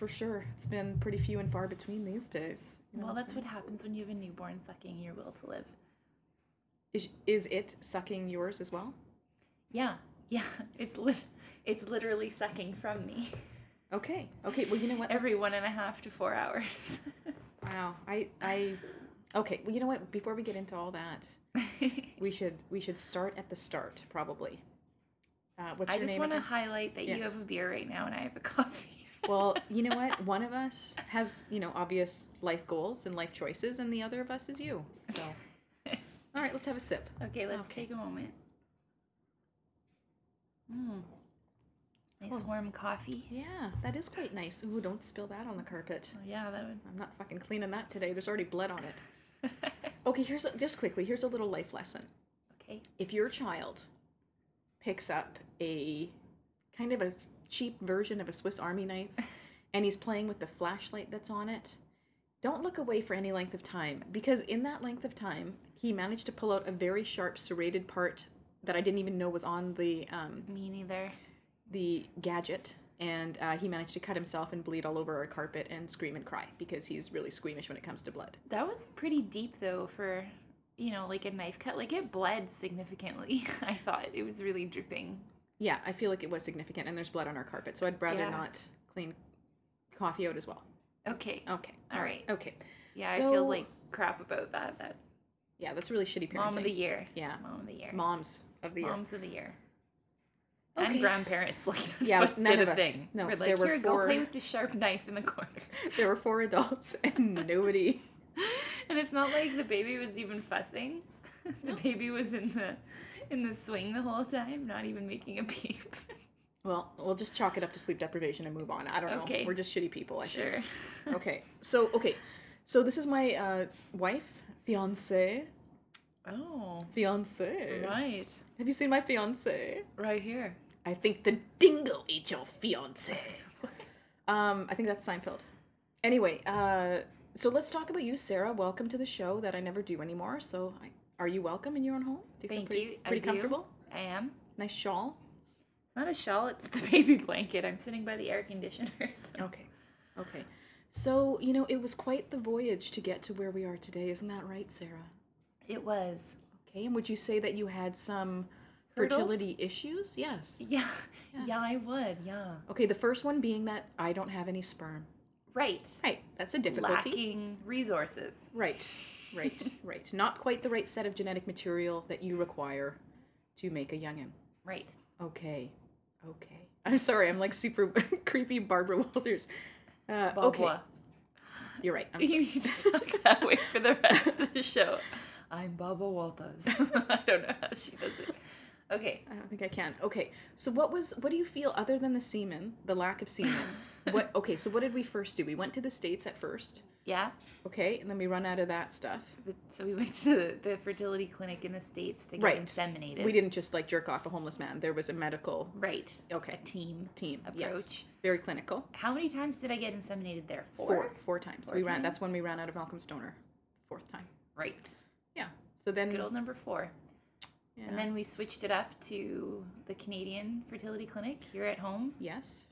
for sure. It's been pretty few and far between these days. You know Well, that's what happens when you have a newborn sucking your will to live. Is, is it sucking yours as well? Yeah, yeah. It's lit. It's literally sucking from me Okay. Okay. Well, you know what? every Let's- one and a half to four hours. Wow. I. I. Okay. Well, you know what? Before we get into all that, we should we should start at the start probably. Uh, what's I your just want to highlight that Yeah. you have a beer right now and I have a coffee. Well, you know what? One of us has you know obvious life goals and life choices, and the other of us is you. So, all right, let's have a sip. okay, let's Okay. take a moment. Mmm. Nice Oh. warm coffee. Yeah, that is quite nice. Ooh, don't spill that on the carpet. Oh, yeah, that would. I'm not fucking cleaning that today. There's already blood on it. Okay, here's a, just quickly. Here's a little life lesson. okay. If your child picks up a kind of a cheap version of a Swiss Army knife and he's playing with the flashlight that's on it, don't look away for any length of time because in that length of time, he managed to pull out a very sharp serrated part that I didn't even know was on the um, Me neither. the gadget. And uh, he managed to cut himself and bleed all over our carpet and scream and cry because he's really squeamish when it comes to blood. That was pretty deep though for, you know, like a knife cut. Like it bled significantly. I thought it was really dripping. Yeah, I feel like it was significant, and there's blood on our carpet, so I'd rather Yeah. not clean coffee out as well. Okay. Okay. All right. Okay. Yeah, I feel like crap about that. That's Yeah, that's really shitty parenting. mom of the year. Yeah. Mom of the year. Moms of the year. Moms of the year. Okay. And grandparents like Yeah, busted none a of us. thing. No, We're there like, were here, four- go play with the sharp knife in the corner. There were four adults and nobody. and it's not like the baby was even fussing. the baby was in the in the swing the whole time, not even making a peep. Well, we'll just chalk it up to sleep deprivation and move on. I don't know. We're just shitty people. I think. sure. think. Okay. So okay, so this is my uh, wife, fiance, Oh, fiance. right. Have you seen my fiance? Right here. I think the dingo ate your fiance. um, I think that's Seinfeld. Anyway, uh, so let's talk about you, Sarah. Welcome to the show that I never do anymore. So, I, are you welcome in your own home? Do you feel Thank pretty, you. I Pretty do. comfortable. I am. Nice shawl. It's not a shawl, it's the baby blanket. I'm sitting by the air conditioner. So. Okay. Okay. So you know, it was quite the voyage to get to where we are today. Isn't that right, Sarah? It was. Okay. And would you say that you had some Hurdles? fertility issues? Yes. Yeah. Yeah, I would. Yeah. Okay. The first one being that I don't have any sperm. Right. Right. That's a difficulty. Lacking resources. Right, right, right. Not quite the right set of genetic material that you require to make a youngin. Right. Okay, okay. I'm sorry, I'm like super creepy Barbara Walters. Uh, okay, you're right. I'm You need to talk that way for the rest of the show. I'm Baba Walters. I don't know how she does it. Okay. I don't think I can. Okay, so what was what do you feel other than the semen, the lack of semen? What? Okay, so what did we first do? We went to the states at first. Yeah. Okay, and then we run out of that stuff. So we went to the fertility clinic in the States to get Right. inseminated. We didn't just like jerk off a homeless man. There was a medical Right. Okay. A team. team. Yes, Approach. very clinical. How many times did I get inseminated there? Four. Four, four times. Four we ran. That's when we ran out of Malcolm Stoner. Fourth time. Right. Yeah. So then. Good old number four. yeah. And then we switched it up to the Canadian fertility clinic here at home. Yes.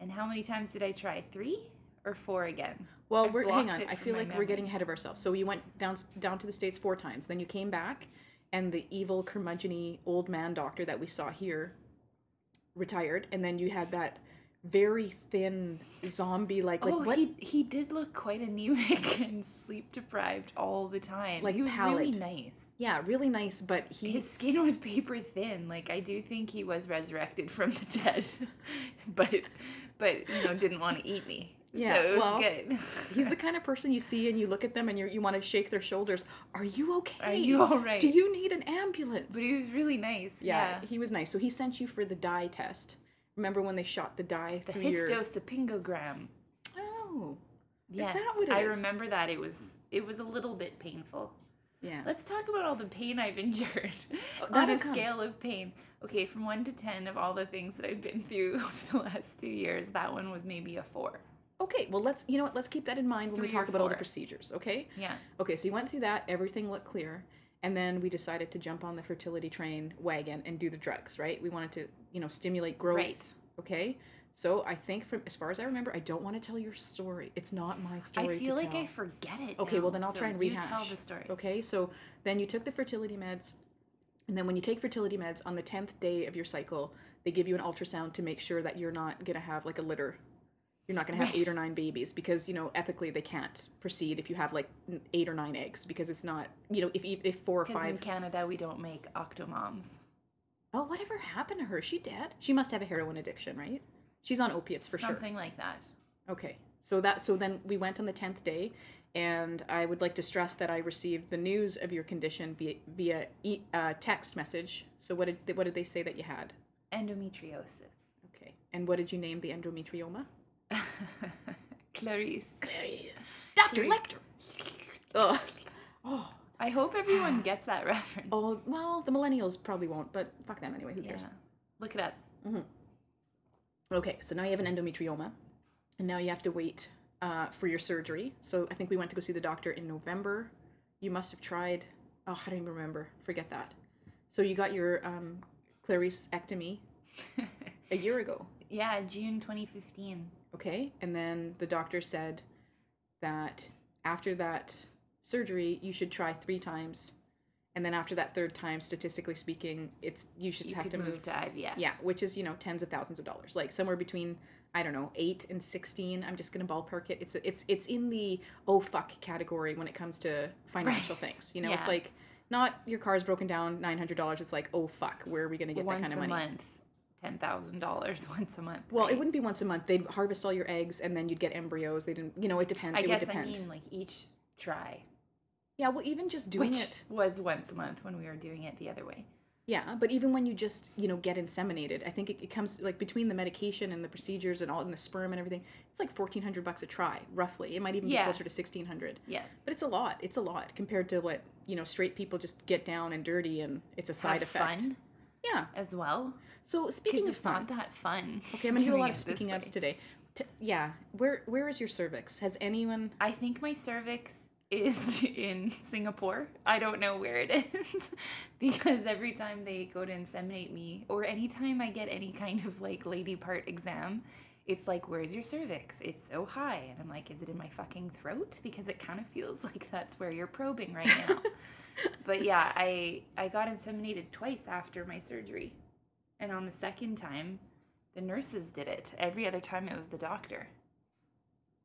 And how many times did I try? Three or four again? Well, I've we're hang on. I feel like we're getting ahead of ourselves. So you went down down to the states four times. Then you came back, and the evil curmudgeony old man doctor that we saw here retired, and then you had that very thin zombie like like oh, what he he did look quite anemic and sleep deprived all the time. Like he was really nice. yeah really nice, but he His skin was paper thin. Like I do think he was resurrected from the dead, but but you know didn't want to eat me. Yeah, so it was well, good. he's the kind of person you see and you look at them and you you want to shake their shoulders. Are you okay? Are you all right? Do you need an ambulance? But he was really nice. yeah, Yeah. he was nice. So he sent you for the dye test. Remember when they shot the dye The through your? hysterosalpingogram. Oh, Yes, that what it I is? remember that. It was it was a little bit painful. yeah. Let's talk about all the pain I've endured oh, on Oh, that'll a come. scale of pain. Okay, from one to ten of all the things that I've been through over the last two years, that one was maybe a four. Okay, well let's you know what let's keep that in mind when we Three or talk about all the procedures. Okay. Yeah. Okay, so you went through that. Everything looked clear, and then we decided to jump on the fertility train wagon and do the drugs. Right? We wanted to, you know, stimulate growth. Right. Okay. So I think, from as far as I remember, I don't want to tell your story. It's not my story. I feel like tell. I forget it. Okay, well then I'll so try and rehash. you tell the story. Okay, so then you took the fertility meds, and then when you take fertility meds on the tenth day of your cycle, they give you an ultrasound to make sure that you're not gonna have like a litter. You're not gonna have eight or nine babies because you know ethically they can't proceed if you have like eight or nine eggs because it's not you know if if four or Because in. Canada we don't make octomoms. Oh, whatever happened to her? Is she dead? She must have a heroin addiction, right? She's on opiates for sure. Something like that. Okay. So that so then we went on the tenth day, and I would like to stress that I received the news of your condition via via e- uh, text message. So what did they, what did they say that you had? Endometriosis. Okay. And what did you name the endometrioma? Clarice. Clarice. Dr. Clarice. Lecter. Oh. Oh. I hope everyone gets that reference. Oh. Well, the millennials probably won't, but fuck them anyway. Who yeah. cares? Look it up. Okay. So now you have an endometrioma, and now you have to wait uh, for your surgery. So I think we went to go see the doctor in November. You must have tried. Oh, I don't even remember. Forget that. So you got your um, clariceectomy a year ago. Yeah, June 2015. Okay. And then the doctor said that after that surgery, you should try three times. And then after that third time, statistically speaking, it's you should You have to move, move. to IVF. yeah, which is you know tens of thousands of dollars, like somewhere between I don't know eight and sixteen. I'm just gonna ballpark it. It's it's it's in the oh fuck category when it comes to financial things. You know, it's like not your car's broken down nine hundred dollars. It's like oh fuck, where are we gonna get once that kind of money? Once a month, ten thousand dollars once a month. Well, right? it wouldn't be once a month. They'd harvest all your eggs and then you'd get embryos. They didn't, you know, it depends. I it guess would I depend. mean like each try, yeah, well, even just doing which it. was once a month when we were doing it the other way. Yeah, but even when you just, you know, get inseminated, I think it, it comes like between the medication and the procedures and all and the sperm and everything, it's like fourteen hundred bucks a try, roughly. It might even Yeah. be closer to sixteen hundred. Yeah. But it's a lot. It's a lot compared to what you know straight people just get down and dirty and it's a side Have effect. fun Yeah. as well. So speaking of it's fun, not that fun. okay, I'm gonna do a lot of speaking ups today. T- yeah, where where is your cervix? Has anyone? I think my cervix is in Singapore. I don't know where it is because every time they go to inseminate me or anytime I get any kind of like lady part exam, it's like, where's your cervix? It's so high. And I'm like, is it in my fucking throat? Because it kind of feels like that's where you're probing right now. but yeah, I I got inseminated twice after my surgery. And on the second time, the nurses did it. Every other time it was the doctor.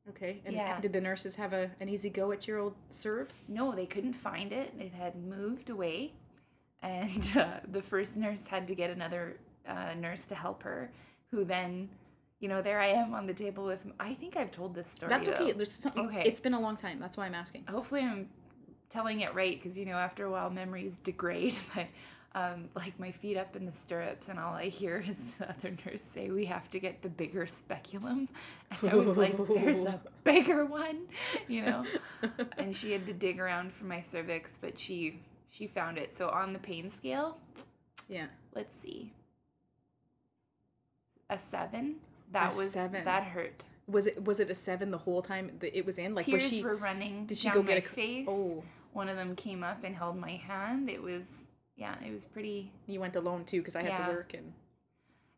Okay, and Yeah. did the nurses have a an easy go at your old serve? No, they couldn't find it. It had moved away. And uh, the first nurse had to get another uh, nurse to help her, who then, you know, there I am on the table with. I think I've told this story. That's okay. though. There's something. Okay. It's been a long time. That's why I'm asking. Hopefully, I'm telling it right because, you know, after a while, memories degrade. But um, like my feet up in the stirrups, and all I hear is the other nurse say, We have to get the bigger speculum. And I was like, There's a bigger one, you know? and she had to dig around for my cervix, but she she found it. So on the pain scale, Yeah. let's see, a seven. That A was seven. that hurt. Was it was it a seven the whole time that it was in? Like Tears she? were running did she down go my get a face. Oh, One of them came up and held my hand. It was yeah, it was pretty. you went alone too because I had Yeah. to work and.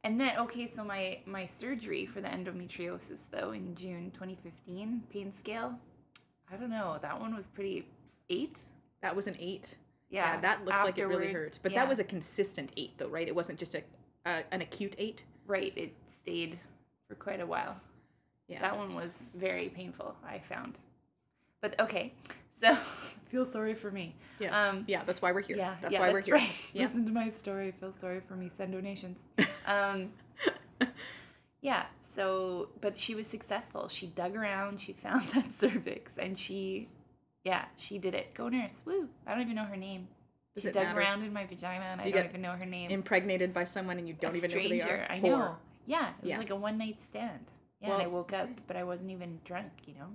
And then okay, so my my surgery for the endometriosis though in June 2015 pain scale. I don't know. That one was pretty eight. That was an eight. Yeah, that looked like it really hurt. But yeah. that was a consistent eight, though, right? It wasn't just a uh, an acute eight. right. It stayed for quite a while. Yeah. That one was very painful. I found. But okay, so feel sorry for me. Yes. um, yeah, that's why we're here. Yeah, that's yeah, why that's we're here. Right. Yeah. Listen to my story. Feel sorry for me. Send donations. Um, yeah. So, but she was successful. She dug around. She found that cervix, and she, yeah, she did it. Go nurse. Woo! I don't even know her name. Does she dug matter? around in my vagina, and So I don't even know her name. Impregnated by someone and you don't A even know who they are. I Whore. know. Yeah, it was Yeah. like a one night stand. Yeah, and I woke up, but I wasn't even drunk. You know.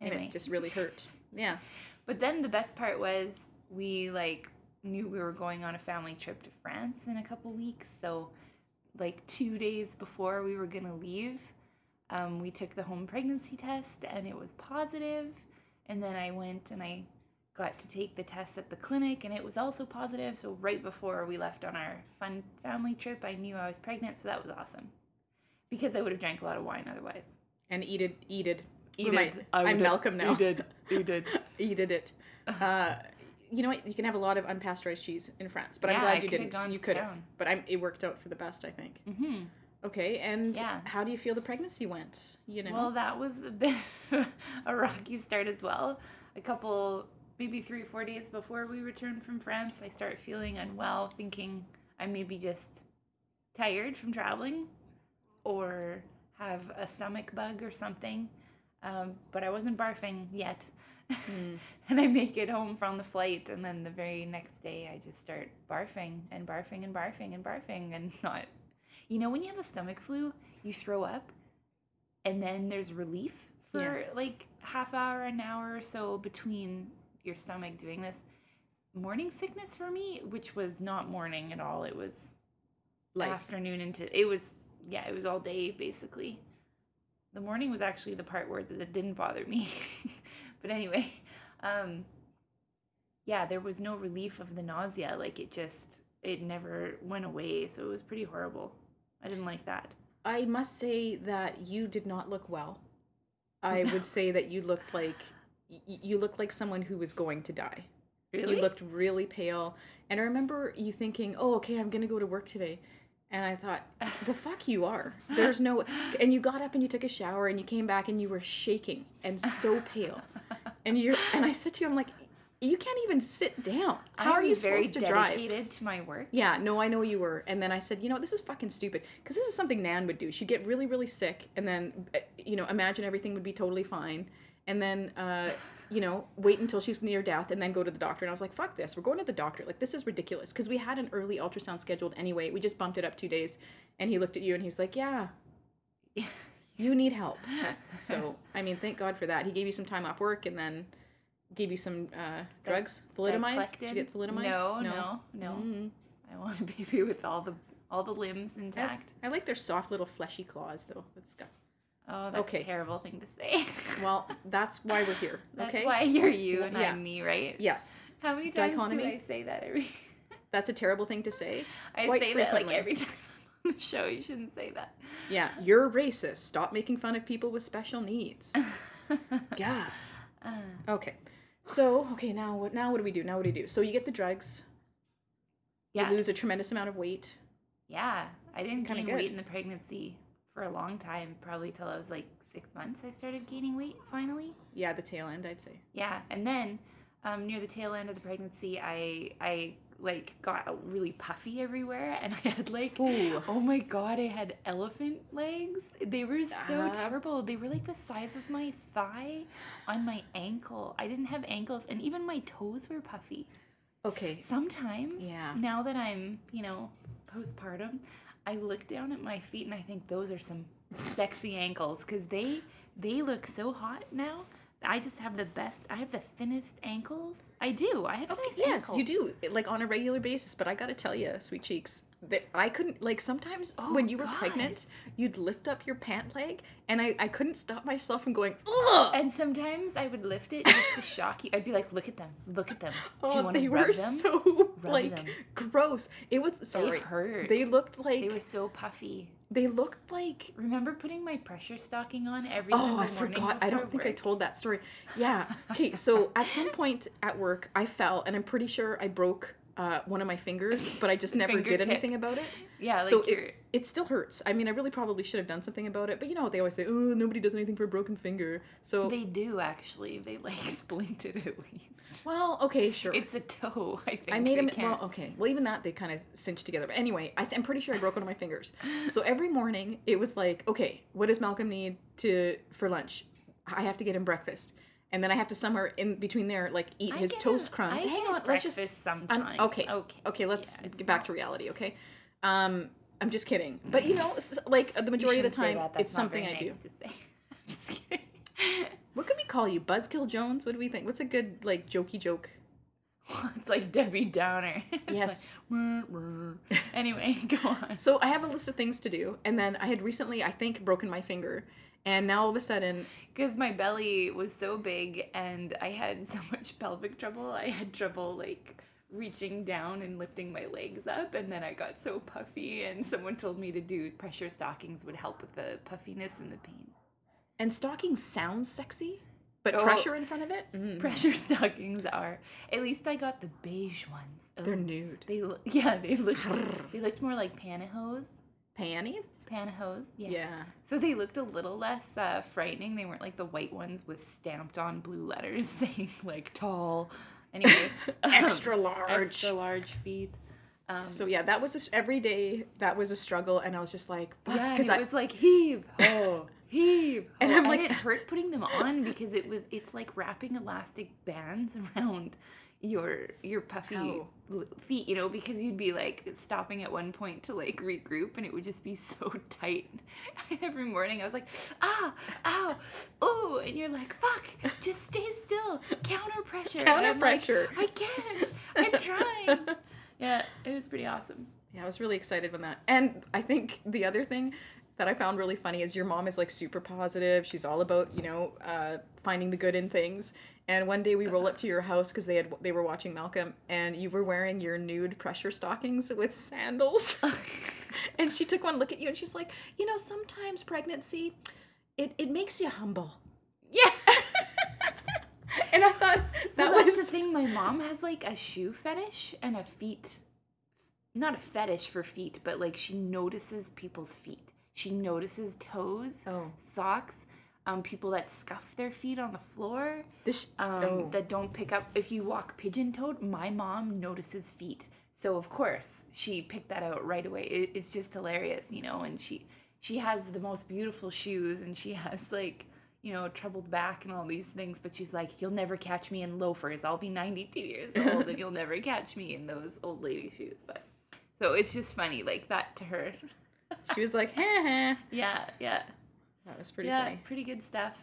And it just really hurt. Yeah. But then the best part was we like knew we were going on a family trip to France in a couple weeks. So like 2 days before we were going to leave, um, we took the home pregnancy test and it was positive. And then I went and I got to take the test at the clinic and it was also positive. So right before we left on our fun family trip, I knew I was pregnant, so that was awesome. Because I would have drank a lot of wine otherwise. And eat it, eat it. Eat Remi- it. I'm Malcolm now. did. You did. It. Uh, you know what? You can have a lot of unpasteurized cheese in France, but I'm glad I you didn't. You could have, but I'm, it worked out for the best, I think. hmm Okay, and Yeah. how do you feel the pregnancy went? You know, Well, that was a bit a rocky start as well. A couple, maybe three or four days before we returned from France, I started feeling unwell, thinking I maybe just tired from traveling or have a stomach bug or something. Um, but I wasn't barfing yet. Mm. and I make it home from the flight, and then the very next day, I just start barfing and barfing and barfing and barfing and not. You know, when you have a stomach flu, you throw up, and then there's relief for like half hour, an hour or so between your stomach doing this. Morning sickness for me, which was not morning at all. It was life. afternoon into it was yeah it was all day basically the morning was actually the part where it didn't bother me but anyway um yeah there was no relief of the nausea like it just it never went away so it was pretty horrible. I didn't like that. I must say that you did not look well. I would say that you looked like you looked like someone who was going to die. really? You looked really pale, and I remember you thinking, "Oh, okay, I'm gonna go to work today," and I thought, "The fuck you are." There's no, and you got up and you took a shower and you came back and you were shaking and so pale, and you're and I said to you, "I'm like, you can't even sit down. How are I'm you very supposed to drive?" dedicated to my work Yeah, no, I know you were. And then I said, you know, this is fucking stupid. Because this is something Nan would do. She'd get really, really sick and then, uh, you know, imagine everything would be totally fine. And then, uh, you know, wait until she's near death and then go to the doctor. And I was like, fuck this. We're going to the doctor. Like, this is ridiculous. Because we had an early ultrasound scheduled anyway. We just bumped it up two days. And he looked at you and he was like, yeah, you need help. So, I mean, thank God for that. He gave you some time off work and then gave you some uh, drugs. Thalidomide? Did you get thalidomide? no no no, Mm. i want a baby with all the all the limbs intact I like their soft little fleshy claws, though. That's got. Oh that's Okay. a terrible thing to say Well, that's why we're here. That's okay. why you're you and Yeah. I'm me, right? Yes, How many times Dichotomy? do I say that every? that's a terrible thing to say. I Quite say that like every time I'm on the show. You shouldn't say that. Yeah, you're racist. Stop making fun of people with special needs. yeah. Uh, Okay. So okay, now what? Now what do we do? Now what do we do? So you get the drugs. yeah, You lose a tremendous amount of weight. yeah. I didn't gain weight in the pregnancy for a long time. Probably till I was like six months. I started gaining weight finally. Yeah, the tail end, I'd say. Yeah, and then um, near the tail end of the pregnancy, I I like got really puffy everywhere, and I had like Ooh. oh my god, I had elephant legs. They were so Ah. terrible. They were like the size of my thigh on my ankle. I didn't have ankles, and even my toes were puffy. Okay. Sometimes, Yeah. now that I'm you know postpartum, I look down at my feet and I think those are some sexy ankles because they they look so hot now. I just have the best. I have the thinnest ankles. I do. I have Okay, nice yes, ankles. you do, like on a regular basis. But I gotta tell you, sweet cheeks, that I couldn't like sometimes Oh, when you were God. pregnant, you'd lift up your pant leg, and I I couldn't stop myself from going ugh. And sometimes I would lift it just to shock you. I'd be like, "Look at them! Look at them! Do you Oh, want to they rub were them?" so like them. gross. It was sorry. They hurt. They looked like They were so puffy. they looked like Remember putting my pressure stocking on every Oh, I forgot. I don't think I told that story. Yeah. Okay. So at some point at work, I fell, and I'm pretty sure I broke uh, one of my fingers, but I just never did anything about it. Yeah, like so it, it still hurts. I mean, I really probably should have done something about it, but you know what they always say? Oh, nobody does anything for a broken finger. So they do actually. They like splint it at least. well, okay, sure. It's a toe. I think I made they him. Well, okay. Well, even that they kind of cinched together. But anyway, I th- I'm pretty sure I broke one of my fingers. So every morning it was like, okay, what does Malcolm need to for lunch? I have to get him breakfast, and then I have to somewhere in between there like eat I his toast crumbs. I Hang on, let's just. breakfast un- sometimes. okay. Okay. Okay. Let's Yeah, get back not- to reality. Okay. Um, I'm just kidding. But you know, like the majority of the time, that. It's something I do. nice To say. I'm just kidding. What could we call you, Buzzkill Jones? What do we think? What's a good like jokey joke? it's like Debbie Downer. Yes. like, "Meh, meh." anyway, go on. So I have a list of things to do, and then I had recently, I think, broken my finger, And now all of a sudden, because my belly was so big and I had so much pelvic trouble. I had trouble like reaching down and lifting my legs up and then I got so puffy and someone told me to do pressure stockings would help with the puffiness and the pain. and stocking sounds sexy, but Oh. pressure in front of it, mm, Pressure stockings are at least I got the beige ones. they're Oh, nude. They yeah, they looked they looked more like pantyhose. Panties? Pantyhose, yeah. Yeah. So they looked a little less uh, frightening. They weren't like the white ones with stamped on blue letters saying like tall. Anyway, um, Extra large. extra large feet. Um, So yeah, that was a, every day. That was a struggle, and I was just like, yeah, because and it was like heave, ho, heave, ho. And I'm and like- it hurt putting them on because it was it's like wrapping elastic bands around your your puffy Ow. l- feet, you know, because you'd be like stopping at one point to like regroup, and it would just be so tight. Every morning, I was like, ah, ow, oh, and you're like, fuck, just stay still, counter pressure, Counter I'm like, pressure. I can't, I'm trying. yeah, it was pretty awesome. Yeah, I was really excited when that. And I think the other thing that I found really funny is your mom is like super positive. She's all about you know uh, finding the good in things. And one day we roll up to your house because they had they were watching Malcolm, and you were wearing your nude pressure stockings with sandals. and she took one look at you, and she's like, you know, sometimes pregnancy, it it makes you humble. Yeah. And I thought that well, that's was the thing. My mom has like a shoe fetish and a feet, not a fetish for feet, but like she notices people's feet. She notices toes, Oh. socks, um, people that scuff their feet on the floor, this. um, oh. that don't pick up. If you walk pigeon toed, my mom notices feet. So of course she picked that out right away. It, it's just hilarious, you know. And she she has the most beautiful shoes, and she has like you know troubled back and all these things. But she's like, you'll never catch me in loafers. I'll be ninety two years old, and you'll never catch me in those old lady shoes. But so it's just funny like that to her. she was like, yeah, yeah, That was pretty yeah. funny. Pretty good stuff.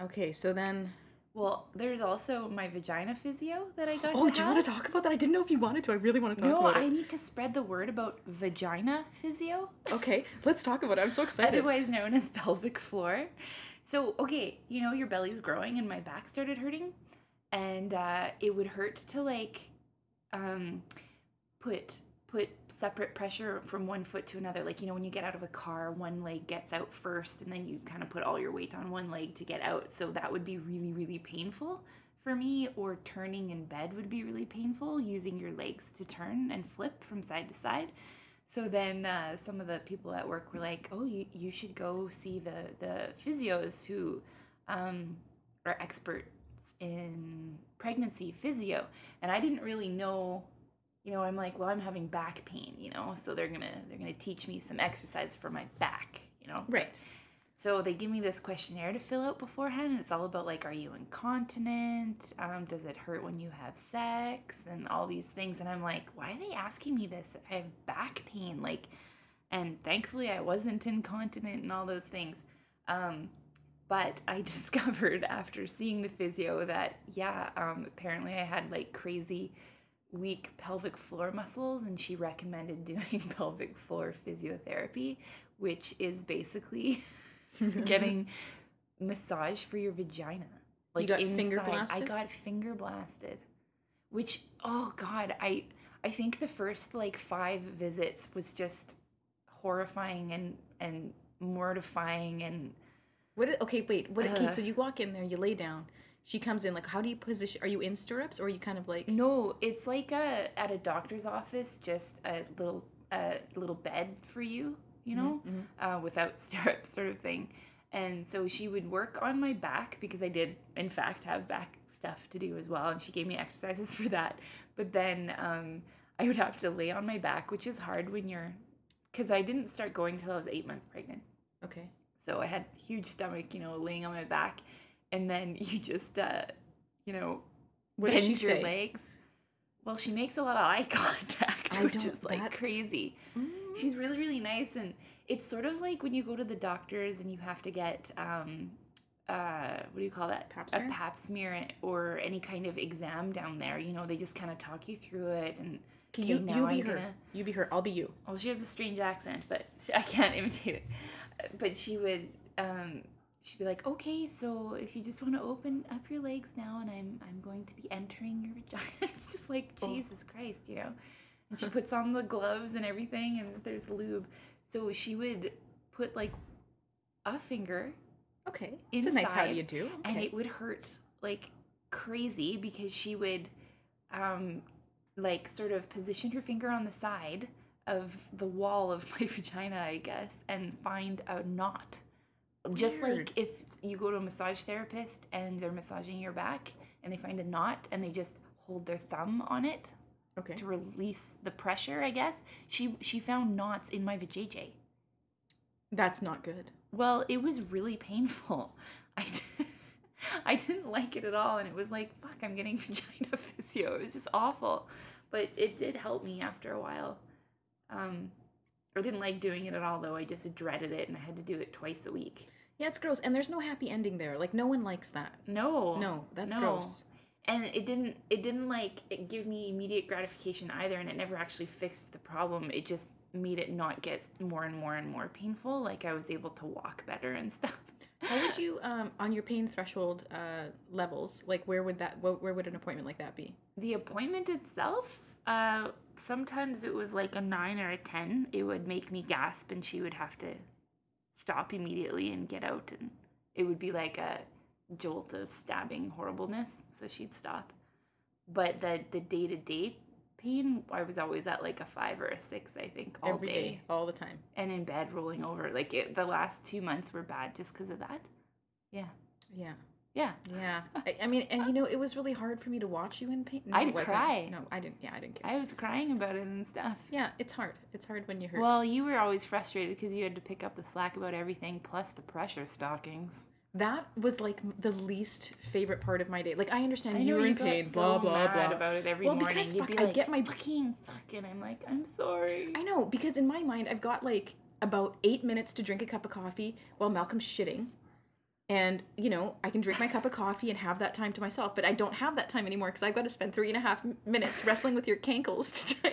Okay, so then. Well, there's also my vagina physio that I got. Oh, to do you have. want to talk about that? I didn't know if you wanted to. I really want to talk No, about it. No, I need to spread the word about vagina physio, Okay, let's talk about it. I'm so excited. otherwise known as pelvic floor. So, okay, you know, your belly's growing and my back started hurting. And uh, it would hurt to like um, put put separate pressure from one foot to another. Like, you know, when you get out of a car, one leg gets out first and then you kind of put all your weight on one leg to get out. So that would be really, really painful for me. Or turning in bed would be really painful, using your legs to turn and flip from side to side. So then uh, some of the people at work were like, "Oh, you, you should go see the the physios who um, are experts in pregnancy physio." And I didn't really know, you know. I'm like, "Well, I'm having back pain, you know, so they're gonna they're gonna teach me some exercise for my back, you know." right. So they give me this questionnaire to fill out beforehand, and it's all about like, are you incontinent? Um, does it hurt when you have sex? And all these things. And I'm like, why are they asking me this? I have back pain, like, and thankfully I wasn't incontinent and all those things. Um, but I discovered after seeing the physio that yeah, um, apparently I had like crazy weak pelvic floor muscles, and she recommended doing pelvic floor physiotherapy, which is basically getting massage for your vagina. Like you got finger inside. I got finger blasted. Which oh god, I I think the first like 5 visits was just horrifying and and mortifying and What? Okay, wait. What? okay, Uh. so you walk in there, you lay down. She comes in. Like, how do you position? Are you in stirrups, or are you kind of like? no, it's like a at a doctor's office just a little a little bed for you, you know, uh, without stirrups sort of thing. And so she would work on my back because I did, in fact, have back stuff to do as well. And she gave me exercises for that. But then um, I would have to lay on my back, which is hard when you're, because I didn't start going till I was eight months pregnant. Okay. So I had huge stomach, you know, laying on my back. And then you just, uh, you know, What bend your say? legs. Well, she makes a lot of eye contact, I which is like that- crazy. Mm. She's really, really nice, and it's sort of like when you go to the doctors and you have to get um, uh, what do you call that? Pap A pap smear or any kind of exam down there. You know, they just kind of talk you through it, and Okay, okay, you, now you be I'm her. gonna. You be her. I'll be you. Well, she has a strange accent, but I can't imitate it. But she would, um, she'd be like, "Okay, so if you just want to open up your legs now, and I'm I'm going to be entering your vagina." It's just like Oh. Jesus Christ, you know. And she puts on the gloves and everything, and there's lube. So she would put like a finger, Okay. It's a nice how do you do? and it would hurt like crazy because she would, um, like sort of position her finger on the side of the wall of my vagina, I guess, and find a knot. Just Weird. like if you go to a massage therapist and they're massaging your back and they find a knot and they just hold their thumb on it okay. to release the pressure, I guess. She she found knots in my vajayjay. That's not good. Well, it was really painful. I, d- I didn't like it at all, and it was like, fuck, I'm getting vagina physio. It was just awful, but it did help me after a while. Um, I didn't like doing it at all, though. I just dreaded it, and I had to do it twice a week. Yeah, it's gross. And there's no happy ending there. Like no one likes that. No, No, that's no. gross. And it didn't. It didn't like it give me immediate gratification either, and it never actually fixed the problem. It just made it not get more and more and more painful. Like I was able to walk better and stuff. How would you, um, on your pain threshold uh, levels, like where would that, wh- where would an appointment like that be? The appointment itself, uh, sometimes it was like a nine or a ten. It would make me gasp, and she would have to stop immediately and get out, and it would be like a jolt of stabbing horribleness. So she'd stop. But the the day to day pain, I was always at like a five or a six, I think, all day. day, all the time. and in bed rolling over. Like it, the last two months were bad just because of that. Yeah, Yeah. Yeah. Yeah. I, I mean, and you know, it was really hard for me to watch you in pain. No, I'd cry. No, I didn't. Yeah, I didn't care. I was crying about it and stuff. yeah, it's hard. It's hard when you hurt. Well, you were always frustrated because you had to pick up the slack about everything, plus the pressure stockings. that was like the least favorite part of my day. Like, I understand I you were in got pain, so blah, blah, blah. about it every Well, morning. because You'd fuck, be I get my- fucking fucking. I'm like, I'm sorry. I know, because in my mind, I've got like about eight minutes to drink a cup of coffee while Malcolm's shitting. And, you know, I can drink my cup of coffee and have that time to myself, but I don't have that time anymore because I've got to spend three and a half minutes wrestling with your cankles to try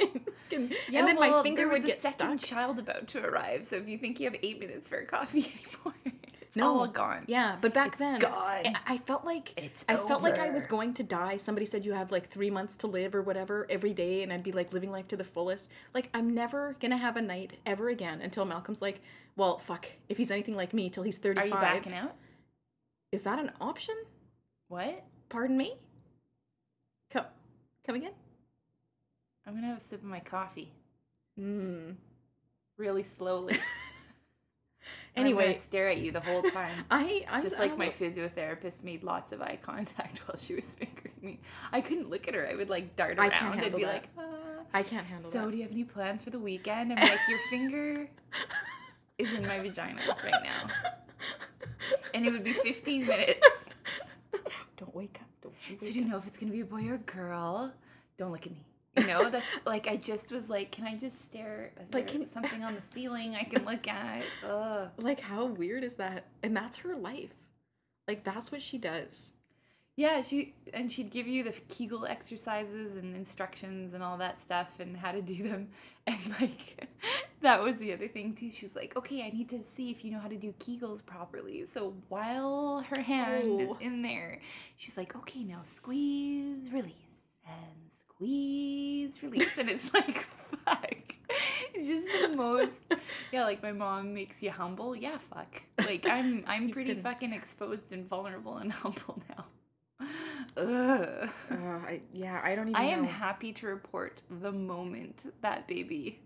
and, Yeah, and then my well, finger there was would a get second stuck. child about to arrive, so if you think you have eight minutes for a coffee anymore, it's No. all gone. Yeah, but back then, gone. I, felt like It's I felt like I was going to die. Somebody said you have like three months to live or whatever every day, and I'd be like living life to the fullest. Like I'm never gonna have a night ever again until Malcolm's like, well, fuck, if he's anything like me, till he's Are you backing out? Is that an option? What? Pardon me. Come, come again. I'm gonna have a sip of my coffee Hmm. really slowly. Anyway, stare at you the whole time. I I'm Just like my physiotherapist made lots of eye contact while she was fingering me. I couldn't look at her. I would like dart I around and be that. like, ah. I can't handle So, that. do you have any plans for the weekend? I'm like, your finger is in my vagina right now. And it would be 15 minutes. Don't wake up. Don't you So, do you know if it's going to be a boy or a girl? Don't look at me. You know, that's like, I just was like, can I just stare? Is Like, can- something on the ceiling I can look at? Ugh. Like how weird is that? And that's her life. Like that's what she does. Yeah, she and she'd give you the Kegel exercises and instructions and all that stuff and how to do them. And like that was the other thing too. She's like, "Okay, I need to see if you know how to do Kegels properly." So while her hand Oh. is in there, she's like, "Okay, now squeeze, release, and squeeze, release." And it's like, fuck. It's just the most yeah, like my mom makes you humble. Yeah, fuck. Like I'm I'm You've pretty been- fucking exposed and vulnerable and humble now. Ugh. Uh, I, yeah, I don't even I am happy to report the moment that baby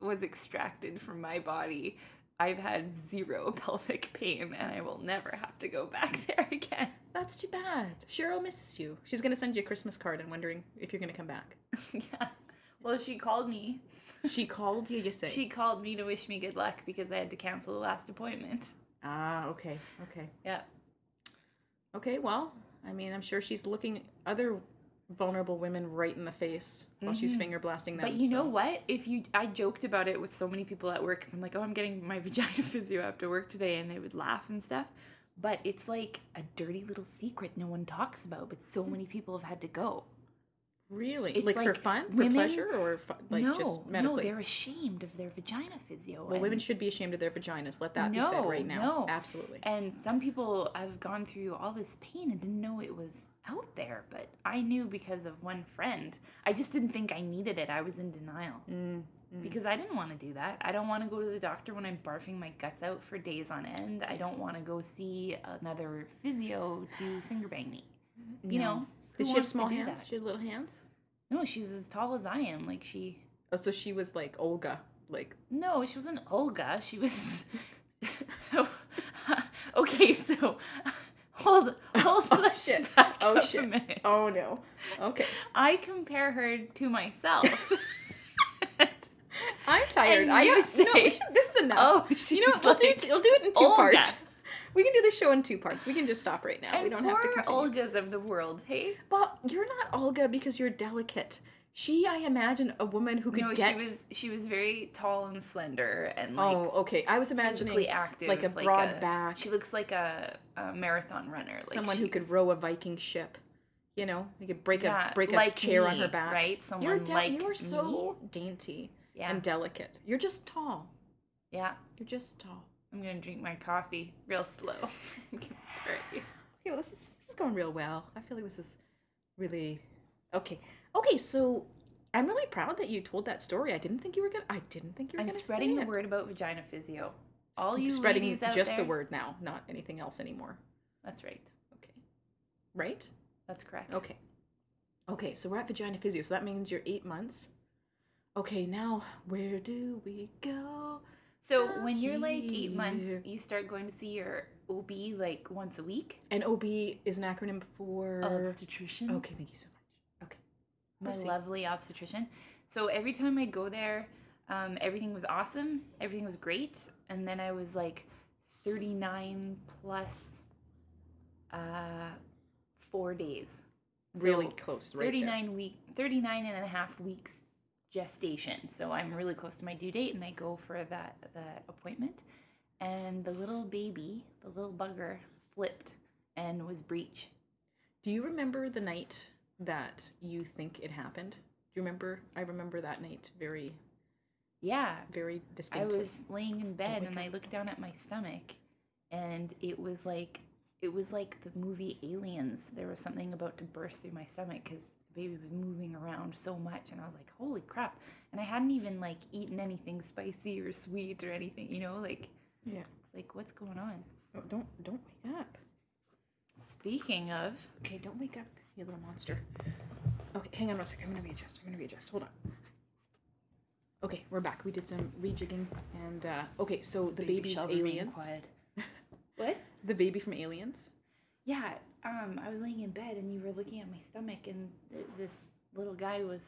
was extracted from my body, I've had zero pelvic pain and I will never have to go back there again. That's too bad. Cheryl misses you. She's gonna send you a Christmas card and wondering if you're gonna come back. yeah. Well, she called me. She called you. You say. She called me to wish me good luck because I had to cancel the last appointment. Ah, okay, okay, Yeah. okay. Well, I mean, I'm sure she's looking other vulnerable women right in the face while she's Mhm. finger blasting them. But you know what? If you, I joked about it with so many people at work. Cause I'm like, oh, I'm getting my vagina physio after work today, and they would laugh and stuff. But it's like a dirty little secret no one talks about. But so many people have had to go. Really? It's like, for fun, for women- pleasure, or fu- like no, just no, medically? they're ashamed of their vagina physio. well, women should be ashamed of their vaginas. Let that be said right now. no. Absolutely. And some people have gone through all this pain and didn't know it was out there, but I knew because of one friend. I just didn't think I needed it. I was in denial Mm, mm. because I didn't want to do that. I don't want to go to the doctor when I'm barfing my guts out for days on end. I don't want to go see another physio to finger bang me. You No. know, Did she have small hands? She had little hands. No, she's as tall as I am. Like she. Oh, so she was like Olga, like No, she wasn't Olga. She was. okay, so hold hold Oh, that shit. back Oh, up shit. a minute. oh no. Okay, I compare her to myself. I'm tired. And I you no, we should, this is enough. oh, you know, she's what, we'll like do we'll do it in two Olga. parts. We can do the show in two parts. We can just stop right now. And we don't have to continue. Olgas of the world, hey? Well, you're not Olga because you're delicate. She, I imagine, a woman who could No, get. she was she was very tall and slender and like oh, okay. I was imagining physically active, like a broad back. She looks like a, a marathon runner, like someone who could she's- row a Viking ship. You know, you could break yeah, a break a like chair on me, her back. right? Someone You're de- like you're so dainty yeah, and delicate. You're just tall. yeah. You're just tall. I'm gonna drink my coffee real slow. I'm gonna start. Okay, well, this is this is going real well. I feel like this is really okay. Okay, so I'm really proud that you told that story. I didn't think you were gonna. I didn't think you were I'm gonna. spreading say the it. word about vagina physio. All you spreading just the word now, not anything else anymore. That's right. Okay, right? That's correct. Okay. Okay, so we're at vagina physio, so that means you're eight months. Okay, now where do we go? So from when you're like eight months, you start going to see your OB like once a week. And OB is an acronym for. Obstetrician. Okay, thank you so much. Okay. my proceed. lovely obstetrician. So every time I go there, um, everything was awesome. Everything was great. And then I was like 39 plus uh, four days. Really close, right? there. 39 week 39 and a half weeks gestation so i'm really close to my due date and i go for that that appointment and the little baby the little bugger flipped and was breech Do you remember the night that you think it happened? Do you remember? I remember that night very, yeah very distinct. i was laying in bed and i looked down at my stomach and it was like it was like the movie aliens there was something about to burst through my stomach because the baby was moving around so much and i was like holy crap and i hadn't even like eaten anything spicy or sweet or anything you know like Yeah. like what's going on Oh, don't don't wake up. speaking of Okay, don't wake up, you little monster. Okay, hang on one second. I'm gonna readjust. I'm gonna readjust. Hold on. Okay, we're back. We did some rejigging, and uh, okay, so the baby's aliens. quiet. what The baby from Aliens. yeah um i was laying in bed and you were looking at my stomach and th- this little guy was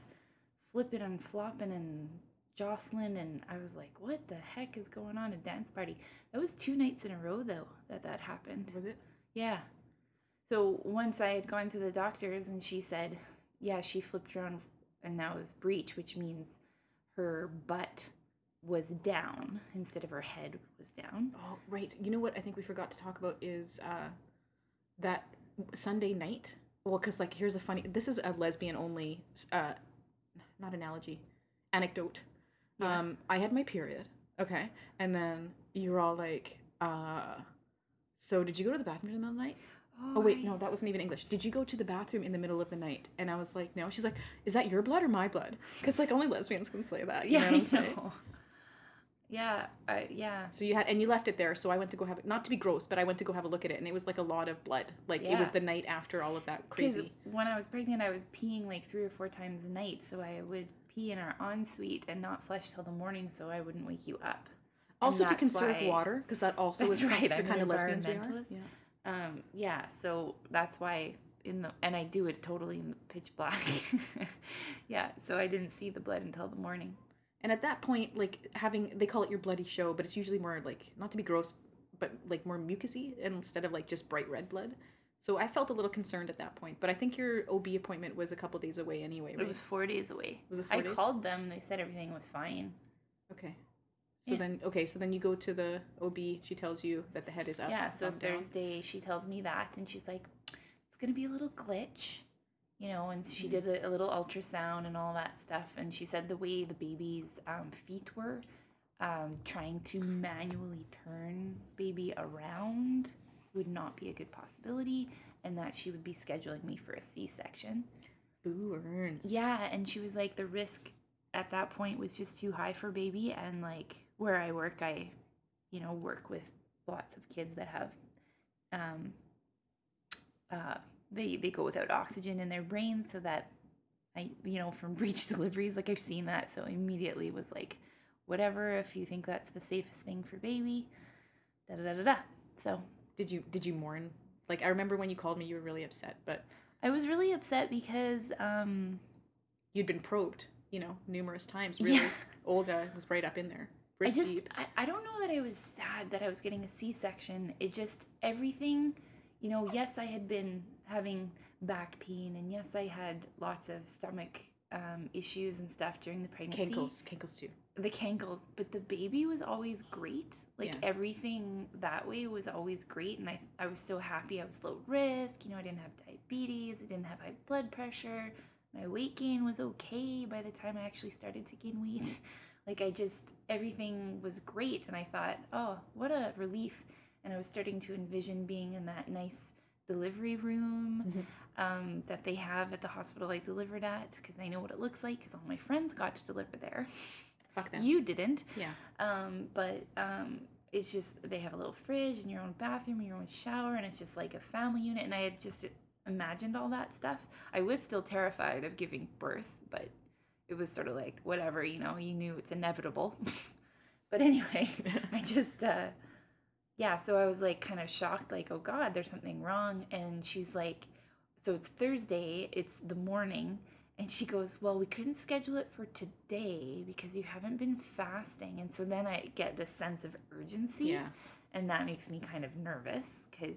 flipping and flopping and jostling and i was like what the heck is going on? A dance party. That was two nights in a row though that that happened. Was it? yeah. So once i had gone to the doctors and she said yeah she flipped around and now was breech which means her butt was down instead of her head was down. Oh, right. You know what I think we forgot to talk about is uh, that Sunday night. Well, because like here's a funny. This is a lesbian only. Uh, not analogy, anecdote. Yeah. Um, I had my period. Okay, and then you're all like, uh, so did you go to the bathroom in the middle of the night? Oh wait, no, that wasn't even English. Did you go to the bathroom in the middle of the night? And I was like, no. She's like, is that your blood or my blood? Because like only lesbians can say that. you yeah know i know yeah I, yeah So you had and you left it there. So I went to go have it. Not to be gross, but I went to go have a look at it, and it was like a lot of blood. Like it was the night after all of that crazy. when I was pregnant, I was peeing like three or four times a night. So I would pee in our ensuite and not flush till the morning so I wouldn't wake you up. Also to conserve why- water, because that also is right, the I'm kind of lesbians we are. Yeah. Um, yeah, so that's why in the and I do it totally in the pitch black. yeah, so I didn't see the blood until the morning. And at that point, like having they call it your bloody show, but it's usually more like not to be gross, but like more mucusy instead of like just bright red blood. So I felt a little concerned at that point. But I think your OB appointment was a couple days away anyway, right? It was four days away. Was it I days? called them. They said everything was fine. Okay. So Yeah. then okay, so then you go to the OB. She tells you that the head is up. yeah, so thumb down. Thursday she tells me that, and she's like, "It's gonna be a little glitch. You know, and she did a, a little ultrasound and all that stuff. And she said the way the baby's um, feet were, um, trying to manually turn baby around would not be a good possibility, and that she would be scheduling me for a C section. Boo earns. Yeah, and she was like, the risk at that point was just too high for baby, and like where I work, I, you know, work with lots of kids that have, um, uh, they they go without oxygen in their brains, so that I, you know, from breech deliveries, like I've seen that, so immediately was like, whatever, if you think that's the safest thing for baby, da da da da da. So Did you did you mourn? Like I remember when you called me, you were really upset, but I was really upset because, um, you'd been probed, you know, numerous times. Really, Yeah. Olga was right up in there, I just deep. I, I don't know that I was sad that I was getting a C section. It just everything, you know, yes I had been having back pain and yes I had lots of stomach um, issues and stuff during the pregnancy. Cankles, cankles too. The cankles, but the baby was always great. Like Yeah. everything that way was always great and I I was so happy I was low risk, you know, I didn't have diabetes, I didn't have high blood pressure. My weight gain was okay by the time I actually started to gain weight. Like I just everything was great and I thought, "Oh, what a relief." And I was starting to envision being in that nice delivery room Mhm. um, that they have at the hospital I delivered at because I know what it looks like because all my friends got to deliver there. Fuck them. You didn't. yeah. Um, but um, it's just they have a little fridge and your own bathroom and your own shower, and it's just like a family unit. And I had just imagined all that stuff. I was still terrified of giving birth, but it was sort of like whatever, you know. You knew it's inevitable. but anyway, I just uh, yeah. So I was like kind of shocked, like oh god, there's something wrong. And she's like, so it's Thursday. It's the morning. And she goes, Well, we couldn't schedule it for today because you haven't been fasting. And so then I get this sense of urgency. Yeah. And that makes me kind of nervous. Cause,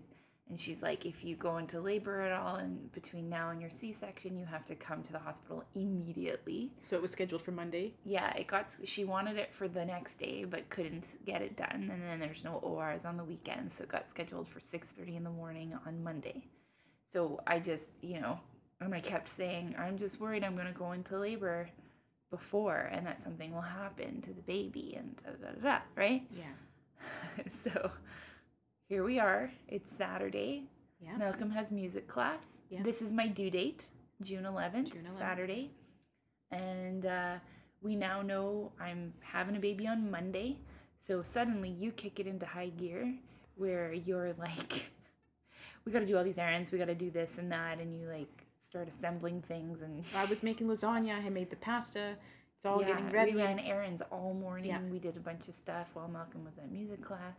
and she's like, If you go into labor at all and between now and your C section, you have to come to the hospital immediately. So it was scheduled for Monday. Yeah, it got, she wanted it for the next day, but couldn't get it done. And then there's no ORs on the weekend. So it got scheduled for 6.30 in the morning on Monday. So I just, you know, and I kept saying, I'm just worried I'm going to go into labor before and that something will happen to the baby and da da da, da right? Yeah. so here we are. It's Saturday. Yeah. Malcolm has music class. Yeah. This is my due date, June 11th, June 11th. Saturday. And uh, we now know I'm having a baby on Monday. So suddenly you kick it into high gear where you're like, we got to do all these errands, we got to do this and that. And you like start assembling things and I was making lasagna. I made the pasta. It's all getting yeah, ready. We ran errands all morning. Yeah. We did a bunch of stuff while Malcolm was at music class.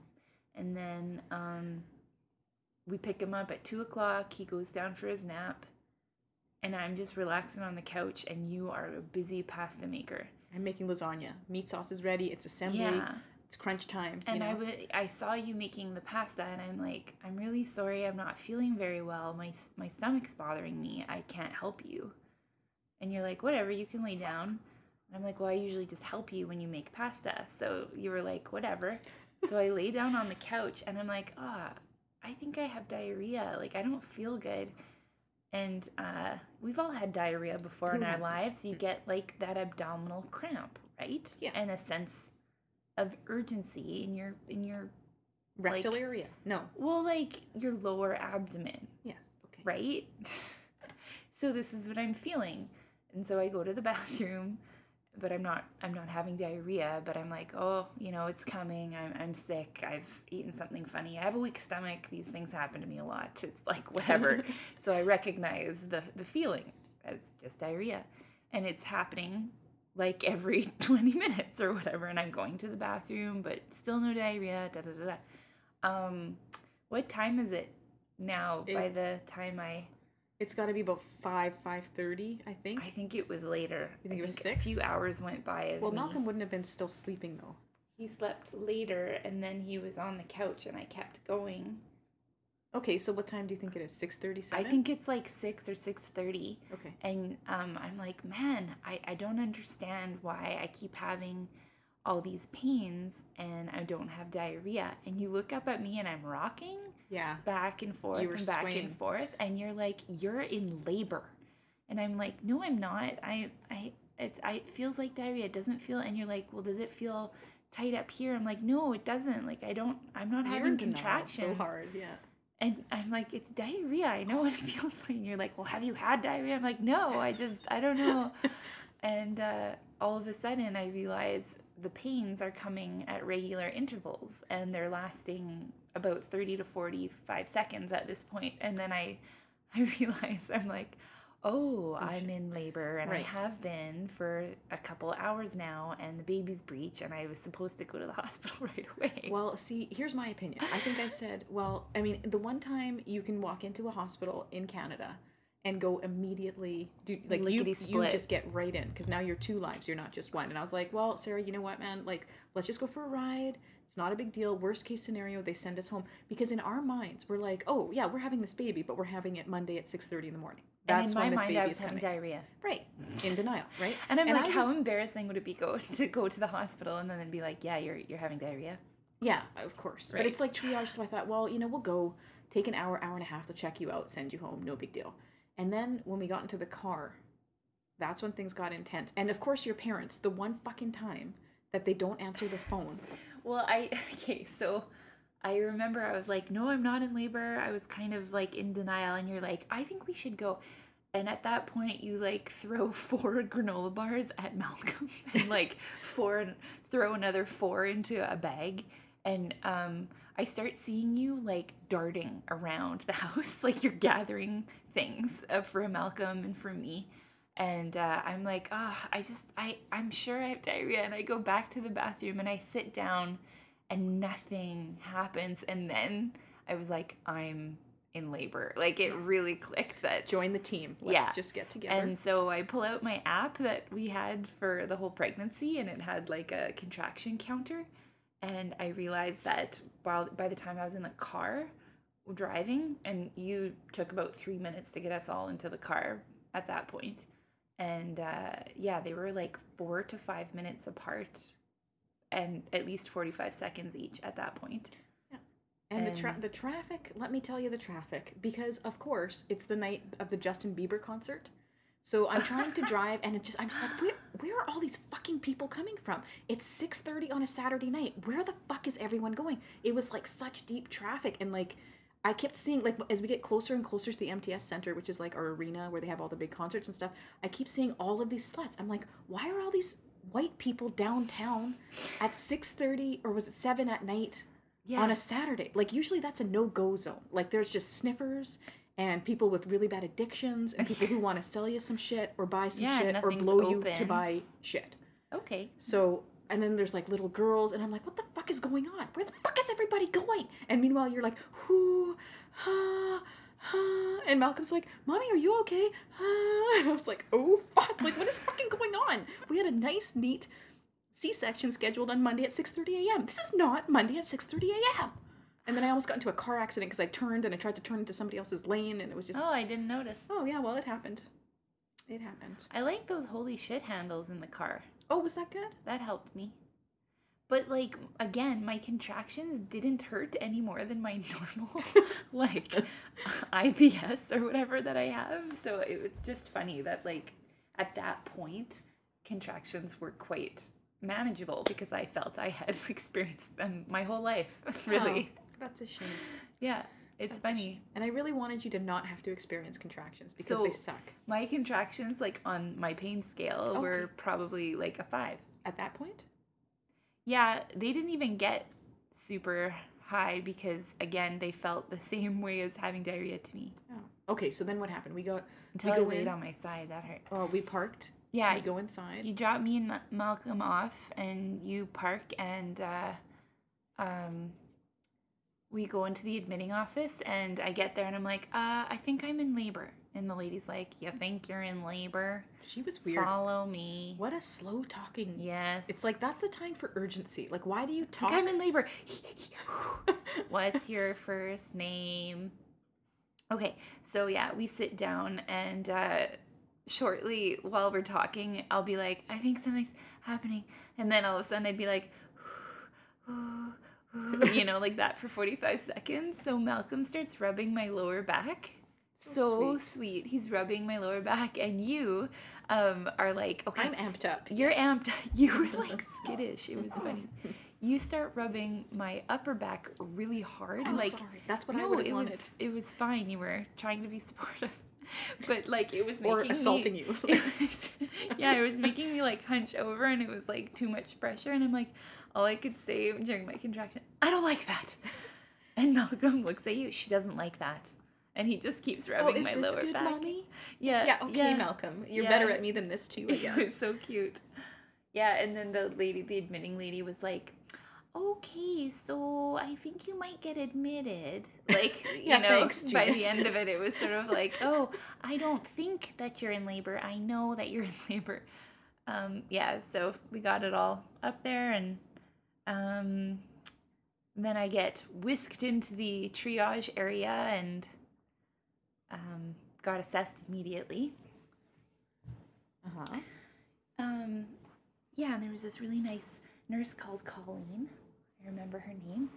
And then um, we pick him up at two o'clock. He goes down for his nap. And I'm just relaxing on the couch, and you are a busy pasta maker. I'm making lasagna. Meat sauce is ready. It's assembly. Yeah. It's crunch time. And you know? I would, I saw you making the pasta, and I'm like, I'm really sorry. I'm not feeling very well. My my stomach's bothering me. I can't help you. And you're like, whatever. You can lay down. And I'm like, well, I usually just help you when you make pasta. So you were like, whatever. So I lay down on the couch, and I'm like, ah, I think I have diarrhea. Like I don't feel good. And uh, we've all had diarrhea before in our lives. You get like that abdominal cramp, right? Yeah. And a sense of urgency in your in your rectal like- area. No. well, like your lower abdomen, Yes. Okay. right? so this is what I'm feeling. And so I go to the bathroom, but I'm not I'm not having diarrhea, but I'm like, "Oh, you know, it's coming. I'm I'm sick. I've eaten something funny. I have a weak stomach. These things happen to me a lot." It's like whatever. so I recognize the the feeling as just diarrhea. And it's happening like every 20 minutes or whatever and I'm going to the bathroom, but still no diarrhea, da da da da. Um, what time is it now? by the time I, It's got to be about five, five thirty, I think. I think it was later. You think I it was six. A few hours went by. Well, me. Malcolm wouldn't have been still sleeping though. he slept later, and then he was on the couch, and I kept going. Okay, so what time do you think it is? Six thirty I think it's like six or six thirty, Okay. and um, I'm like, man, I I don't understand why I keep having all these pains and I don't have diarrhea. And you look up at me, and I'm rocking. Yeah. back and forth were and back swaying. and forth and you're like you're in labor And I'm like, no, I'm not. I, I, it's, I, it feels like diarrhea. It doesn't feel, and you're like, well, does it feel tight up here? I'm like, no, it doesn't. Like, I don't, I'm not You're having contractions. so hard, yeah. And I'm like, it's diarrhea. I know what it feels like. And you're like, well, have you had diarrhea? I'm like, no, I just, I don't know. and uh, all of a sudden, I realize the pains are coming at regular intervals and they're lasting about 30 to 45 seconds at this point. And then I, I realize I'm like, oh, oh I'm in labor and Right. I have been for a couple hours now and the baby's breech and I was supposed to go to the hospital right away. Well, see, here's my opinion. I think I said, well, I mean, the one time you can walk into a hospital in Canada and go immediately do like you, you just get right in because now you're two lives, you're not just one. And I was like, well, Sarah, you know what, man? Like, let's just go for a ride. It's not a big deal. Worst case scenario, they send us home because in our minds we're like, oh yeah, we're having this baby, but we're having it Monday at six thirty in the morning. and That's in my when this mind, baby I was is having coming. diarrhea. Right, in denial, right? And I'm And like, I how was- embarrassing would it be go to go to the hospital and then they'd be like, yeah, you're you're having diarrhea. Yeah, of course. But it's like triage, so I thought, well, you know, we'll go take an hour, hour and a half to check you out, send you home, no big deal. And then when we got into the car, that's when things got intense. And of course, your parents, the one fucking time that they don't answer the phone. Well, I okay, so I remember I was like, no, I'm not in labor. I was kind of like in denial, and you're like, I think we should go. And at that point, you like throw four granola bars at Malcolm, and like four, throw another four into a bag, and um, I start seeing you like darting around the house, like you're gathering things uh, for Malcolm and for me. And uh, I'm like, ah, I just, I, I'm sure I have diarrhea. And I go back to the bathroom and I sit down and nothing happens. And then I was like, I'm in labor. Like it really clicked that. Join the team. Let's Yeah. just get together. And so I pull out my app that we had for the whole pregnancy and it had like a contraction counter. And I realized that while by the time I was in the car driving, and you took about three minutes to get us all into the car at that point. And uh, yeah, they were like four to five minutes apart and at least 45 seconds each at that point. And the tra- And- the traffic, let me tell you the traffic, because of course it's the night of the Justin Bieber concert. So I'm trying to drive, and it just I'm just like, where where are all these fucking people coming from? It's six thirty on a Saturday night. Where the fuck is everyone going? It was like such deep traffic, and like I kept seeing like as we get closer and closer to the MTS Center, which is like our arena where they have all the big concerts and stuff. I keep seeing all of these sluts. I'm like, why are all these white people downtown at six thirty or was it seven at night? Yeah. on a Saturday. Like usually that's a no-go zone. Like there's just sniffers and people with really bad addictions and people who want to sell you some shit or buy some Yeah, shit or blow you to buy shit. okay. So and then there's like little girls and I'm like, what the fuck is going on? Where the fuck is everybody going? And meanwhile you're like, whoo, ha, ha. And Malcolm's like, Mommy, are you okay? Ha. And I was like, oh fuck, like what is fucking going on? We had a nice, neat C-section scheduled on Monday at 6:30 a.m. This is not Monday at 6:30 a.m. And then I almost got into a car accident because I turned and I tried to turn into somebody else's lane and it was just Oh, I didn't notice. oh yeah, well it happened. It happened. I like those holy shit handles in the car. Oh, was that good? That helped me. But like again, my contractions didn't hurt any more than my normal like IBS or whatever that I have. So it was just funny that like at that point contractions were quite manageable because I felt I had experienced them my whole life. really. Oh, that's a shame. Yeah. It's That's funny. And I really wanted you to not have to experience contractions because they suck. My contractions like on my pain scale Okay. were probably like a 5. At that point? Yeah, they didn't even get super high because again, they felt the same way as having diarrhea to me. Oh. Okay, so then what happened? We got. Until I go laid in? on my side, that hurt. oh, we parked. Yeah, We go inside. you drop me and Malcolm off, and you park, and uh, um, we go into the admitting office, and I get there, and I'm like, uh, I think I'm in labor, and the lady's like, You think you're in labor? She was weird. Follow me. What a slow talking. Yes. It's like that's the time for urgency. Like why do you I talk? think I'm in labor. What's your first name? Okay, so yeah, we sit down and uh, shortly while we're talking, I'll be like, I think something's happening. And then all of a sudden I'd be like, you know, like that for 45 seconds. So Malcolm starts rubbing my lower back so So sweet. sweet. He's rubbing my lower back, and you um, are like, okay, I'm amped up. you're amped. You were like skittish. It was funny. You start rubbing my upper back really hard. I'm like sorry. That's what I no, would have it wanted. was it was fine. You were trying to be supportive, but like it was making or assaulting me, you. it was, yeah, it was making me like hunch over, and it was like too much pressure. And I'm like, all I could say during my contraction, I don't like that. And Malcolm looks at you. She doesn't like that, and he just keeps oh, rubbing is my this lower good, back. mommy? Yeah, Yeah. Okay, Malcolm. You're yeah. better at me than this too. I It guess. was so cute. Yeah, and then the lady, the admitting lady, was like, "Okay, so I think you might get admitted." Like, Yeah, you know, thanks, by the end of it, it was sort of like, "Oh, I don't think that you're in labor. I know that you're in labor." Um, yeah, so we got it all up there, and um, then I get whisked into the triage area and um, got assessed immediately. Uh huh. Um, yeah, and there was this really nice nurse called Colleen. I remember her name.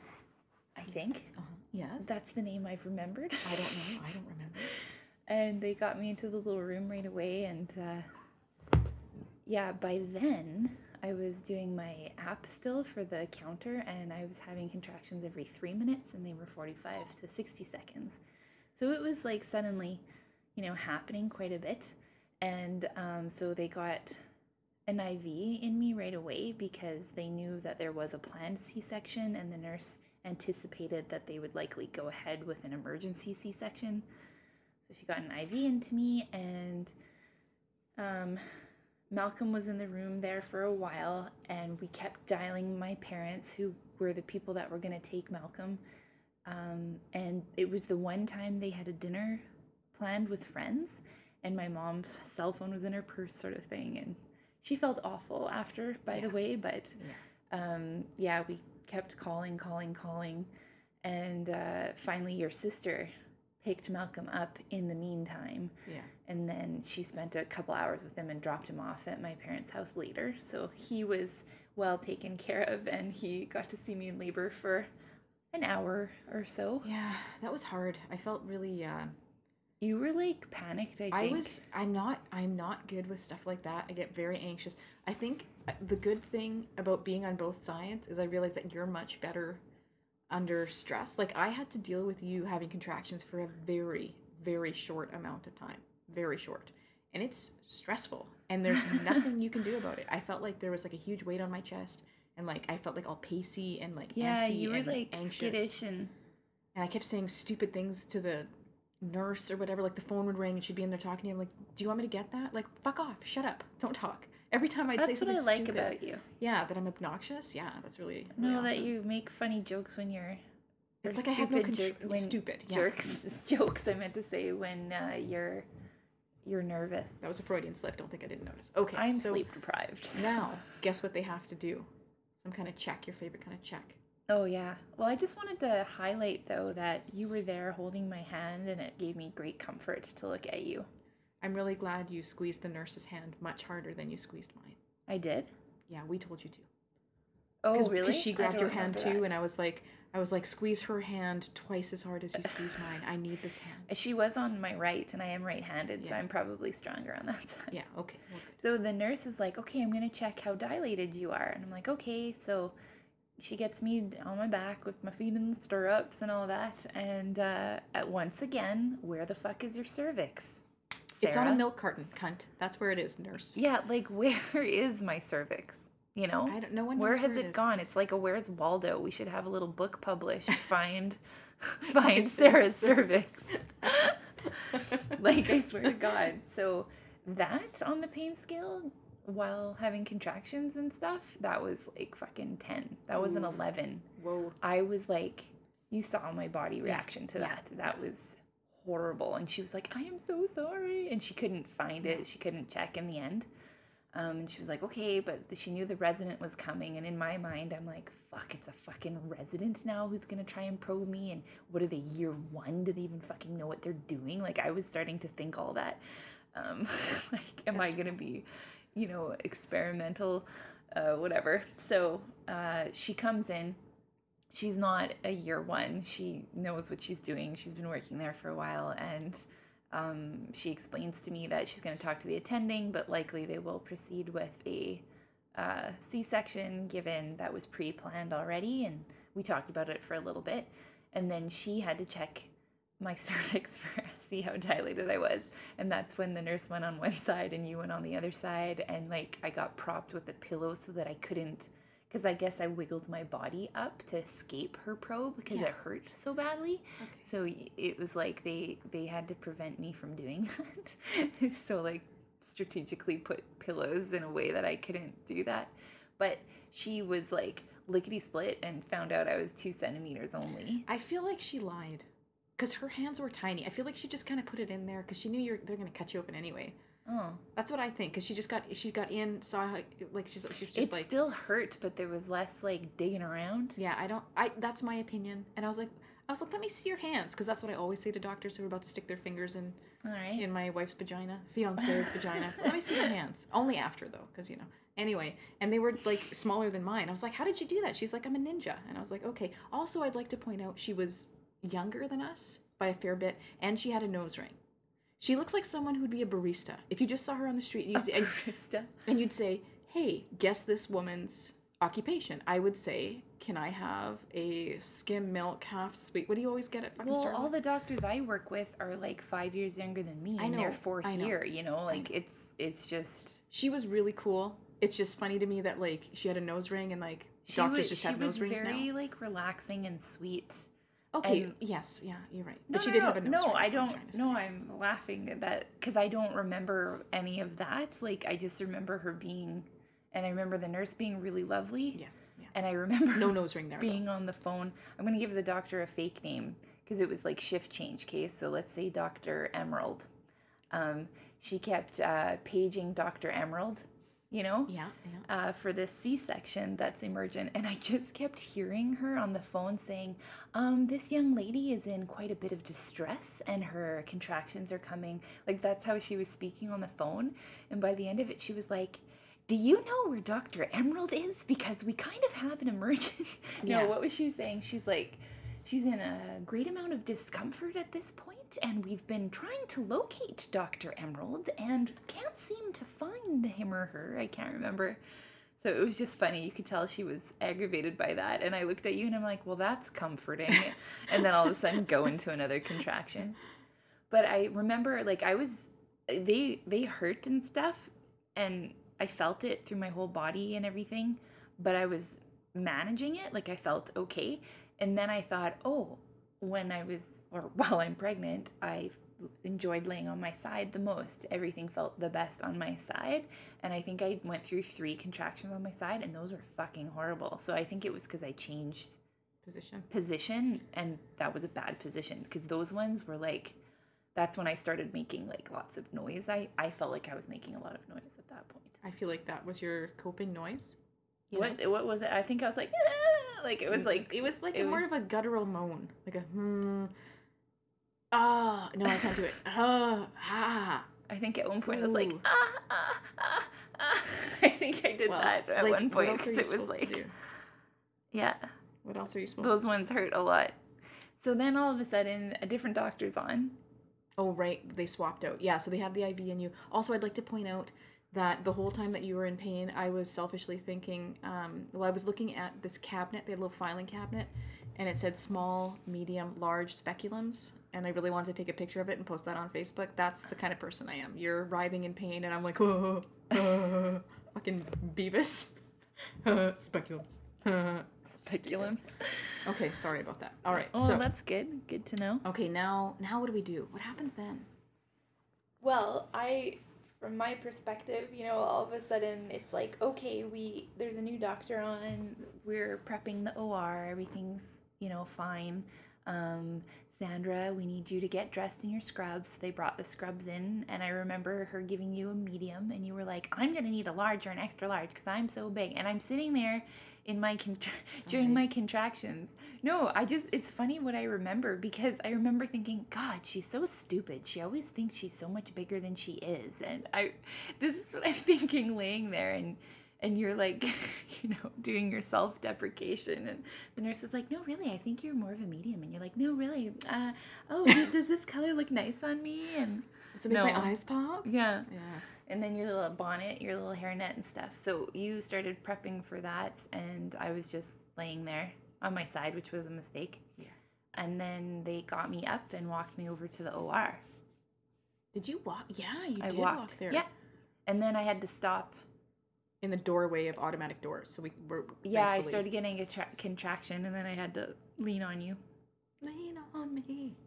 I think Uh-huh. Yes. that's the name I've remembered. I don't know. I don't remember. and they got me into the little room right away, and uh, yeah, by then I was doing my app still for the counter, and I was having contractions every three minutes, and they were forty-five to sixty seconds. So it was like suddenly, you know, happening quite a bit, and um, so they got an IV in me right away because they knew that there was a planned C section and the nurse anticipated that they would likely go ahead with an emergency C section. So she got an IV into me, and um, Malcolm was in the room there for a while, and we kept dialing my parents, who were the people that were going to take Malcolm. Um, and it was the one time they had a dinner planned with friends, and my mom's cell phone was in her purse, sort of thing. And she felt awful after, by the way, but Yeah. um, yeah, we kept calling, calling, calling. And uh, finally, your sister picked Malcolm up in the meantime. Yeah. And then she spent a couple hours with him and dropped him off at my parents' house later. So he was well taken care of and he got to see me in labor for an hour or so. Yeah. That was hard. I felt really. Uh, You were like panicked, I think. I was. I'm not. I'm not good with stuff like that. I get very anxious. I think uh, the good thing about being on both sides is I realize that you're much better under stress. Like I had to deal with you having contractions for a very, very short amount of time. Very short. And it's stressful. And there's nothing you can do about it. I felt like there was like a huge weight on my chest and like I felt like all pacey and like Yeah, you were and like anxious. skittish and And I kept saying stupid things to the nurse or whatever. Like the phone would ring and she'd be in there talking to me. I'm like, do you want me to get that? Like, fuck off. Shut up. Don't talk. Every time I'd say that's what something I like stupid. about you. Yeah, that I'm obnoxious. Yeah, that's really, really No, that you make funny jokes when you're. It's like I have no stupid control. jokes when Stupid. Yeah. jerks jokes. I meant to say when uh, you're you're nervous. That was a Freudian slip. Don't think I didn't notice. Okay. I'm so sleep deprived. now, guess what they have to do? Some kind of check. Your favorite kind of check. Oh yeah. Well, I just wanted to highlight though that you were there holding my hand, and it gave me great comfort to look at you. I'm really glad you squeezed the nurse's hand much harder than you squeezed mine. I did. Yeah, we told you to. Oh Cause, really? 'cause she grabbed your hand too, that. and I was like, I was like, squeeze her hand twice as hard as you squeeze mine. I need this hand. She was on my right, and I am right-handed, so I'm probably stronger on that side. Yeah. Okay. well. So the nurse is like, okay, I'm gonna check how dilated you are. And I'm like, okay. So she gets me on my back with my feet in the stirrups and all that. And uh, at once again, where the fuck is your cervix? It's on a milk carton, cunt. That's where it is, nurse. Yeah, like where is my cervix? You know? I don't. No one knows where has it gone? It's like a Where's Waldo? We should have a little book published. Find, find Sarah's cervix. like I swear to God. So that on the pain scale, while having contractions and stuff, that was like fucking ten. That was an eleven. Whoa. I was like, you saw my body reaction to yeah, that. That was horrible. And she was like, I am so sorry. And she couldn't find it. She couldn't check in the end. Um, and she was like, okay, but she knew the resident was coming. And in my mind, I'm like, fuck, it's a fucking resident now who's gonna try and probe me. And what are they, year one? Do they even fucking know what they're doing? Like, I was starting to think all that. Um, like, am I gonna be, you know, experimental, uh, whatever. So uh, she comes in. She's not a year one. She knows what she's doing. She's been working there for a while. And Um, she explains to me that she's going to talk to the attending, but likely they will proceed with a uh, C-section, given that was pre-planned already, and we talked about it for a little bit. And then she had to check my cervix for see how dilated I was, and that's when the nurse went on one side and you went on the other side, and like I got propped with a pillow so that I couldn't because I guess I wiggled my body up to escape her probe because Yeah. it hurt so badly. Okay. So it was like they they had to prevent me from doing that. so like strategically put pillows in a way that I couldn't do that. But she was like lickety split and found out I was two centimeters only. I feel like she lied because her hands were tiny. I feel like she just kind of put it in there because she knew you're they're gonna cut you open anyway. Oh, That's what I think because she just got she got in saw how, like she's she's just it like still hurt, but there was less like digging around. yeah I don't I that's my opinion and I was like I was like let me see your hands because that's what I always say to doctors who are about to stick their fingers in All right. in my wife's vagina fiance's vagina let me see your hands only after though because you know anyway and they were like smaller than mine I was like how did you do that she's like I'm a ninja and I was like okay also I'd like to point out she was younger than us by a fair bit and she had a nose ring. She looks like someone who'd be a barista. If you just saw her on the street and, you say, and, you'd say, "Hey, guess this woman's occupation," I would say, "Can I have a skim milk half sweet?" What do you always get at fucking Well, Starbucks? all the doctors I work with are like five years younger than me I in their know, fourth I know. year. You know, like it's it's just she was really cool. It's just funny to me that like she had a nose ring and like she doctors was just she have was nose rings very now. like relaxing and sweet. Okay, and- yes, yeah, you're right. No, but she no, did no, have a nose no, ring. I don't. No. I'm laughing at that because I don't remember any of that. Like I just remember her being, and I remember the nurse being really lovely. Yes, yeah. And I remember No nose ring there. though. being on the phone. I'm gonna give the doctor a fake name because it was like shift change case. So let's say Doctor Emerald. Um, she kept uh, paging Doctor Emerald. You know Yeah, yeah. uh, for this C-section that's emergent, and I just kept hearing her on the phone saying, um, "This young lady is in quite a bit of distress, and her contractions are coming." Like that's how she was speaking on the phone, and by the end of it, she was like. Do you know where Dr. Emerald is? Because we kind of have an emergent. Yeah. no, what was she saying? She's like, she's in a great amount of discomfort at this point, and we've been trying to locate Dr. Emerald and can't seem to find him or her. I can't remember. So it was just funny. You could tell she was aggravated by that. And I looked at you and I'm like, well, that's comforting. and then all of a sudden go into another contraction. But I remember like I was they they hurt and stuff and I felt it through my whole body and everything, but I was managing it like I felt okay. And then I thought, "Oh, when I was or while I'm pregnant, I enjoyed laying on my side the most. Everything felt the best on my side. And I think I went through three contractions on my side, and those were fucking horrible. So I think it was because I changed Position. position, and that was a bad position because those ones were like, that's when I started making like lots of noise. I, I felt like I was making a lot of noise at that point. I feel like that was your coping noise. you know? What what was it? I think I was like, "Ah," like it was like it was like it a more was- of a guttural moan, like a hmm. Ah, no, I can't do it. Ah, ah. I think at one point I was like, ah, ah, ah, ah. I think I did Well, that at like, one point because it was like, do? yeah, What else are you supposed those to? ones hurt a lot. So then all of a sudden, a different doctor's on. Oh, right, they swapped out. Yeah, so they have the IV in you. Also, I'd like to point out that the whole time that you were in pain, I was selfishly thinking. Um, well, I was looking at this cabinet, they had a little filing cabinet, and it said small, medium, large speculums. And I really wanted to take a picture of it and post that on Facebook. That's the kind of person I am. You're writhing in pain, and I'm like, oh, oh, fucking Beavis. speculums. Speculum. Okay, sorry about that. All right, Oh, so that's good. Good to know. okay, now now what do we do? What happens then? Well, I from my perspective, you know, all of a sudden it's like, okay, we there's a new doctor on. We're prepping the OR. Everything's, you know, fine. Um, Sandra, we need you to get dressed in your scrubs. They brought the scrubs in, and I remember her giving you a medium, and you were like, I'm going to need a large or an extra large because I'm so big. And I'm sitting there in my contra- during my contractions. No, I just, it's funny what I remember because I remember thinking, God, she's so stupid. She always thinks she's so much bigger than she is. And I, this is what I'm thinking laying there. And and you're like, you know, doing your self deprecation. And the nurse is like, no, really, I think you're more of a medium. And you're like, no, really, uh, oh, does this color look nice on me? And Does it make my eyes pop? yeah. Yeah. And then your little bonnet, your little hairnet and stuff. So you started prepping for that, and I was just laying there on my side, which was a mistake. Yeah. And then they got me up and walked me over to the OR. Did you walk? Yeah, you I did walked walk there. Yeah. And then I had to stop. In the doorway of automatic doors. So we were. Yeah, I started getting a tra- contraction, and then I had to lean on you Lean on me.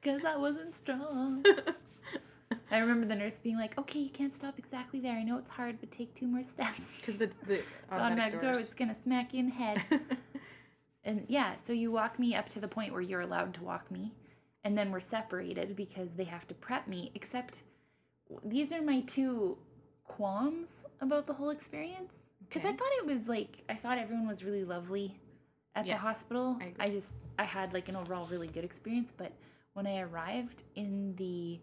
because I wasn't strong. I remember the nurse being like, "Okay, you can't stop exactly there. I know it's hard, but take two more steps." Because the, the The automatic door was gonna smack you in the head. And yeah, so you walk me up to the point where you're allowed to walk me, and then we're separated because they have to prep me. Except these are my two qualms about the whole experience. Because I thought it was like, I thought everyone was really lovely at Yes, the hospital. I. I just, I had like an overall really good experience. But when I arrived in the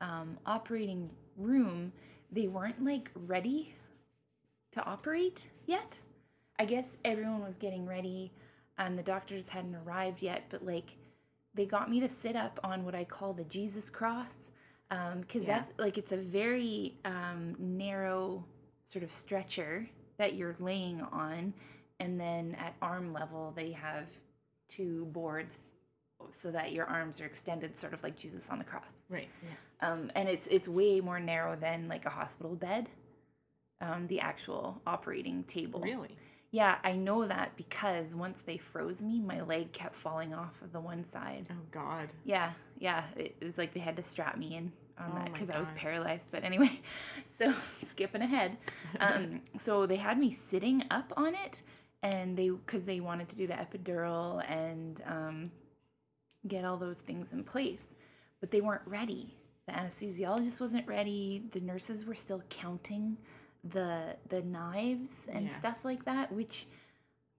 um, operating room, they weren't like ready to operate yet. I guess everyone was getting ready and the doctors hadn't arrived yet, but like they got me to sit up on what I call the Jesus cross because Yeah. that's like it's a very um, narrow sort of stretcher that you're laying on, and then at arm level they have two boards so that your arms are extended, sort of like Jesus on the cross Right. Yeah. um, and it's it's way more narrow than like a hospital bed. Um, the actual operating table. Really? Yeah, I know that because once they froze me, my leg kept falling off of the one side. Oh God. Yeah, yeah, it was like they had to strap me in on Oh that because I was paralyzed. But anyway, so skipping ahead, um, so they had me sitting up on it, and they because they wanted to do the epidural and um, get all those things in place, but they weren't ready. The anesthesiologist wasn't ready. The nurses were still counting the the knives and Yeah. stuff like that, which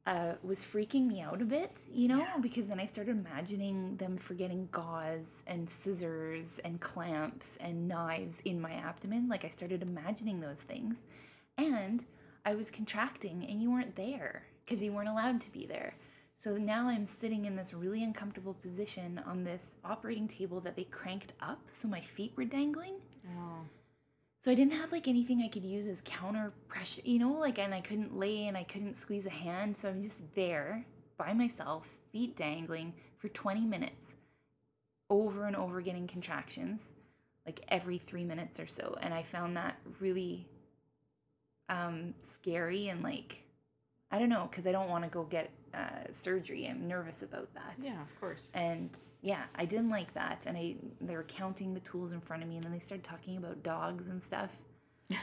uh, was freaking me out a bit, you know, Yeah. because then I started imagining them forgetting gauze and scissors and clamps and knives in my abdomen. Like I started imagining those things. And I was contracting and you weren't there because you weren't allowed to be there. So now I'm sitting in this really uncomfortable position on this operating table that they cranked up so my feet were dangling. Oh. So I didn't have like anything I could use as counter pressure, you know, like, and I couldn't lay and I couldn't squeeze a hand. So I'm just there by myself, feet dangling for 20 minutes, over and over getting contractions, like every three minutes or so. And I found that really um, scary and like, I don't know, because I don't want to go get uh, surgery. I'm nervous about that Yeah, of course. and yeah i didn't like that and i they were counting the tools in front of me and then they started talking about dogs and stuff.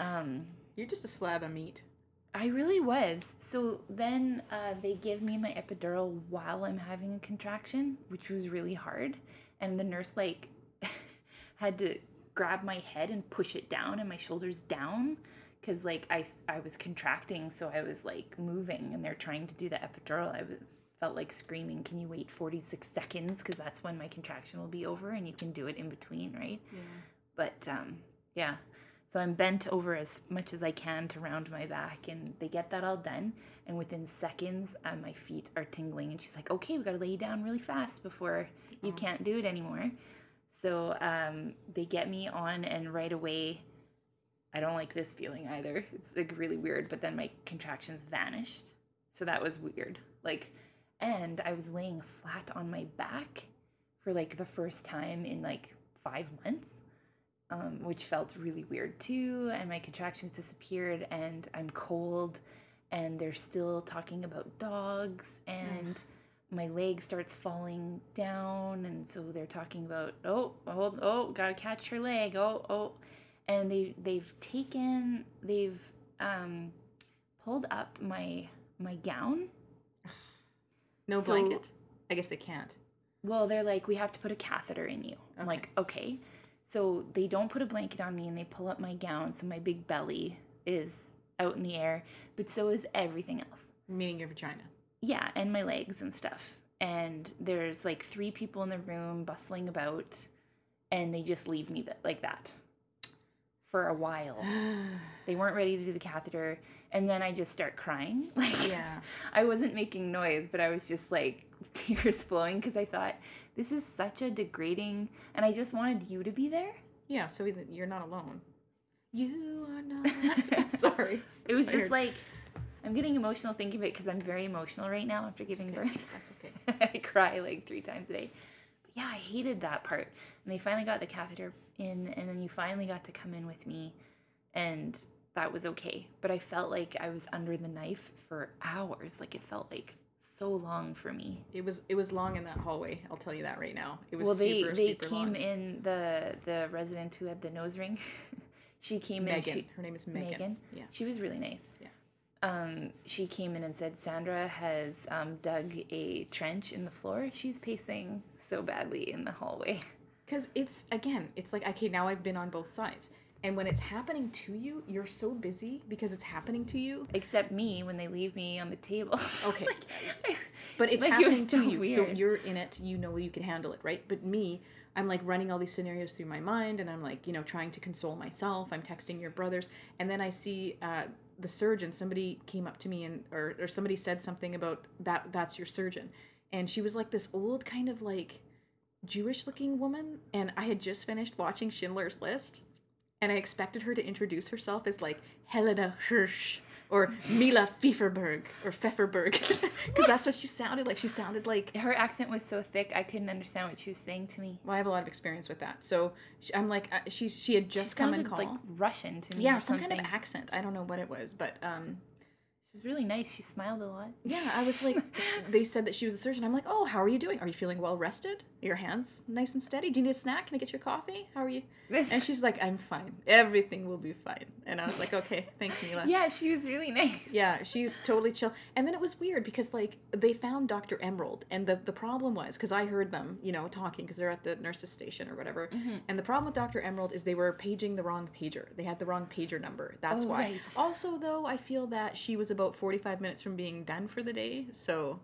Um You're just a slab of meat. i really was. So then uh, they give me my epidural while i'm having a contraction which was really hard and the nurse like had to grab my head and push it down and my shoulders down because like I, I was contracting so i was like moving and they're trying to do the epidural. I was felt like screaming can you wait 46 seconds? Because that's when my contraction will be over and you can do it in between right? Yeah. but um, yeah. So i'm bent over as much as i can to round my back and they get that all done. And within seconds uh, my feet are tingling and she's like okay we gotta lay you down really fast before you Oh. can't do it anymore. So um, they get me on and right away i don't like this feeling either. It's like really weird but then my contractions vanished. So that was weird. Like and i was laying flat on my back for like the first time in like five months um, which felt really weird too. And my contractions disappeared, and I'm cold, and they're still talking about dogs, and my leg starts falling down, and so they're talking about oh, hold, oh, gotta catch her leg, oh, oh, and they they've taken they've um, pulled up my my gown. No So- blanket. I guess they can't. Well, they're like, we have to put a catheter in you. I'm like, okay. So they don't put a blanket on me and they pull up my gown. So my big belly is out in the air, but so is everything else. Meaning your vagina. Yeah, and my legs and stuff. And there's like three people in the room bustling about, and they just leave me th- like that. for a while. they weren't ready to do the catheter. And then I just start crying. Like, Yeah. I wasn't making noise, but I was just like tears flowing because I thought, this is such a degrading. And I just wanted you to be there. Yeah, so we- you're not alone. You are not. I'm sorry. It was Tired. just like, I'm getting emotional thinking of it because I'm very emotional right now after giving Okay, birth. That's okay. I cry like three times a day. But yeah, I hated that part. And they finally got the catheter in, and then you finally got to come in with me, and that was okay. But I felt like I was under the knife for hours. Like it felt like so long for me. It was it was long in that hallway. I'll tell you that right now. It was well, they super they super came long. in the the resident who had the nose ring. she came in. Megan. She, Her name is Megan. Megan. Yeah. She was really nice. Yeah. Um, she came in and said Sandra has um, dug a trench in the floor. She's pacing so badly in the hallway. Because it's again, it's like okay, now I've been on both sides, and when it's happening to you, you're so busy because it's happening to you. Except me when they leave me on the table. Okay. Like, But it's Like, it happening to so you, so you're in it. You know you can handle it, right? But me, I'm like running all these scenarios through my mind, and I'm like, you know, trying to console myself. I'm texting your brothers, and then I see uh, the surgeon. Somebody came up to me, and or or somebody said something about that. That's your surgeon, and she was like this old kind of like Jewish-looking woman, and I had just finished watching Schindler's List, and I expected her to introduce herself as like Helena Hirsch or Mila Pfefferberg or Pfefferberg because that's what she sounded like. She sounded like her accent was so thick I couldn't understand what she was saying to me. well, I have a lot of experience with that. So she, I'm like, uh, she she had just she come and sounded call. like Russian to me. yeah, or some something. kind of accent. I don't know what it was, but um, was really nice. She smiled a lot. yeah, I was like, they said that she was a surgeon. I'm like, oh, how are you doing? Are you feeling well rested? Are your hands nice and steady? Do you need a snack? Can I get your coffee? How are you? And she's like, I'm fine. Everything will be fine. And I was like, okay, thanks, Mila. yeah, she was really nice. Yeah, she was totally chill. And then it was weird because like they found Dr. Emerald, and the the problem was because I heard them, you know, talking because they're at the nurses station or whatever. Mm-hmm. And the problem with Dr. Emerald is they were paging the wrong pager. They had the wrong pager number. That's Oh, why. right. Also, though, I feel that she was about forty five minutes from being done for the day, so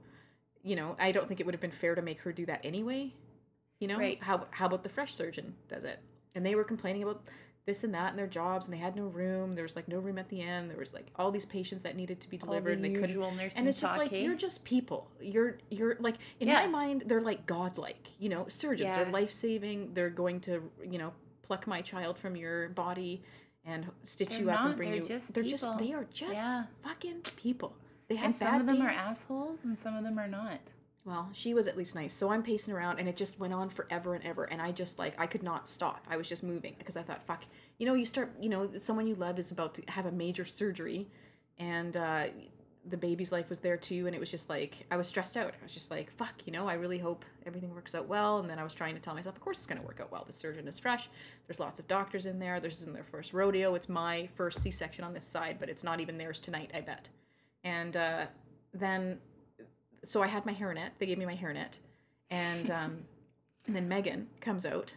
you know, I don't think it would have been fair to make her do that anyway. You know, Right. how how about the fresh surgeon does it? And they were complaining about this and that in their jobs, and they had no room. There was like no room at the end. There was like all these patients that needed to be delivered, the and they couldn't. And it's just talk, like eh? you're just people. You're you're like in my mind, they're like godlike. You know, surgeons Yeah. are life saving. They're going to you know pluck my child from your body and stitch They're you up not, and bring they're you. just they're just they are just Yeah. fucking people. They have and some of them are assholes and some of them are not. Well, she was at least nice. So I'm pacing around and it just went on forever and ever. And I just like, I could not stop. I was just moving because I thought, fuck, you know, you start, you know, someone you love is about to have a major surgery and uh, the baby's life was there too. And it was just like, I was stressed out. I was just like, fuck, you know, I really hope everything works out well. And then I was trying to tell myself, of course it's going to work out well. The surgeon is fresh. There's lots of doctors in there. This isn't their first rodeo. It's my first C section on this side, but it's not even theirs tonight, I bet. And uh, then so I had my hairnet. They gave me my hairnet, and um, and then Megan comes out,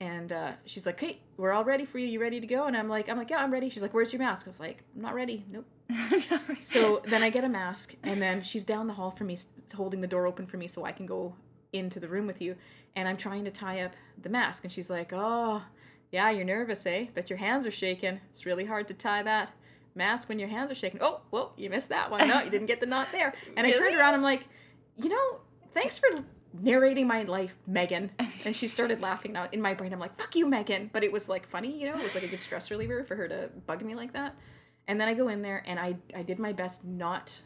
and uh, she's like, "Hey, we're all ready for you. You ready to go?" And I'm like, "I'm like, yeah, I'm ready." She's like, "Where's your mask?" I was like, "I'm not ready. Nope." So then I get a mask, and then she's down the hall for me, holding the door open for me so I can go into the room with you. And I'm trying to tie up the mask, and she's like, "Oh, yeah, you're nervous, eh? But your hands are shaking. It's really hard to tie that mask when your hands are shaking. Oh, well, you missed that one. No, you didn't get the knot there." And I turned around. I'm like, "You know, thanks for." narrating my life megan and she started laughing now in my brain i'm like fuck you megan but it was like funny you know it was like a good stress reliever for her to bug me like that and then I go in there and I I did my best not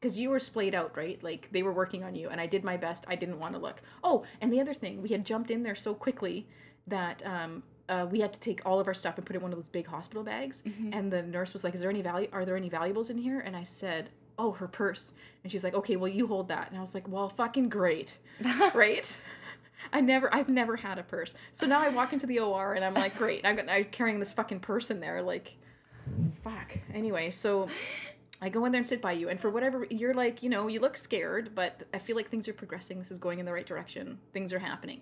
because you were splayed out, right? Like they were working on you, and I did my best. I didn't want to look. Oh, and the other thing, we had jumped in there so quickly that um, uh, we had to take all of our stuff and put it in one of those big hospital bags. And the nurse was like, "Is there any value? Are there any valuables in here?" And I said, "Oh, her purse." And she's like, "Okay, well you hold that." And I was like, "Well, fucking great, right?" I never, I've never had a purse. So now I walk into the OR and I'm like, great, I'm, gonna- I'm carrying this fucking purse in there, like, fuck. Anyway, so I go in there and sit by you, and for whatever you're like, you know, you look scared, but I feel like things are progressing. This is going in the right direction. Things are happening,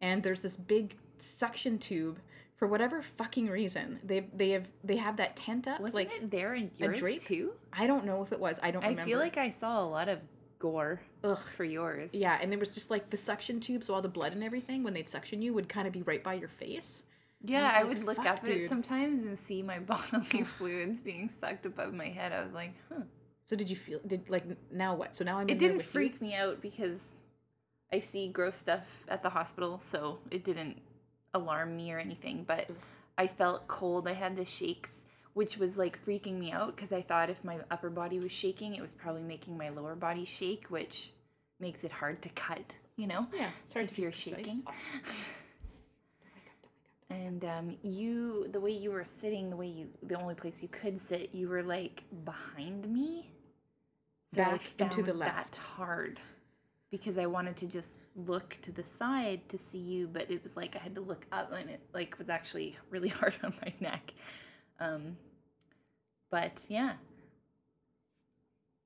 and there's this big suction tube. For whatever fucking reason, they they have they have that tent up. Wasn't like it there in yours drape? too? I don't know if it was. I don't I remember. feel like I saw a lot of gore Ugh. for yours. Yeah, and there was just like the suction tube, so all the blood and everything when they'd suction you would kind of be right by your face. Yeah, I, like, would look "Fuck, up at it sometimes and see my bodily fluids being sucked above my head. I was like, huh. So did you feel? Did like now what? So now I'm. It didn't with you? freak me out because I see gross stuff at the hospital, so it didn't alarm me or anything. But I felt cold. I had the shakes, which was like freaking me out because I thought if my upper body was shaking, it was probably making my lower body shake, which makes it hard to cut. You know, Yeah. Sorry if to you're precise. shaking. And um, you, the way you were sitting, the way you, the only place you could sit, you were like behind me. I Back and to the left. That hard, because I wanted to just look to the side to see you, but it was like I had to look up, and it like was actually really hard on my neck. Um, but yeah.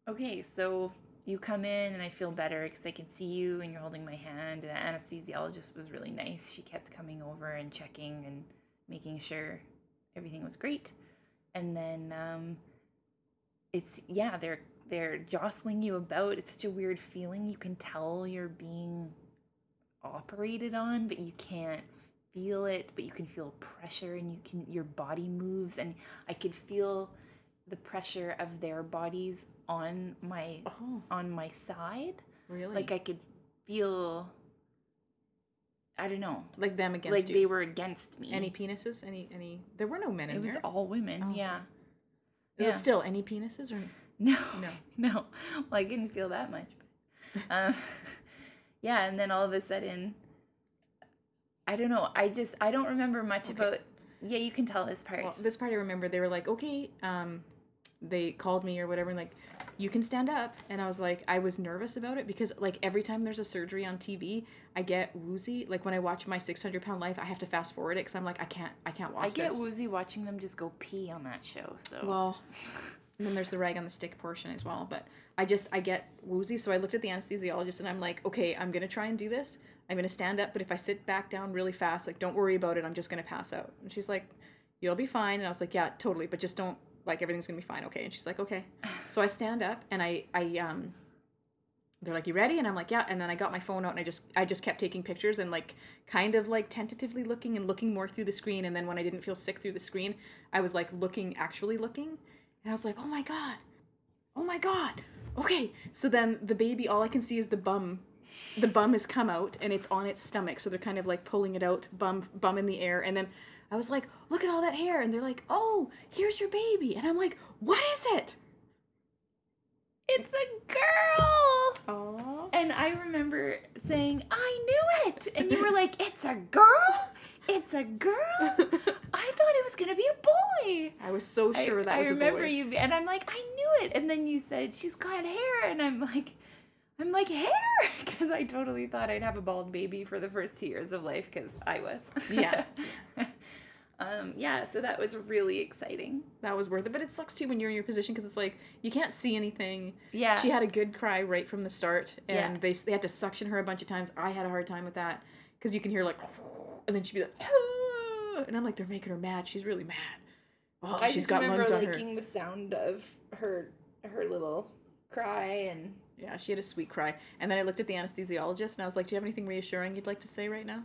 Okay, so you come in and I feel better because I can see you and you're holding my hand. And the anesthesiologist was really nice. She kept coming over and checking and making sure everything was great. And then um, it's yeah, they're they're jostling you about. It's such a weird feeling. You can tell you're being operated on, but you can't feel it. But you can feel pressure, and you can your body moves, and I could feel the pressure of their bodies on my Oh, on my side. really? Like I could feel. I don't know. like them against like you. they were against me. Any penises? Any any? There were no men in it was here. all women. Oh. Yeah. Was yeah. Still any penises or? No, No. no. Well, I didn't feel that much. Um, yeah, and then all of a sudden, I don't know. I just I don't remember much Okay. about. Yeah, you can tell this part. Well, this part I remember. They were like, okay, um, they called me or whatever, and like, you can stand up. And I was like, I was nervous about it because like every time there's a surgery on TV, I get woozy. Like when I watch my 600 pound life, I have to fast forward it because I'm like, I can't, I can't watch I get this. woozy watching them just go pee on that show. So Well, and then there's the rag on the stick portion as well. But I just I get woozy, so I looked at the anesthesiologist and I'm like, okay, I'm gonna try and do this. I'm gonna stand up, but if I sit back down really fast, like don't worry about it, I'm just gonna pass out. And she's like, you'll be fine. And I was like, yeah, totally, but just don't like everything's gonna be fine, okay? And she's like, okay. So I stand up and I I um. They're like, "You ready?" And I'm like, "Yeah." And then I got my phone out and I just I just kept taking pictures and like kind of like tentatively looking and looking more through the screen. And then when I didn't feel sick through the screen, I was like looking, actually looking, and I was like, "Oh my god, oh my god." Okay, so then the baby, all I can see is the bum. The bum has come out and it's on its stomach, so they're kind of like pulling it out, bum bum in the air, and then I was like, "Look at all that hair," and they're like, "Oh, here's your baby," and I'm like, "What is it?" it's a girl. Oh, And I remember saying, "I knew it," and you were like, "It's a girl. It's a girl." I thought it was gonna be a boy. I was so I- sure that I was remember a boy. you, and I'm like, I knew it. And then you said she's got hair, and I'm like, I'm like hair, because I totally thought I'd have a bald baby for the first two years of life, because I was. Yeah. um. Yeah. So that was really exciting. That was worth it, but it sucks too when you're in your position because it's like you can't see anything. Yeah. She had a good cry right from the start, and Yeah. they they had to suction her a bunch of times. I had a hard time with that because you can hear like, and then she'd be like, and I'm like, they're making her mad. She's really mad. Oh, I she's just got remember lungs on her. liking the sound of her her little cry and Yeah, she had a sweet cry. And then I looked at the anesthesiologist and I was like, "Do you have anything reassuring you'd like to say right now?"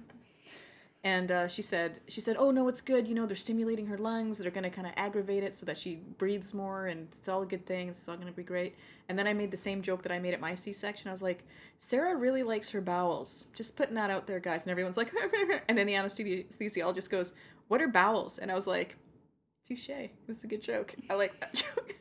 And uh, she said, "She said, oh no, it's good. You know, they're stimulating her lungs. They're gonna kind of aggravate it so that she breathes more, and it's all a good thing. It's all gonna be great." And then I made the same joke that I made at my C-section. I was like, "Sarah really likes her bowels. Just putting that out there, guys." And everyone's like, and then the anesthesiologist goes, "What are bowels?" And I was like, "Touche. That's a good joke. I like that joke."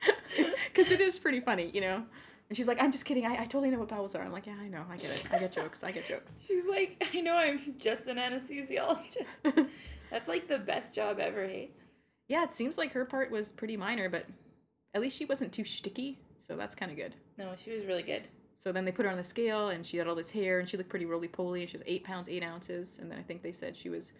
Because it is pretty funny, you know? And she's like, I'm just kidding. I, I totally know what bowels are. I'm like, yeah, I know. I get it. I get jokes. I get jokes. she's like, I know I'm just an anesthesiologist. That's like the best job ever, hey? yeah, it seems like her part was pretty minor, but at least she wasn't too sticky. So that's kind of good. No, she was really good. So then they put her on the scale and she had all this hair and she looked pretty roly poly. And she was eight pounds, eight ounces. And then I think they said she was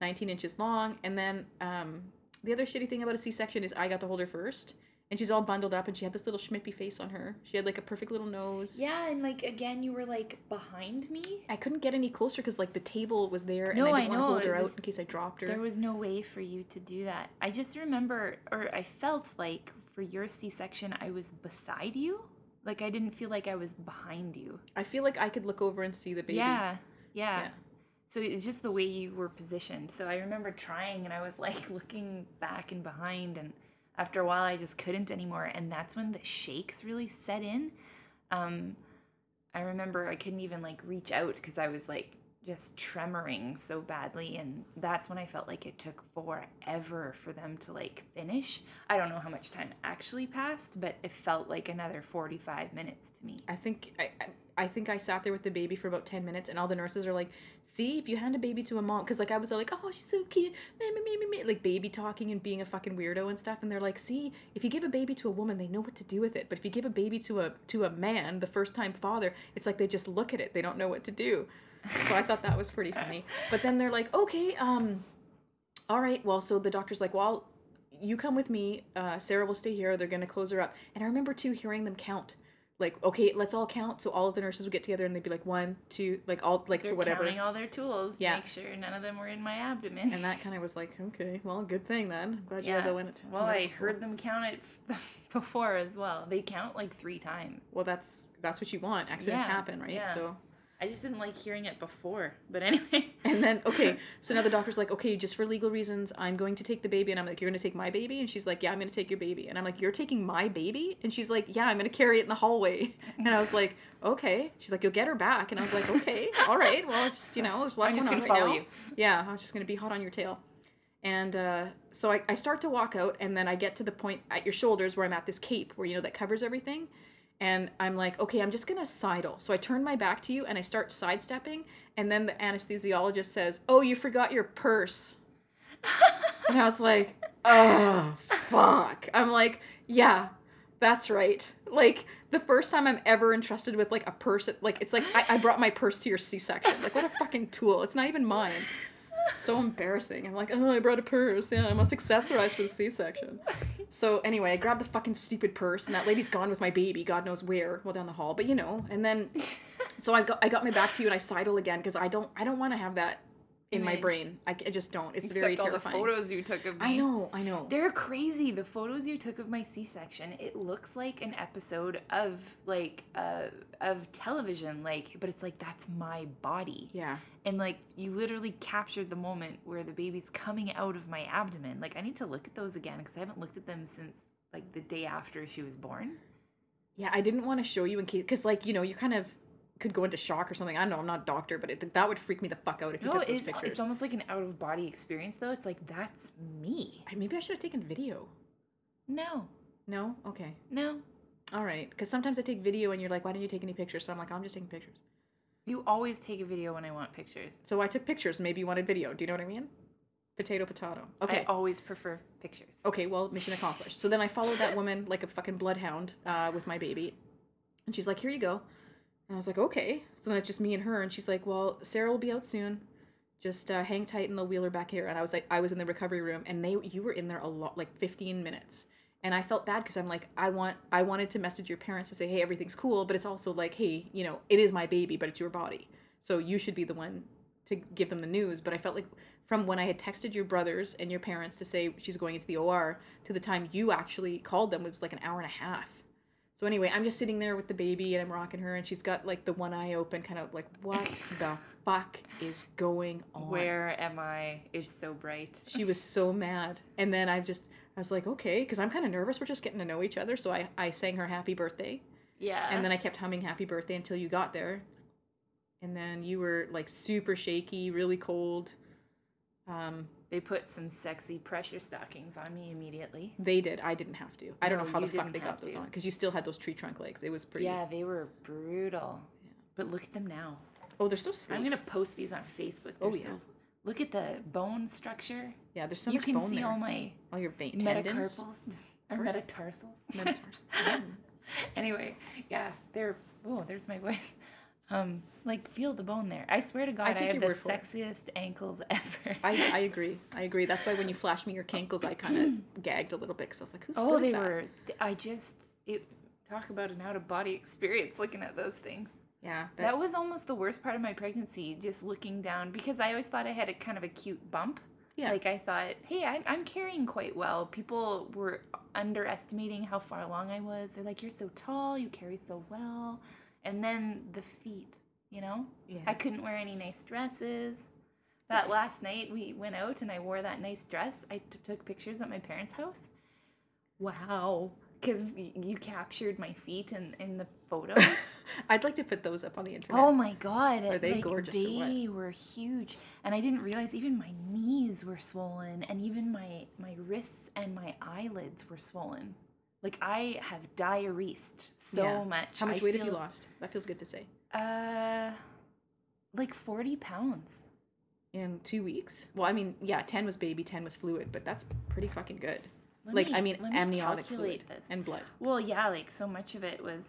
19 inches long. And then um, the other shitty thing about a C section is I got to hold her first. And she's all bundled up and she had this little schmippy face on her. She had like a perfect little nose. Yeah, and like again, you were like behind me. I couldn't get any closer because like the table was there and No, I I didn't want to hold her it out was- in case I dropped her. There was no way for you to do that. I just remember, or I felt like for your C section, I was beside you. Like I didn't feel like I was behind you. I feel like I could look over and see the baby. Yeah, yeah. Yeah. So it's just the way you were positioned. So I remember trying and I was like looking back and behind and after a while I just couldn't anymore and that's when the shakes really set in. Um I remember I couldn't even like reach out because I was like just tremoring so badly and that's when I felt like it took forever for them to like finish. I don't know how much time actually passed, but it felt like another 45 minutes to me. I think I, I I think I sat there with the baby for about 10 minutes and all the nurses are like, see, if you hand a baby to a mom, because like I was like, oh, she's so cute, me, me, me, me, me, like baby talking and being a fucking weirdo and stuff. And they're like, see, if you give a baby to a woman, they know what to do with it. But if you give a baby to a to a man, the first time father, it's like they just look at it. They don't know what to do. So I thought that was pretty funny. But then they're like, okay, um, all right, well, so the doctor's like, well, you come with me. Uh, Sarah will stay here. They're gonna close her up. And I remember too hearing them count like okay let's all count so all of the nurses would get together and they'd be like one two like all like They're to whatever counting all their tools Yeah. to make sure none of them were in my abdomen. and that kind of was like okay well good thing then i'm glad you guys Yeah. all went to well, I school. heard them count it before as well. They count like three times. well that's that's what you want accidents Yeah, happen right yeah. so I just didn't like hearing it before. But anyway. and then okay so now the doctor's like okay just for legal reasons i'm going to take the baby and i'm like you're going to take my baby and she's like yeah i'm going to take your baby and i'm like you're taking my baby and she's like yeah i'm going to carry it in the hallway and i was like okay she's like you'll get her back and i was like okay all right well just you know there's a lot I'm just going gonna on right follow now. you. yeah i was just going to be hot on your tail and uh, so I, I start to walk out and then i get to the point at your shoulders where i'm at this cape where you know that covers everything and i'm like okay i'm just to sidle. So i turn my back to you and i start sidestepping and then the anesthesiologist says oh you forgot your purse. And i was like oh fuck. I'm like yeah that's right. Like the first time i'm ever entrusted with like a purse like it's like I, I brought my purse to your c-section. Like what a fucking tool. It's not even mine so embarrassing. I'm like, oh, I brought a purse. Yeah, I must accessorize for the C-section. So anyway, I grabbed the fucking stupid purse, and that lady's gone with my baby, God knows where, well down the hall. But you know, and then, so I got I got my back to you, and I sidle again because I don't I don't want to have that in my brain. I, I just don't. It's Except very all terrifying. the photos you took of me. I know, I know. They're crazy. The photos you took of my C-section, it looks like an episode of like uh of television like but it's like that's my body. Yeah. And like you literally captured the moment where the baby's coming out of my abdomen. Like I need to look at those again because I haven't looked at them since like the day after she was born. Yeah, I didn't want to show you in case, because like you know, you kind of could go into shock or something. I don't know. I'm not a doctor, but it, that would freak me the fuck out if you No, took those it's pictures. it's almost like an out of body experience though. It's like that's me. I- Maybe I should have taken video. No, No. Okay. no. All right. Because sometimes I take video, and you're like, "Why didn't you take any pictures?" So I'm like, "I'm just taking pictures." You always take a video when I want pictures. So I took pictures. Maybe you wanted video. Do you know what I mean? Potato, potato. Okay. I always prefer pictures. Okay, well, mission accomplished. So then I followed that woman like a fucking bloodhound uh, with my baby. And she's like, here you go. And I was like, okay. So then it's just me and her. And she's like, well, Sarah will be out soon. Just uh, hang tight and they'll wheel her back here. And I was like, I was in the recovery room and they, you were in there a lot, like 15 minutes. And I felt bad because I'm like, I want, I wanted to message your parents to say, hey, everything's cool. But it's also like, hey, you know, it is my baby, but it's your body. So you should be the one to give them the news. But I felt like from when I had texted your brothers and your parents to say she's going into the OR to the time you actually called them, it was like an hour and a half. So anyway, I'm just sitting there with the baby and I'm rocking her and she's got like the one eye open, kind of like, what the fuck is going on? Where am I? It's so bright. She was so mad. And then I just, I was like, okay, because I'm kind of nervous. We're just getting to know each other. So I, I sang her happy birthday. Yeah. And then I kept humming happy birthday until you got there. And then you were like super shaky, really cold. Um, they put some sexy pressure stockings on me immediately. They did. I didn't have to. I don't know how the fuck they got those to. on because you still had those tree trunk legs. It was pretty. Yeah, they were brutal. But look at them now. Oh, they're so sleek. I'm gonna post these on Facebook. Oh, They're yeah. so- look at the bone structure. yeah, there's so you much can see there. all my all your vein tendons. metacarpals or metatarsals. Metatarsals. Mm. anyway, yeah, they're oh, there's my voice. Um, like feel the bone there. I swear to God, I, take have the word for it. sexiest ankles ever. I, I agree. I agree. That's why when you flashed me your cankles, I kind of gagged a little bit because I was like, "Who's oh, they that? were. I just it talk about an out of body experience looking at those things. Yeah, that, That was almost the worst part of my pregnancy, just looking down because I always thought I had a kind of a cute bump. yeah. Like I thought, hey, I'm, I'm carrying quite well. People were underestimating how far along I was. They're like, you're so tall, you carry so well. And then the feet, you know? yeah. I couldn't wear any nice dresses. That last night we went out and I wore that nice dress. I t- took pictures at my parents' house. Wow. Because y- you captured my feet in, in the photos. I'd like to put those up on the internet. oh my god. Are they like, gorgeous? They were huge. And I didn't realize even my knees were swollen and even my, my wrists and my eyelids were swollen. Like I have diuresed so Yeah. much. How much I weight have you lost? That feels good to say. Uh, like 40 pounds. In two weeks? Well, I mean, yeah, 10 was baby, 10 was fluid, but that's pretty fucking good. Let like, me- I mean, me amniotic fluid this. and blood. Well, yeah, like so much of it was.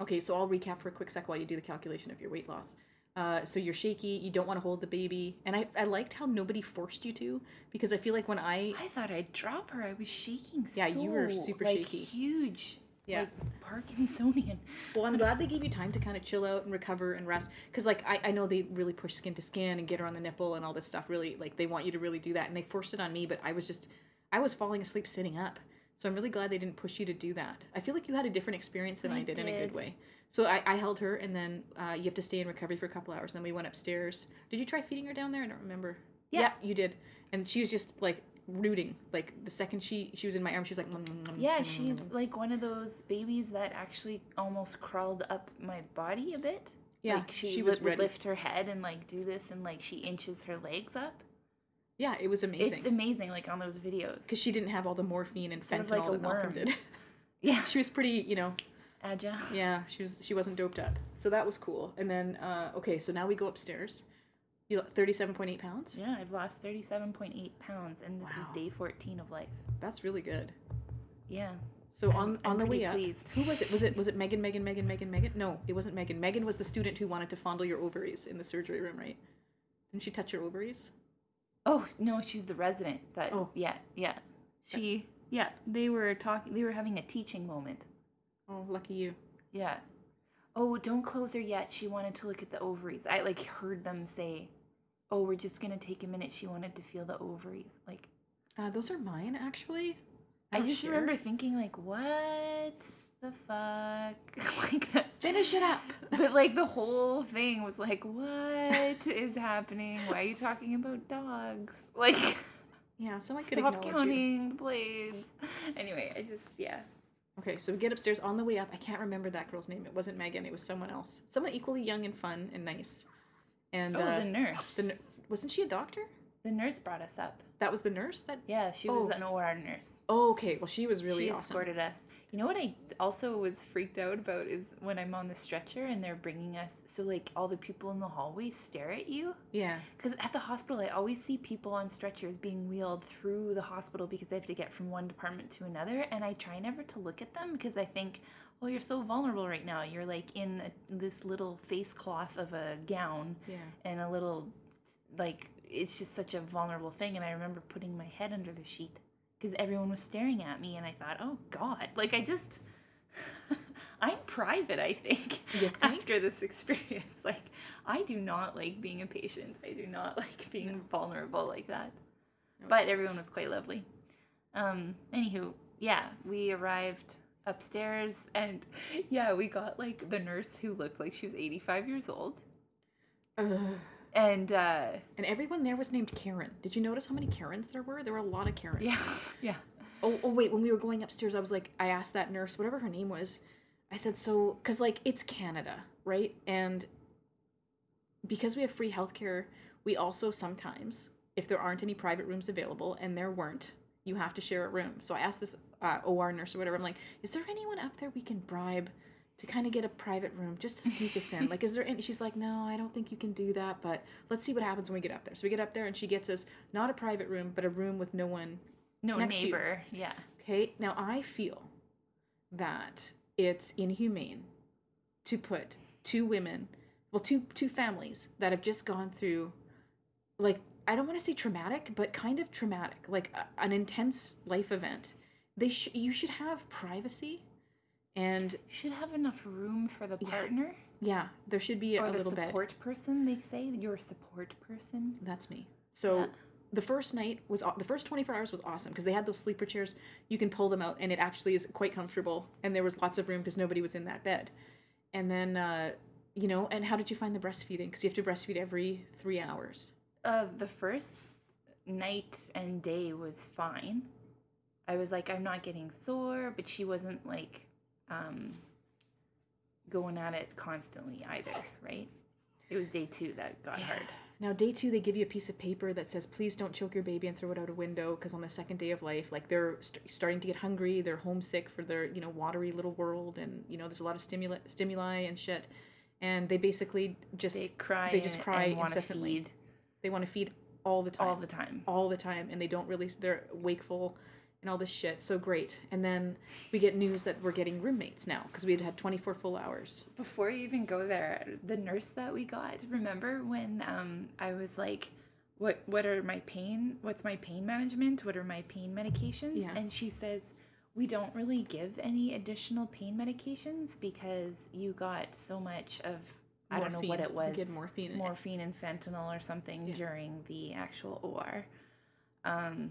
Okay, so I'll recap for a quick sec while you do the calculation of your weight loss. Uh, so you're shaky, you don't want to hold the baby, and I, I liked how nobody forced you to because I feel like when I I thought I'd drop her. I was shaking. Yeah, you were super like, shaky. Huge. Yeah. Like Parkinsonian. well, I'm glad they gave you time to kind of chill out and recover and rest because like I, I know they really push skin to skin and get her on the nipple and all this stuff. Really, like they want you to really do that, and they forced it on me, but I was just I was falling asleep sitting up. So I'm really glad they didn't push you to do that. I feel like you had a different experience than I, I did, in a good way. So I, I held her, and then uh, you have to stay in recovery for a couple hours. Then we went upstairs. Did you try feeding her down there? I don't remember. Yeah. you did. And she was just like rooting. Like the second she she was in my arm, she was like. "Nom, nom, nom, Yeah, she's nom." like one of those babies that actually almost crawled up my body a bit. Yeah, like she, she would, was would ready. lift her head and like do this, and like she inches her legs up. Yeah, it was amazing. It's amazing, like on those videos. because she didn't have all the morphine and Sort fentanyl of like that Malcolm did. Yeah, she was pretty, you know, agile. yeah, she was she wasn't doped up, so that was cool. And then, uh, okay, so now we go upstairs. You thirty-seven point eight pounds. Yeah, I've lost thirty-seven point eight pounds, and this Wow. is day fourteen of life. That's really good. Yeah. So I'm- on I'm on the pretty way up, pleased. who was it? Was it was it Megan? Megan? Megan? Megan? Megan? No, it wasn't Megan. Megan was the student who wanted to fondle your ovaries in the surgery room, right? Didn't she touch your ovaries? Oh no, she's the resident. That Oh. yeah, yeah. She yeah. They were talking. They were having a teaching moment. Oh, lucky you. Yeah. Oh, don't close her yet. She wanted to look at the ovaries. I like heard them say, "Oh, we're just gonna take a minute." She wanted to feel the ovaries. Like Uh, those are mine, actually. I just share. remember thinking, like, what the fuck, like that. Finish it up. But like the whole thing was like, what is happening? Why are you talking about dogs? Like, Yeah, someone could stop acknowledge you. counting the blades. Anyway, I just yeah. Okay, so we get upstairs on the way up. I can't remember that girl's name. It wasn't Megan. It was someone else. Someone equally young and fun and nice. And Oh, uh, the nurse. the wasn't she a doctor? The nurse brought us up. That was the nurse. That Yeah, she was Oh. an OR nurse. oh, okay. Well, she was really she awesome. escorted us. You know what I also was freaked out about is when I'm on the stretcher and they're bringing us. So like all the people in the hallway stare at you. Yeah, Because at the hospital, I always see people on stretchers being wheeled through the hospital because they have to get from one department to another. And I try never to look at them because I think, oh, you're so vulnerable right now. You're like in a, this little face cloth of a gown yeah. and a little, like, it's just such a vulnerable thing. And I remember putting my head under the sheet because everyone was staring at me. And I thought, oh, God. Like, I just. I'm private, I think, think? after this experience. Like, I do not like being a patient. I do not like being vulnerable like that. No, But everyone was quite lovely. Um, anywho, yeah, we arrived upstairs and yeah, we got like the nurse who looked like she was 85 years old. Ugh. And uh, and everyone there was named Karen. Did you notice how many Karens there were? There were a lot of Karens. yeah, yeah. Oh, oh wait, when we were going upstairs, I was like, I asked that nurse, whatever her name was, I said, so, because like it's Canada, right? And because we have free healthcare, we also sometimes, if there aren't any private rooms available, and there weren't, you have to share a room. So I asked this uh, OR nurse or whatever, I'm like, is there anyone up there we can bribe to kind of get a private room just to sneak us in? Like, is there any? She's like, no, I don't think you can do that, but let's see what happens when we get up there. So we get up there, and she gets us not a private room, but a room with no one No Next to you. neighbor. Yeah. Okay, now I feel that it's inhumane to put two women, well, two two families that have just gone through, like I don't want to say traumatic, but kind of traumatic, like a, an intense life event. They sh- you should have privacy, and should have enough room for the partner yeah, there should be a, or a the little bed. support person. They say your support person. That's me. So Yeah. the first night was the first 24 hours was awesome because they had those sleeper chairs. You can pull them out and it actually is quite comfortable and there was lots of room because nobody was in that bed. And then uh, you know, and how did you find the breastfeeding? Because you have to breastfeed every three hours. uh, the first night and day was fine. I was like, I'm not getting sore, but she wasn't like um, going at it constantly either, right? It was day two that got hard. Now, day two, they give you a piece of paper that says, please don't choke your baby and throw it out a window because on the second day of life, like they're st- starting to get hungry, they're homesick for their, you know, watery little world, and, you know, there's a lot of stimuli, stimuli and shit. And they basically just, They cry. They just cry incessantly. they want to feed all the time. all the time. all the time and they don't really they're wakeful and all this shit so great and then we get news that we're getting roommates now because we had had 24 full hours Before you even go there, the nurse that we got, remember when um, I was like, what what are my pain what's my pain management? What are my pain medications? Yeah. And she says, We don't really give any additional pain medications because you got so much of I don't know what it was. Get morphine morphine and fentanyl or something Yeah. during the actual OR. Um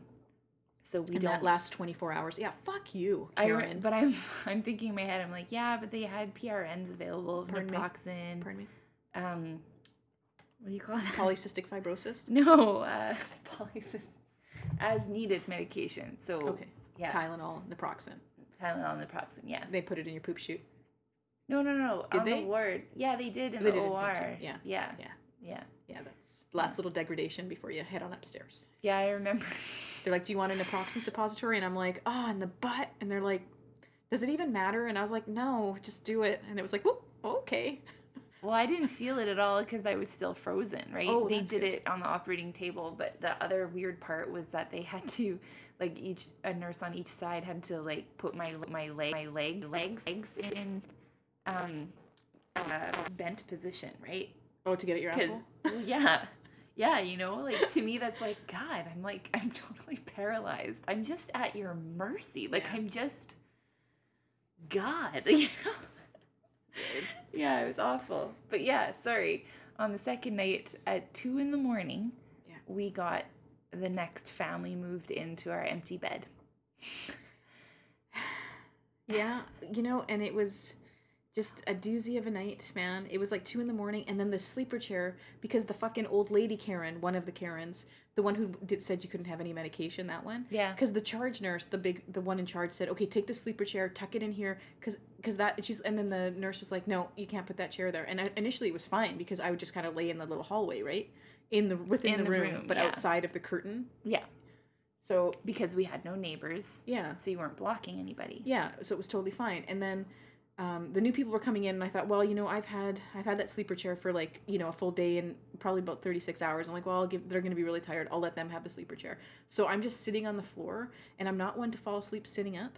so we in don't. last 24 hours. Yeah fuck you I re- Karen. but I'm I'm thinking in my head I'm like yeah but they had PRNs available for naproxen pardon me. um what do you call it polycystic fibrosis? No uh polycystic as needed medication. So okay. yeah. Tylenol naproxen. Tylenol naproxen yeah. They put it in your poop chute? No no no Did on they? the ward yeah they did in They the did OR yeah, yeah. Yeah. yeah. Yeah last little degradation before you head on upstairs. Yeah I remember. They're like do you want a naproxen suppository and i'm like oh in the butt. And they're like does it even matter? And i was like no just do it. And it was like whoop okay. Well, I didn't feel it at all because I was still frozen, right? Oh, they did good. it on the operating table, but the other weird part was that they had to, like, each a nurse on each side had to like put my my leg my leg legs legs in, um, uh, bent position, right? oh to get at your asshole? Yeah, yeah, you know, like to me that's like God. I'm like I'm totally paralyzed. I'm just at your mercy. Like Yeah. I'm just God. You know. yeah, it was awful. But yeah, sorry. On the second night at two in the morning, Yeah. we got the next family moved into our empty bed. Yeah, you know, and it was just a doozy of a night, man. It was like two in the morning, and then the sleeper chair because the fucking old lady Karen, one of the Karens, the one who did said you couldn't have any medication, that one. Yeah. Because the charge nurse, the big, the one in charge, said, "Okay, take the sleeper chair, tuck it in here, because because that." She's and then the nurse was like, "No, you can't put that chair there." And I, initially it was fine because I would just kind of lay in the little hallway, right, in the within In the, the room, room, but yeah. outside of the curtain. Yeah, So because we had no neighbors, yeah, so you weren't blocking anybody. yeah so it was totally fine and then um, the new people were coming in and i thought well you know i've had i've had that sleeper chair for like you know a full day and probably about 36 hours. I'm like well i'll give they're going to be really tired. I'll let them have the sleeper chair. So i'm just sitting on the floor and i'm not one to fall asleep sitting up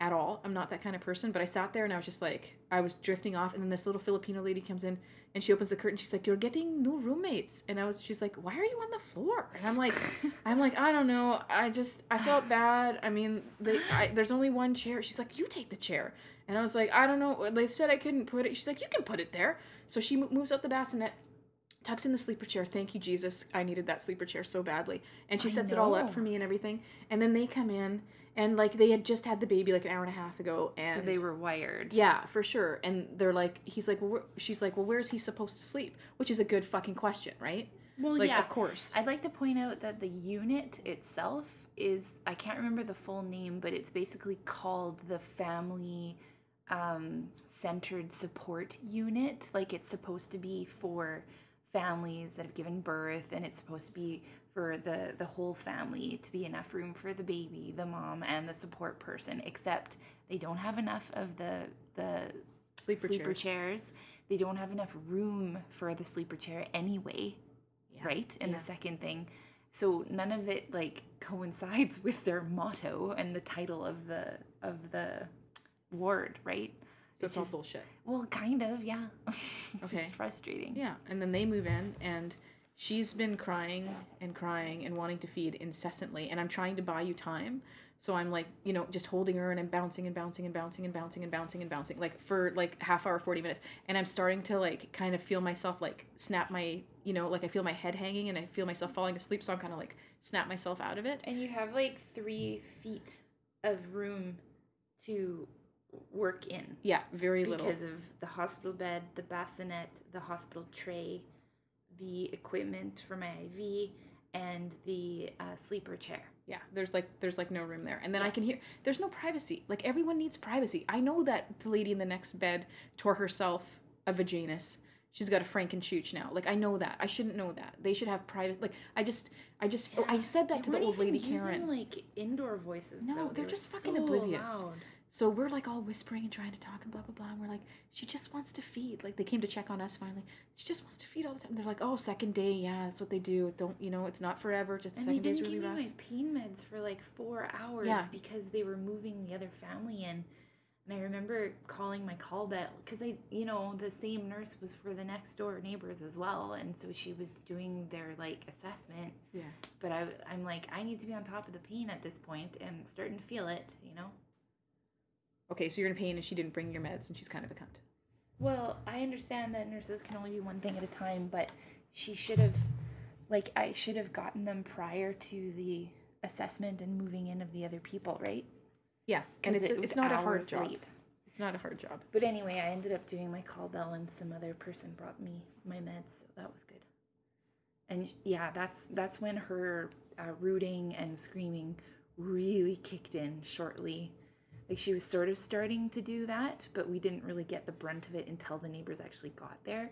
at all. I'm not that kind of person but i sat there and i was just like i was drifting off and then this little filipino lady comes in and she opens the curtain. She's like you're getting new roommates. And i was she's like why are you on the floor? And i'm like i'm like i don't know. I just i felt bad. I mean they I, there's only one chair. She's like you take the chair and i was like i don't know they said i couldn't put it she's like you can put it there so she moves up the bassinet tucks in the sleeper chair thank you jesus i needed that sleeper chair so badly and she I sets it all up for me and everything and then they come in and like they had just had the baby like an hour and a half ago and so they were wired. yeah, for sure. And they're like, he's like, well, she's like, well, where is he supposed to sleep? Which is a good fucking question, right? Well, Like, yeah. of course. I'd like to point out that the unit itself is I can't remember the full name, but it's basically called the Family um, Centered Support Unit. Like it's supposed to be for families that have given birth, and it's supposed to be for the the whole family to be enough room for the baby, the mom, and the support person. Except they don't have enough of the the Sleeper, chairs. chairs. They don't have enough room for the sleeper chair anyway Yeah. right? And Yeah. the second thing. So none of it like coincides with their motto and the title of the of the ward, right? So It's it's all just- bullshit. Well, kind of, yeah. it's Okay. just frustrating. Yeah. And then they move in, and she's been crying and crying and wanting to feed incessantly. And I'm trying to buy you time. So I'm like, you know, just holding her and I'm bouncing and bouncing and bouncing and bouncing and bouncing and bouncing, like for like half hour, 40 minutes. And I'm starting to like kind of feel myself like snap my, you know, like I feel my head hanging and I feel myself falling asleep. So I'm kind of like snap myself out of it. And you have like three feet Of room to work in Yeah, very little. because of the hospital bed, the bassinet, the hospital tray, the equipment for my IV, and the uh, sleeper chair. Yeah, there's like there's like no room there. And then I can hear there's no privacy. Like everyone needs privacy. I know that the lady in the next bed tore herself a vaginus. She's got a frankenchooch now. Like I know that. I shouldn't know that. They should have private like I just I just oh, I said that They to the old lady using, Karen. like indoor voices. No, though. they're They were just fucking so oblivious. loud. So we're like all whispering and trying to talk and blah blah blah. And we're like, she just wants to feed. Like they came to check on us finally. She just wants to feed all the time. They're like, oh, second day, yeah, that's what they do. Don't you know? It's not forever. Just And they second day's didn't really give rough. me my pain meds for like four hours Yeah. because they were moving the other family in. And I remember calling my call bell because I, you know, the same nurse was for the next door neighbors as well, and so she was doing their like assessment. Yeah. But I, I'm like, I need to be on top of the pain at this point, and starting to feel it, you know. Okay, so you're in pain and she didn't bring your meds and she's kind of a cunt. Well, I understand that nurses can only do one thing at a time, but she should have, like, I should have gotten them prior to the assessment and moving in of the other people, right? Yeah, and it's it it's not a hard job. late. It's not a hard job. But anyway, I ended up doing my call bell, and some other person brought me my meds, so that was good. And yeah, that's that's when her uh, rooting and screaming really kicked in shortly. Like she was sort of starting to do that, but we didn't really get the brunt of it until the neighbors actually got there.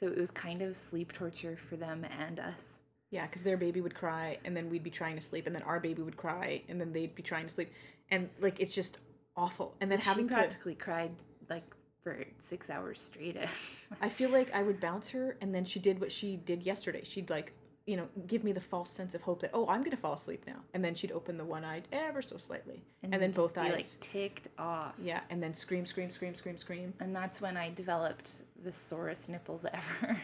So it was kind of sleep torture for them and us. Yeah, because their baby would cry and then we'd be trying to sleep and then our baby would cry and then they'd be trying to sleep and like it's just awful. And then She having to practically cried like for six hours straight. I feel like I would bounce her and then she did what she did yesterday. She'd like, you know, give me the false sense of hope that oh, I'm going to fall asleep now. And then she'd open the one eye ever so slightly. And, then just both eyes. like ticked off. yeah, and then scream scream scream scream scream. And that's when I developed the sorest nipples ever.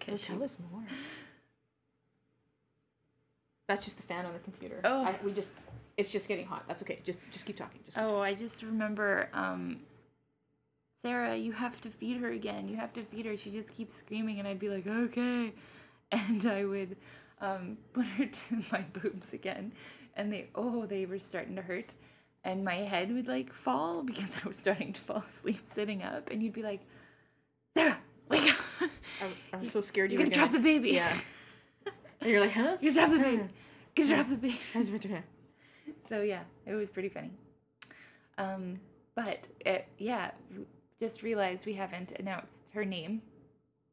'Cause tell she- us more. That's just the fan on the computer. Oh. I, we just it's just getting hot. That's okay. Just just keep talking. Just keep Oh, I just remember, um, Sarah, you have to feed her again. You have to feed her. She just keeps screaming, and I'd be like, okay. And I would um, put her to my boobs again, and they, oh, they were starting to hurt. And my head would like fall because I was starting to fall asleep sitting up, and you'd be like, Sarah, wake up. I, was so scared you You're were gonna drop the baby. Yeah. And you're like, huh? You're gonna drop the baby. Gonna drop the baby. So yeah, it was pretty funny. Um, but it, yeah, just realized we haven't announced her name,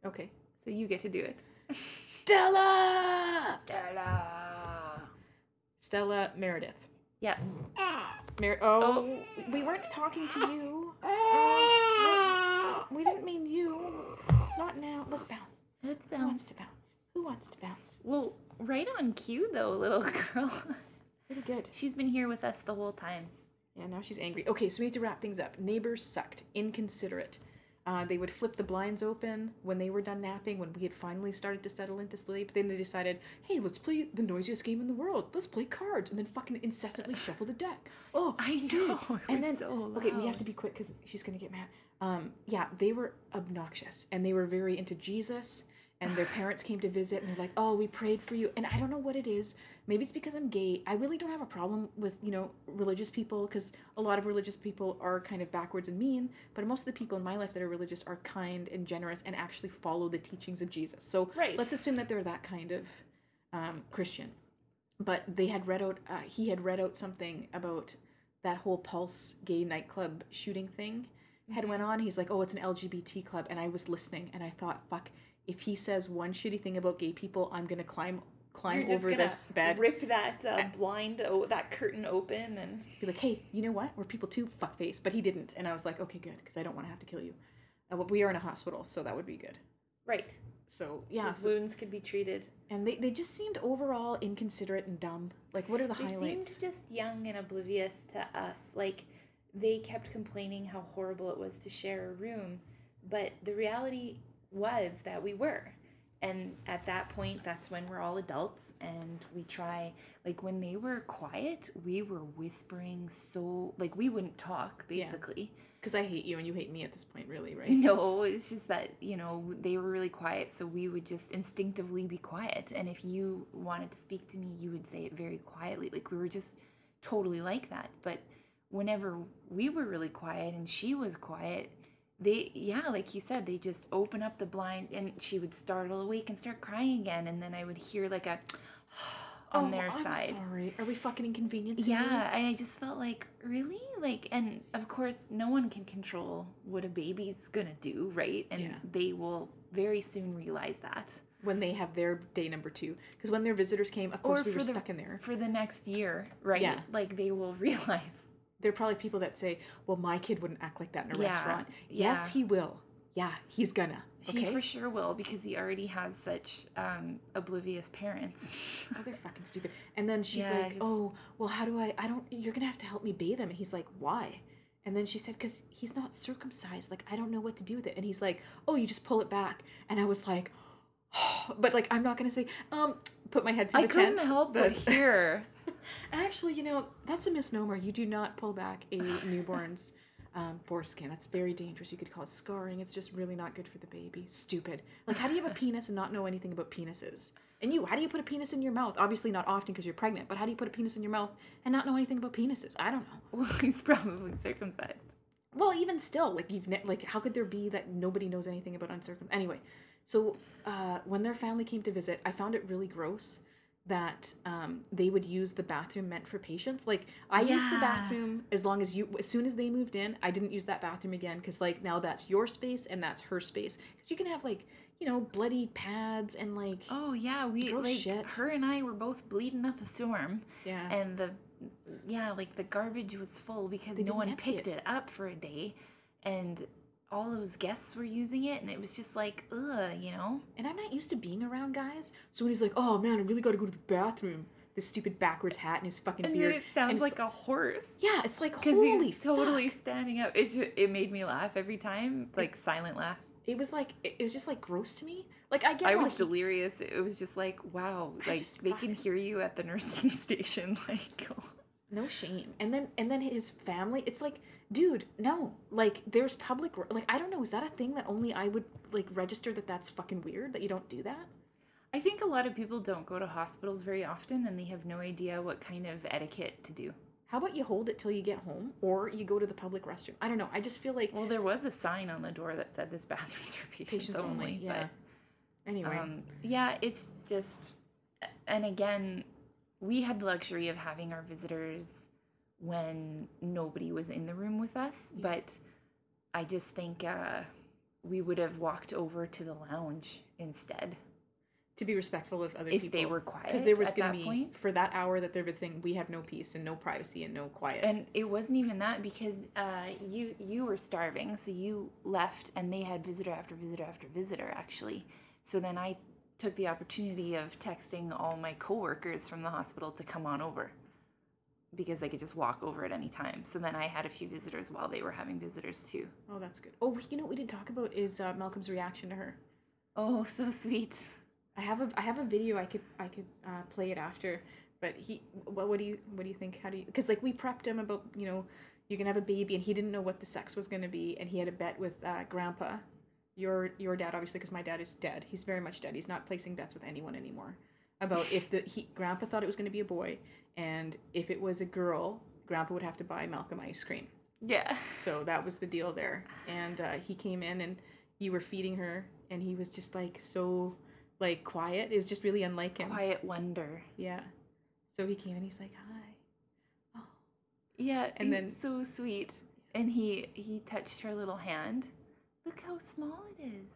Okay. so you get to do it. Stella. Stella. Stella Meredith. Yeah. Mer- oh, we weren't talking to you. Oh, we didn't mean you. Not now. Let's bounce. Let's bounce. Who wants to bounce? Who wants to bounce? Well, right on cue though, little girl. Pretty good. She's been here with us the whole time. Yeah, now she's angry. Okay, so we need to wrap things up. Neighbors sucked. Inconsiderate. Uh, they would flip the blinds open when they were done napping, when we had finally started to settle into sleep. Then they decided, hey, let's play the noisiest game in the world. Let's play cards. And then fucking incessantly shuffle the deck. Oh, I know, and then, so okay, we have to be quick because she's going to get mad. Um, yeah, they were obnoxious and they were very into Jesus. And their parents came to visit and they're like, oh, we prayed for you. And I don't know what it is. Maybe it's because I'm gay. I really don't have a problem with, you know, religious people because a lot of religious people are kind of backwards and mean. But most of the people in my life that are religious are kind and generous and actually follow the teachings of Jesus. So Right. let's assume that they're that kind of um, Christian. But they had read out, uh, he had read out something about that whole Pulse gay nightclub shooting thing had went on. He's like, oh, it's an LGBT club. And I was listening and I thought, fuck, if he says one shitty thing about gay people, I'm to climb climb You're over gonna this bed. rip that uh, blind, oh, that curtain open, and Be like, hey, you know what? We're people too, fuckface. But he didn't. And I was like, okay, good, because I don't want to have to kill you. Uh, we are in a hospital, so that would be good. right, So, yeah. his so- wounds could be treated. and they, they just seemed overall inconsiderate and dumb. Like, what are the They highlights? seemed just young and oblivious to us. Like they kept complaining how horrible it was to share a room, but the reality was that we were. And at that point, that's when we're all adults and we try. Like when they were quiet, we were whispering so like we wouldn't talk Yeah. basically. Because I hate you and you hate me at this point, really, right? No, it's just that, you know, they were really quiet, so we would just instinctively be quiet. And if you wanted to speak to me, you would say it very quietly. Like we were just totally like that. But whenever we were really quiet and she was quiet, they yeah like you said they just open up the blind and she would startle awake and start crying again and then i would hear like a on Oh, their I'm side sorry. Are we fucking inconveniencing yeah and i just felt like really like and of course no one can control what a baby's gonna do right and Yeah. they will very soon realize that When they have their day number two, because when their visitors came, of course Or we were the- stuck in there. for the next year right Yeah. like they will realize There are probably people that say, "Well, my kid wouldn't act like that in a Yeah, restaurant." yeah. Yes, he will. Yeah, he's gonna. he for sure will because he already has such um oblivious parents Oh, they're fucking stupid. And then she's Yeah, like, just- "Oh, well, how do I? I don't. You're gonna have to help me bathe him." And he's like, "Why?" And then she said, "Cause he's not circumcised. Like, I don't know what to do with it." And he's like, "Oh, you just pull it back." And I was like, "But like, I'm not gonna say." Um, put my head to the I couldn't tent. help but hear. Actually, you know, that's a misnomer. You do not pull back a newborn's um, foreskin. That's very dangerous. You could call it scarring. It's just really not good for the baby. Stupid. Like, how do you have a penis and not know anything about penises? And you, how do you put a penis in your mouth? Obviously, not often because you're pregnant, but how do you put a penis in your mouth and not know anything about penises? I don't know. Well, he's probably circumcised. Well, even still, like you've ne- like, how could there be that nobody knows anything about uncircumcised? Anyway, so uh, when their family came to visit, I found it really gross that um, they would use the bathroom meant for patients. Like I used the bathroom as long as you, as soon as they moved in, I didn't use that bathroom again because like now that's your space and that's her space because you can have like you know bloody pads and like Oh yeah, we like shit. her and I were both bleeding up a storm, yeah and the yeah like the garbage was full because They no one picked it. it. up for a day, and all those guests were using it, and it was just like ugh, you know. and I'm not used to being around guys. So when he's like, oh man, I really got to go to the bathroom. This stupid backwards hat and his fucking And beard. then it sounds like a horse. Yeah, it's like Because holy he's totally standing up. It ju- it made me laugh every time, like silent laugh. It was like it it was just like gross to me. Like I get I was he- delirious. It was just like wow, I like just- they can hear you at the nursing station. Like no shame. And then and then his family. It's like, dude, no. Like there's public. Like I don't know. Is that a thing that only I would like register that that's fucking weird that you don't do that? I think a lot of people don't go to hospitals very often, and they have no idea what kind of etiquette to do. How about you hold it till you get home, or you go to the public restroom? I don't know. I just feel like Well, there was a sign on the door that said this bathroom's for patients, patients only. only. Yeah. Anyway, um, yeah, it's just, and again, we had the luxury of having our visitors when nobody was in the room with us, but I just think uh, we would have walked over to the lounge instead to be respectful of other if people. they were quiet. because there was going to be point. for that hour that they're visiting, we have no peace and no privacy and no quiet. And it wasn't even that because uh, you you were starving, so you left, and they had visitor after visitor after visitor actually. So then I took the opportunity of texting all my coworkers from the hospital to come on over because they could just walk over at any time. So then I had a few visitors while they were having visitors too. oh, that's good. Oh, you know what we didn't talk about is uh, Malcolm's reaction to her. Oh, so sweet. I have a I have a video I could I could uh, play it after, but he what what do you what do you think? How do you because like we prepped him about you know you're gonna have a baby and he didn't know what the sex was gonna be and he had a bet with uh, Grandpa, your your dad obviously because my dad is dead. He's very much dead. He's not placing bets with anyone anymore about if the he Grandpa thought it was gonna be a boy and if it was a girl, Grandpa would have to buy Malcolm ice cream. Yeah. So that was the deal there. And uh, he came in and you were feeding her and he was just like so like quiet. It was just really unlike him. Quiet wonder. Yeah. So he came and he's like, "Hi." Oh. Yeah, And then so sweet. And he he touched her little hand. Look how small it is.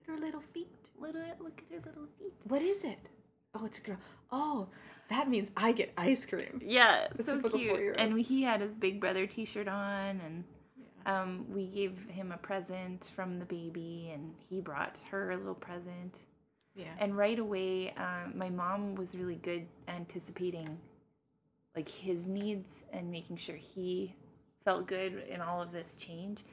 Look at her little feet. Little look at her little feet. What is it? Oh, it's a girl. Oh, that means I get ice cream. Yeah, The so cute. And he had his Big Brother T-shirt on, and Yeah. um, we gave him a present from the baby, and he brought her a little present. Yeah. And right away, um, my mom was really good anticipating, like his needs and making sure he felt good in all of this change.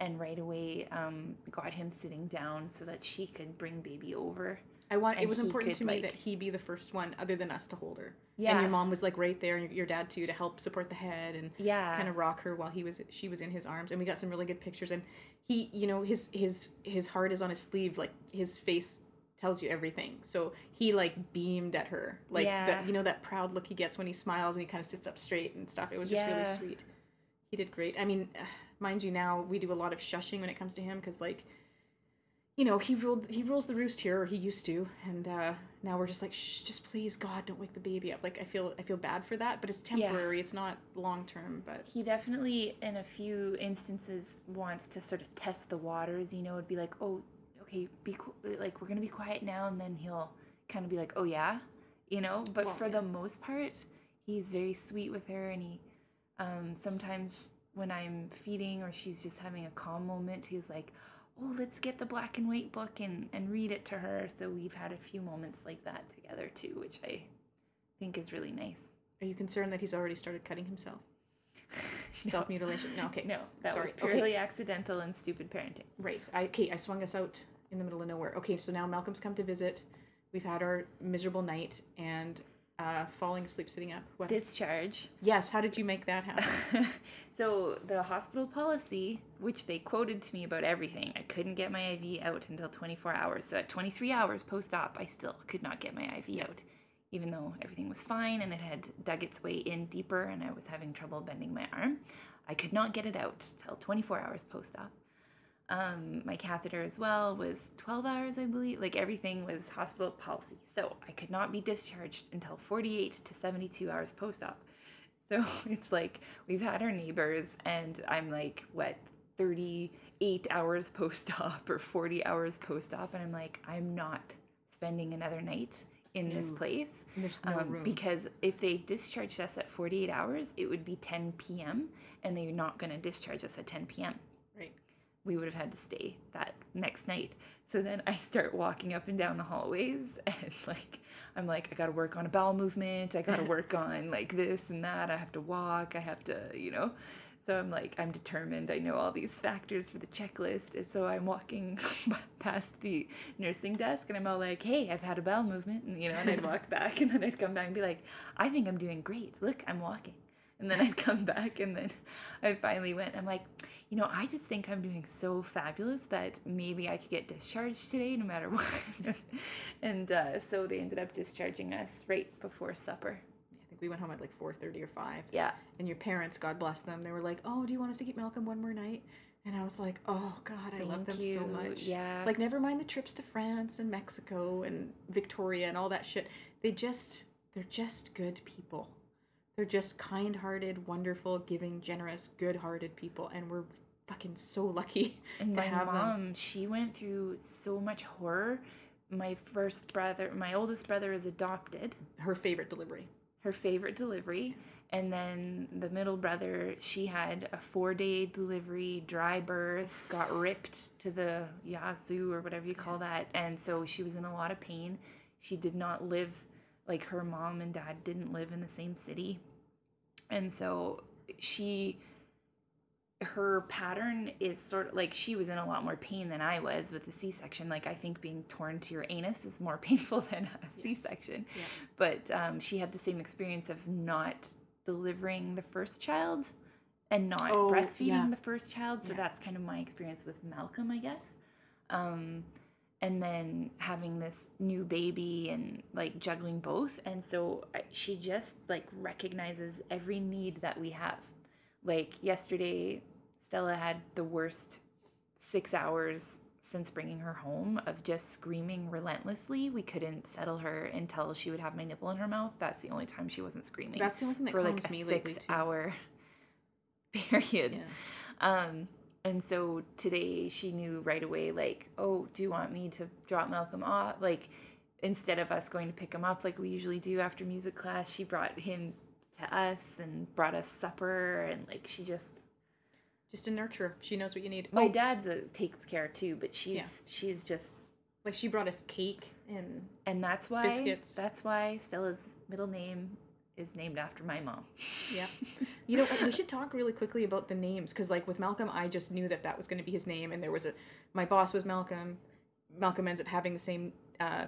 And right away, um, got him sitting down so that she could bring baby over. I want. It was important could, to me like- that he be the first one, other than us, to hold her. Yeah. And your mom was like right there, and your, your dad too, to help support the head and Yeah, kind of rock her while he was she was in his arms. And we got some really good pictures. And he, you know, his his his heart is on his sleeve. Like his face tells you everything. So he like beamed at her, like Yeah. that. You know that proud look he gets when he smiles and he kind of sits up straight and stuff. It was just really sweet. he did great. I mean, mind you, now we do a lot of shushing when it comes to him because, like, you know, he ruled he rules the roost here, or he used to, and uh, now we're just like, shh, just please, God, don't wake the baby up. Like, I feel I feel bad for that, but it's Yeah. temporary. It's not long term. But He definitely, in a few instances, wants to sort of test the waters. You know, it'd be like, oh, okay, be qu- like we're gonna be quiet now, and then he'll kind of be like, oh yeah, you know. But Well, for yeah. the most part, he's very sweet with her, and he um, sometimes when I'm feeding or she's just having a calm moment, he's like, oh, let's get the black and white book and and read it to her. So we've had a few moments like that together too, which I think is really nice. are you concerned that he's already started cutting himself? Self mutilation? No. Okay. No, that Sorry. was Okay. purely accidental and stupid parenting. Right. I, okay, I swung us out in the middle of nowhere. Okay, so now Malcolm's come to visit. We've had our miserable night and uh, falling asleep sitting up. What? Discharge. yes. How did you make that happen? so the hospital policy, which they quoted to me about everything, I couldn't get my IV out until 24 hours. So at 23 hours post-op, I still could not get my IV out, even though everything was fine and it had dug its way in deeper and I was having trouble bending my arm. I could not get it out till 24 hours post-op. Um, my catheter as well was 12 hours, I believe. Like everything was hospital policy. So I could not be discharged until 48 to 72 hours post op. So it's like we've had our neighbors, and I'm like, what, 38 hours post op or 40 hours post op. And I'm like, I'm not spending another night in this place. No Um, because if they discharged us at 48 hours, it would be 10 p.m. and they're not going to discharge us at 10 p.m. we would have had to stay that next night. So then I start walking up and down the hallways and like I'm like I got to work on a bowel movement, I got to work on like this and that, I have to walk, I have to, you know. So I'm like I'm determined. I know all these factors for the checklist. And so I'm walking past the nursing desk and I'm all like, "Hey, I've had a bowel movement." And you know, and I'd walk back and then I'd come back and be like, "I think I'm doing great. Look, I'm walking." And then I'd come back and then I finally went. I'm like, you know, I just think I'm doing so fabulous that maybe I could get discharged today no matter what. and uh, so they ended up discharging us right before supper. I think we went home at like 4.30 or 5. Yeah. And your parents, God bless them, they were like, oh, do you want us to keep Malcolm one more night? And I was like, oh, God, I love them Thank so much. Yeah. Like, never mind the trips to France and Mexico and Victoria and all that shit. They just, they're just good people. They're just kind hearted, wonderful, giving, generous, good hearted people. And we're fucking so lucky And to my have them. mom, she went through so much horror. My first brother, my oldest brother is adopted. Her favorite delivery. her favorite delivery. And then the middle brother, she had a four day delivery, dry birth, got ripped to the yazoo or whatever you call that. And so she was in a lot of pain. She did not live, like her mom and dad didn't live in the same city. And so she, her pattern is sort of like she was in a lot more pain than I was with the C section. Like, I think being torn to your anus is more painful than a Yes. section Yeah. but um, she had the same experience of not delivering the first child and not Oh, breastfeeding yeah. the first child. So Yeah. that's kind of my experience with Malcolm, I guess. Um, and then having this new baby and like juggling both. And so she just like recognizes every need that we have. Like yesterday, Stella had the worst six hours since bringing her home of just screaming relentlessly. We couldn't settle her until she would have my nipple in her mouth. That's the only time she wasn't screaming That's the only thing that for like a me six hour period. Yeah. Um, and so today she knew right away, like, oh, do you want me to drop Malcolm off? Like, instead of us going to pick him up like we usually do after music class, she brought him to us and brought us supper. And like, she just, Just a nurturer. She knows what you need. my Oh, dad's a, takes care too, but she's, Yeah. she's just, like she brought us cake and and that's why, Biscuits. that's why Stella's middle name is named after my mom. Yeah. You know, we should talk really quickly about the names because, like, with Malcolm, I just knew that that was going to be his name, and there was a. My boss was Malcolm. Malcolm ends up having the same uh,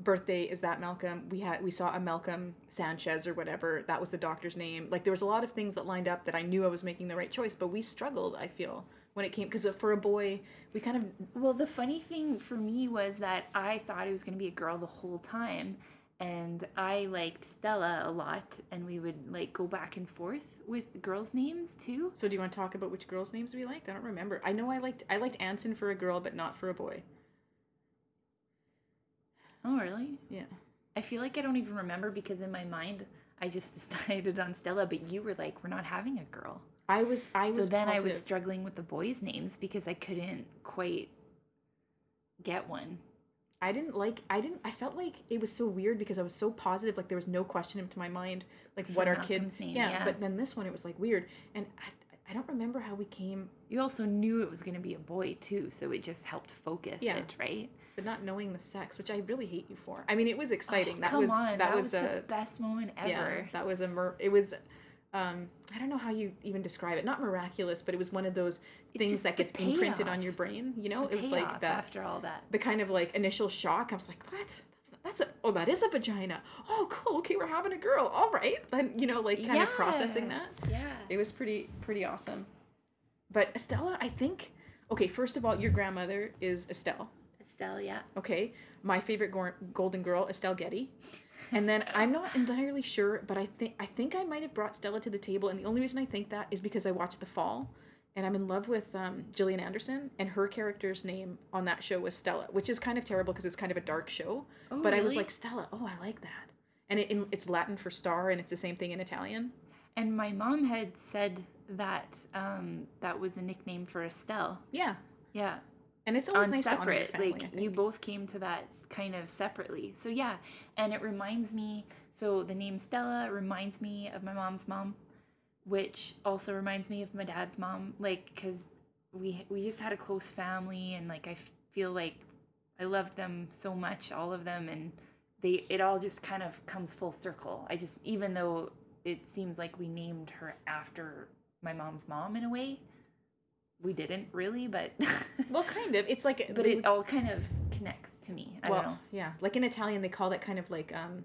birthday as that Malcolm. We had we saw a Malcolm Sanchez or whatever. That was the doctor's name. Like, there was a lot of things that lined up that I knew I was making the right choice, but we struggled. I feel when it came because for a boy, we kind of Well, the funny thing for me was that I thought it was going to be a girl the whole time. And I liked Stella a lot, and we would like go back and forth with girls' names too. So do you want to talk about which girls' names we liked? I don't remember. I know I liked I liked Anson for a girl, but not for a boy. Oh, really? Yeah. I feel like I don't even remember because in my mind I just decided on Stella, but you were like, we're not having a girl. I was I was. so then I was struggling with the boys' names because I couldn't quite get one. I didn't like I didn't I felt like it was so weird because I was so positive like there was no question into my mind like what our kid Malcolm's name, yeah, yeah. but then this one it was like weird and I, I don't remember how we came You also knew it was going to be a boy too, so it just helped focus Yeah. it, right? but not knowing the sex which I really hate you for I mean it was exciting Oh, that come was on, that, was, the a best moment ever. yeah that was a mer- it was um I don't know how you even describe it not miraculous but it was one of those It's things that gets imprinted on your brain you know it was like that after all that. the kind of like initial shock. I was like, what? That's not, that's a oh that is a vagina. Oh cool. Okay, we're having a girl. All right. Then you know like kind of processing that. Yeah. It was pretty pretty awesome. But Estella, I think. Okay, first of all, your grandmother is Estelle. Estelle, yeah. Okay, my favorite gor- golden girl, Estelle Getty. And then I'm not entirely sure, but I think I think I might have brought Stella to the table, and the only reason I think that is because I watched The Fall, and I'm in love with um, Gillian Anderson, and her character's name on that show was Stella, which is kind of terrible because it's kind of a dark show. Oh, but I was like Stella, oh I like that, and it, in, it's Latin for star, and it's the same thing in Italian. And my mom had said that um, that was a nickname for Estelle. Yeah, Yeah. And it's always nice to honor your separate. family. Like you both came to that kind of separately. So yeah, and it reminds me. So the name Stella reminds me of my mom's mom, which also reminds me of my dad's mom. Like because we we just had a close family, and like I feel like I loved them so much, all of them, and they it all just kind of comes full circle. I just even though it seems like we named her after my mom's mom in a way. We didn't really, but well, kind of. It's like but it all kind of connects to me. I well, don't know. yeah, like in Italian, they call that kind of like um,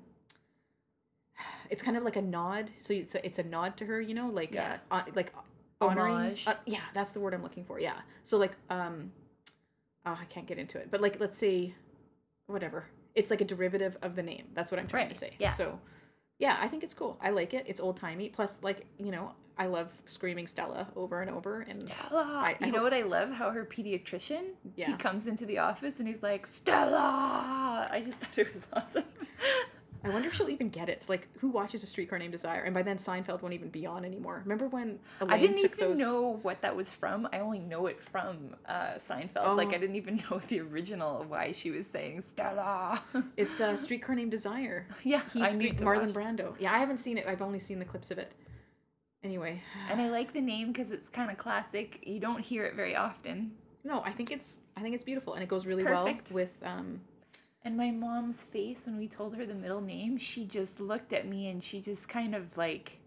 it's kind of like a nod. So it's a, it's a nod to her, you know, like Yeah. uh, uh, like honoring. Homage. Uh, yeah, that's the word I'm looking for. Yeah. So like um, oh, I can't get into it, but like let's say, whatever. It's like a derivative of the name. That's what I'm trying to say. yeah. So, yeah, I think it's cool. I like it. It's old timey. Plus, like you know, I love screaming Stella over and over. And Stella. I- I you know what I love? How her pediatrician, Yeah. he comes into the office and he's like, Stella. I just thought it was awesome. I wonder if she'll even get it. Like, who watches A Streetcar Named Desire? And by then, Seinfeld won't even be on anymore. Remember when Elaine I didn't even those? know what that was from. I only know it from uh, Seinfeld. Like Oh. I didn't even know the original why she was saying Stella. It's a Streetcar Named Desire. yeah, He's I need Marlon. Brando. Yeah, I haven't seen it. I've only seen the clips of it. Anyway, And I like the name because it's kind of classic. You don't hear it very often. no, I think it's I think it's beautiful, and it goes really well with um. And my mom's face when we told her the middle name, she just looked at me and she just kind of like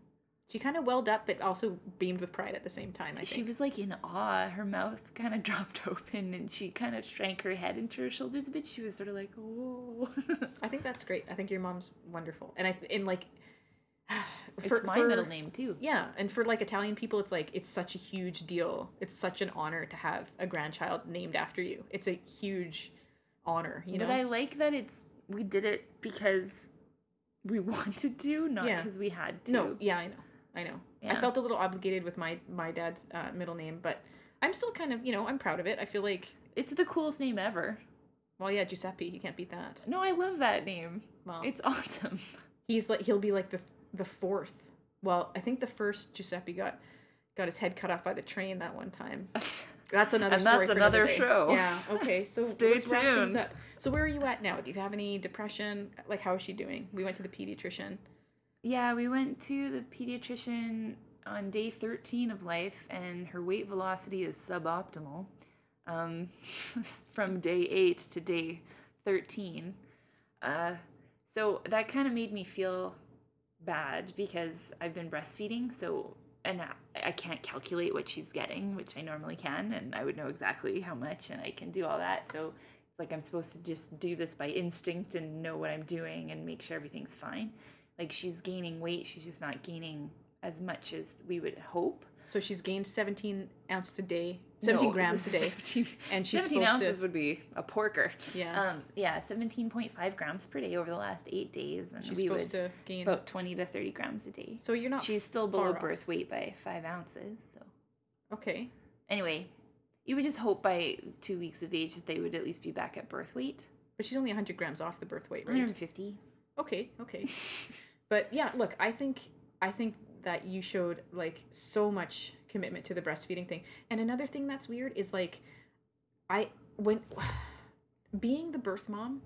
She kind of welled up, but also beamed with pride at the same time. I she think. was like in awe. Her mouth kind of dropped open and she kind of shrank her head into her shoulders a bit. She was sort of like, oh. I think that's great. I think your mom's wonderful, and I in like. it's my middle name too. Yeah, and for like Italian people, it's like it's such a huge deal. It's such an honor to have a grandchild named after you. It's a huge honor, you know. But I like that it's we did it because we wanted to, not Yeah. because we had to. no, yeah, I know, I know. I felt a little obligated with my my dad's uh, middle name, but I'm still kind of, you know, I'm proud of it. I feel like, It's the coolest name ever. well, yeah, Giuseppe, you can't beat that. No, I love that name. Well, It's awesome. he's like he'll be like the the fourth. Well, I think the first Giuseppe got got his head cut off by the train that one time. That's another And story that's for another another show. Yeah. Okay. So Stay let's wrap things tuned. up. So where are you at now? Do you have any depression? Like how is she doing? We went to the pediatrician. Yeah, we went to the pediatrician on day 13 of life, and her weight velocity is suboptimal um, from day 8 to day 13. Uh, so that kind of made me feel bad because I've been breastfeeding, so and I, can't calculate what she's getting, which I normally can, and I would know exactly how much, and I can do all that. So it's like I'm supposed to just do this by instinct and know what I'm doing and make sure everything's fine like she's gaining weight she's just not gaining as much as we would hope. So she's gained 17 ounces a day, 17 No, grams a day, 17, and she's 17 supposed ounces to. would be a porker. Yeah. Um, yeah, 17.5 grams per day over the last eight days. And she's we supposed would to gain. about 20 to 30 grams a day. so you're not. She's still far below off. birth weight by five ounces. So Okay. anyway, you would just hope by two weeks of age that they would at least be back at birth weight. But she's only 100 grams off the birth weight, right? 150. Okay, okay. but yeah, look, I think I think that you showed like so much commitment to the breastfeeding thing. And another thing that's weird is like I when being the birth mom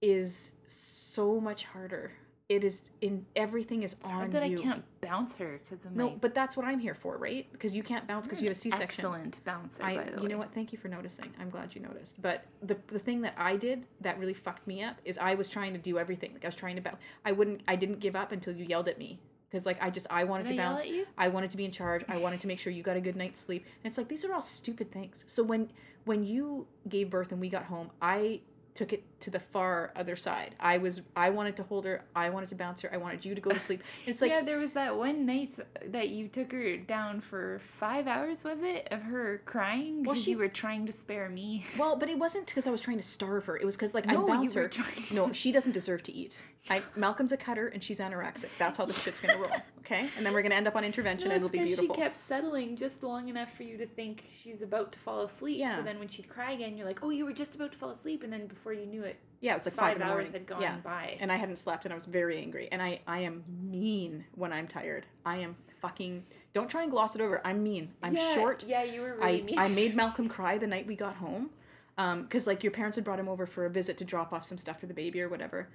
is so much harder. It is in everything is It's on hard that you. I can't bounce her because of no, but that's what I'm here for, right? Because you can't bounce because you have a C-section. excellent bouncer. I, by the you way. know what? Thank you for noticing. I'm glad you noticed. But the the thing that I did that really fucked me up is I was trying to do everything. Like I was trying to bounce. I wouldn't. I didn't give up until you yelled at me because like I just I wanted Did to I bounce. I wanted to be in charge. I wanted to make sure you got a good night's sleep. And it's like these are all stupid things. So when when you gave birth and we got home, I took it to the far other side. I was I wanted to hold her. I wanted to bounce her. I wanted you to go to sleep. It's like yeah, there was that one night that you took her down for five hours, was it, of her crying Well, because she- you were trying to spare me. Well, but it wasn't because I was trying to starve her. It was because like No, I bounced her. to- No, she doesn't deserve to eat. I Malcolm's a cutter and she's anorexic. That's how this shit's gonna roll. Okay, and then we're gonna end up on intervention and it'll be beautiful. She kept settling just long enough for you to think she's about to fall asleep. Yeah. So then when she'd cry again, you're like, "Oh, you were just about to fall asleep," and then before you knew it, yeah, it was like five five, hours had gone yeah. by. and I hadn't slept and I was very angry. And I I am mean when I'm tired. I am fucking. Don't try and gloss it over. I'm mean. I'm yeah, short. Yeah, you were I, mean. I made Malcolm cry the night we got home um, because like your parents had brought him over for a visit to drop off some stuff for the baby or whatever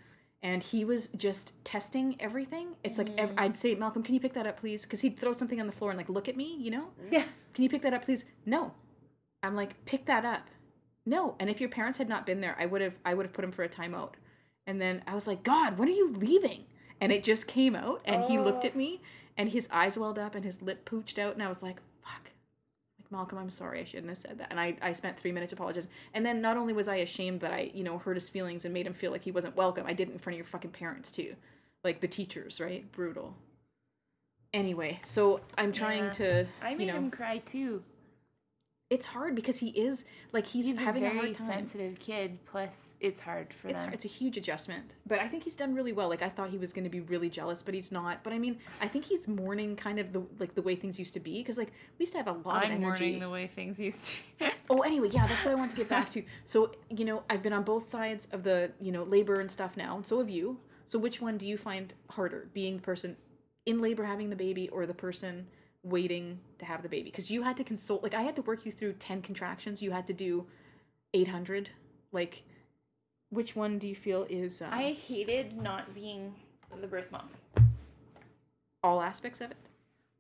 and he was just testing everything. It's like ev- i'd say malcolm can you pick that up please? Because he'd throw something on the floor and like look at me you know? Yeah. can you pick that up please? No. I'm like pick that up. No. And if your parents had not been there i would have i would have put him for a timeout and then i was like god when are you leaving? And it just came out and he looked at me and his eyes welled up and his lip pooched out and i was like fuck malcolm i'm sorry i shouldn't have said that and i, I spent three minutes apologizing and then not only was i ashamed that i you know hurt his feelings and made him feel like he wasn't welcome i did it in front of your fucking parents too like the teachers right brutal anyway so i'm trying Yeah. to I you made know him cry too. it's hard because he is like he's, He's, having a a, very hard time sensitive kid. Plus, it's hard for it's, them. it's a huge adjustment but i think he's done really well like i thought he was going to be really jealous but he's not but i mean i think he's mourning kind of the like the way things used to be because like we used to have a lot of I'm energy mourning the way things used to. Oh, anyway, yeah, that's what I want to get back to. So, you know, I've been on both sides of the, you know, labor and stuff now, and so have you. So, which one do you find harder, being the person in labor having the baby or the person waiting to have the baby? Because you had to consult, like, I had to work you through 10 contractions, you had to do 800. Like, which one do you feel is uh, I hated not being the birth mom. all aspects of it?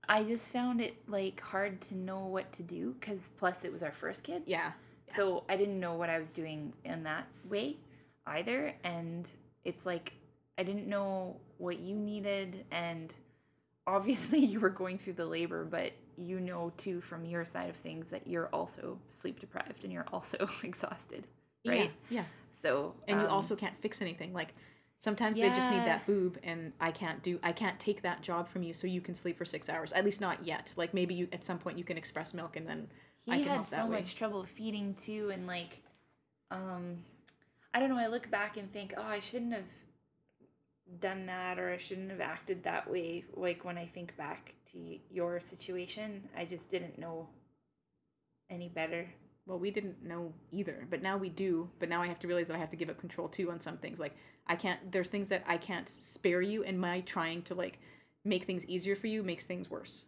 I just found it like hard to know what to do because plus it was our first kid. Yeah. So I didn't know what I was doing in that way either. And it's like I didn't know what you needed. And obviously you were going through the labor, but you know too from your side of things that you're also sleep deprived and you're also exhausted. Right? Yeah. yeah. So and you um, also can't fix anything like sometimes they just need that boob and i can't do i can't take that job from you so you can sleep for six hours at least not yet like maybe you at some point you can express milk and then I he can had help that so way. much trouble feeding too and like um i don't know i look back and think oh i shouldn't have done that or i shouldn't have acted that way like when i think back to your situation i just didn't know any better well we didn't know either but now we do but now i have to realize that i have to give up control too on some things. Like i can't there's things that i can't spare you and my trying to like make things easier for you makes things worse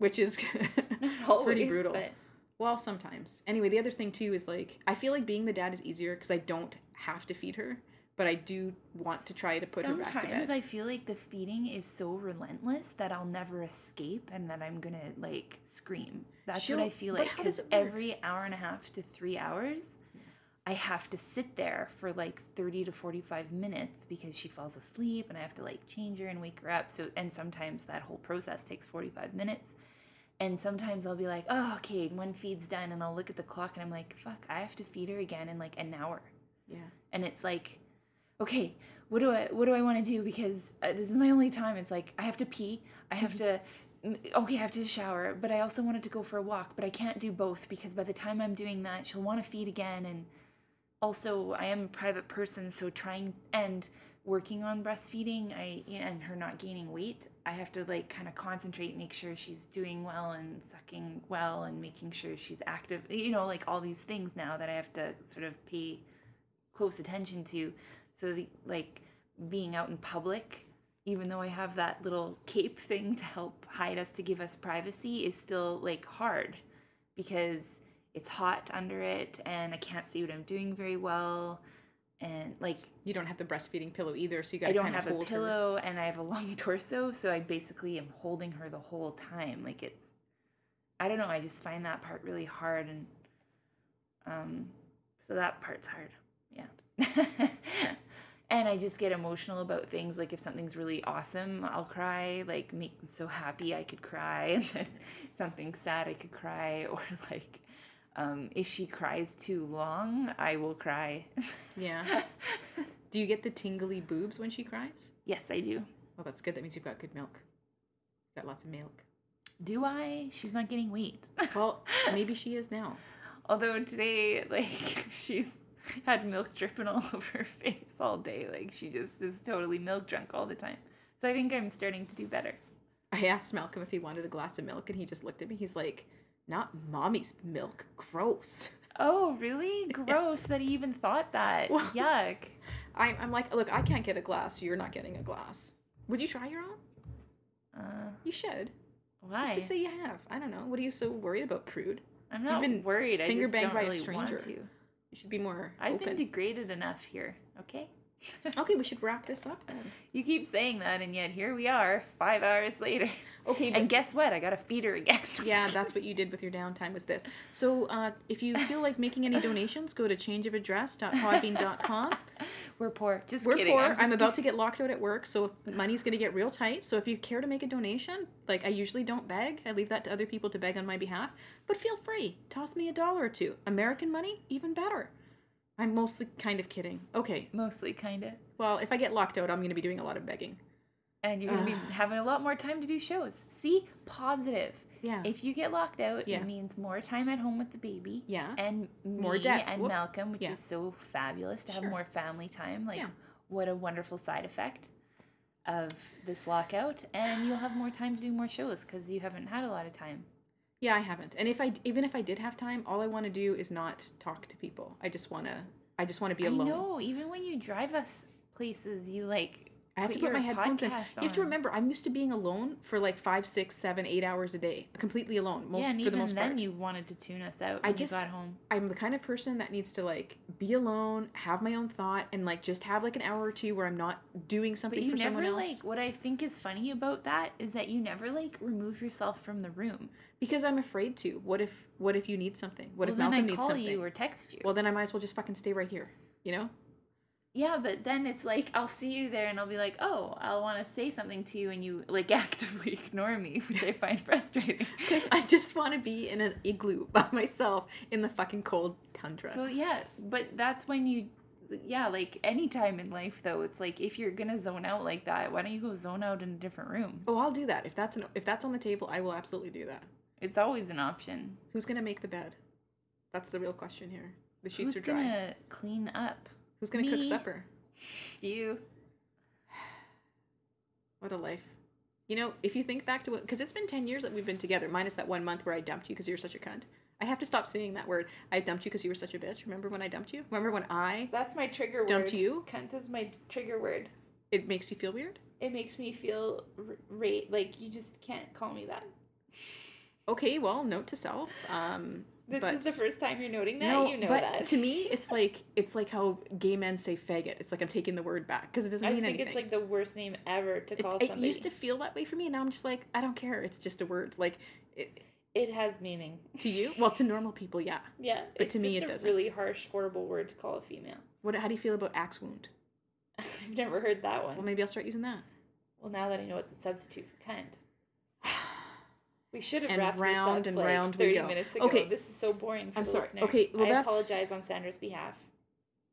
which is always pretty brutal. but Well, sometimes. Anyway, the other thing too is like I feel like being the dad is easier because I don't have to feed her, but I do want to try to put her back to sometimes bed. i feel like the feeding is so relentless that i'll never escape and that i'm gonna like scream that's She'll- what i feel like because every hour and a half to three hours I have to sit there for like 30 to 45 minutes because she falls asleep and I have to like change her and wake her up. So, and sometimes that whole process takes 45 minutes. And sometimes I'll be like, oh, okay, one feed's done. And I'll look at the clock and I'm like, fuck, I have to feed her again in like an hour. yeah. And it's like, okay, what do I what do I want to do because uh, this is my only time. It's like I have to pee, I have to mm, okay, I have to shower, but I also wanted to go for a walk, but I can't do both because by the time I'm doing that, she'll want to feed again and also I am a private person, so trying and working on breastfeeding, I and her not gaining weight, I have to like kind of concentrate, make sure she's doing well and sucking well and making sure she's active. You know, like all these things now that I have to sort of pay close attention to. So the, like being out in public, even though I have that little cape thing to help hide us to give us privacy, is still like hard because it's hot under it and I can't see what I'm doing very well. And like You don't have the breastfeeding pillow either, so you got I don't have a hold her. pillow and I have a long torso, so I basically am holding her the whole time. Like it's I don't know, I just find that part really hard and um so that part's hard. Yeah. and I just get emotional about things like if something's really awesome, I'll cry, like make me so happy I could cry and then something sad I could cry or like um, if she cries too long, I will cry. Yeah. Do you get the tingly boobs when she cries? yes, I do. Well, that's good. That means you've got good milk. Got lots of milk. Do I? She's not getting weight. Well, maybe she is now. Although today, like, she's had milk dripping all over her face all day. Like, she just is totally milk drunk all the time. So I think I'm starting to do better. I asked Malcolm if he wanted a glass of milk, and he just looked at me. He's like, "Not mommy's milk. Gross." Oh, really? Gross that he even thought that. Well- Yuck. I'm, I'm like, look, I can't get a glass, you're not getting a glass. Would you try your own? Uh, You should. why? Just to say you have. I don't know. What are you so worried about, prude? I'm not been worried. I finger just banged don't by a stranger. want to. You should be more I've open. been degraded enough here. Okay. okay, we should wrap this up then. You keep saying that, and yet here we are, five hours later. Okay, And guess what? I got to feed her again. yeah, that's what you did with your downtime was this. So uh, if you feel like making any donations, go to changeofaddress.podbean.com. We're poor. Just We're kidding. poor. I'm, I'm, about to get locked out at work, so money's going to get real tight. So if you care to make a donation, like I usually don't beg, I leave that to other people to beg on my behalf. But feel free, toss me a dollar or two. American money, even better. I'm mostly kind of kidding. Okay, Mostly, kind of. well, if I get locked out, I'm going to be doing a lot of begging. And you're going to be having a lot more time to do shows. See? Positive. Yeah. If you get locked out, Yeah. it means more time at home with the baby. Yeah. And More me debt. and Whoops. Malcolm, which Yeah. is so fabulous to have Sure. more family time. Like, Yeah. what a wonderful side effect of this lockout. And you'll have more time to do more shows because you haven't had a lot of time. Yeah, I haven't. And if I even if I did have time, all I want to do is not talk to people. I just want to I just want to be alone. I know. Even when you drive us places, you like. I have to put my headphones in. You have to remember, I'm used to being alone for like five, six, seven, eight hours a day, completely alone. Most yeah, and for even the most then part. you wanted to tune us out I just- got home. I'm the kind of person that needs to like be alone, have my own thought, and like just have like an hour or two where I'm not doing something But you for never someone else. like what I think is funny about that is that you never like remove yourself from the room. because I'm afraid to. What if what if you need something? What well, if then Malcolm I needs call something? you or text you. well, then I might as well just fucking stay right here. You know? Yeah, but then it's like I'll see you there and I'll be like, oh, I'll want to say something to you, and you like actively ignore me, which I find frustrating. Because I just want to be in an igloo by myself in the fucking cold tundra. So yeah, but that's when you. Yeah, like any time in life though, it's like if you're gonna zone out like that, why don't you go zone out in a different room? oh, I'll do that if that's an, if that's on the table. I will absolutely do that. It's always an option. Who's gonna make the bed? That's the real question here. The sheets Who's are dry. Who's gonna clean up? Who's gonna cook supper? You. What a life. You know, if you think back to what, because it's been 10 years that we've been together, minus that one month where I dumped you because you were such a cunt. I have to stop saying that word. I dumped you because you were such a bitch. Remember when I dumped you? Remember when I, That's my trigger word. Dumped you? Cunt is my trigger word. it makes you feel weird? It makes me feel r- ra- like you just can't call me that. Okay, well, note to self. Um, This but- is the first time you're noting that. No, you know but that. to me, it's like it's like how gay men say faggot. It's like I'm taking the word back because it doesn't I mean just think it's like the worst name ever to call it, somebody. It used to feel that way for me, and now I'm just like I don't care. It's just a word. Like it, It has meaning. to you, well, to normal people, yeah. Yeah, But to me, it a doesn't. really harsh, horrible word to call a female. What? How do you feel about axe wound? I've never heard that one. Well, maybe I'll start using that. Well, now that I know it's a substitute for cunt. We should have And wrapped round this up and like round we 30 go. minutes ago. Okay. This is so boring for I'm the sorry. listener. Okay, well, I that's- apologize on Sandra's behalf.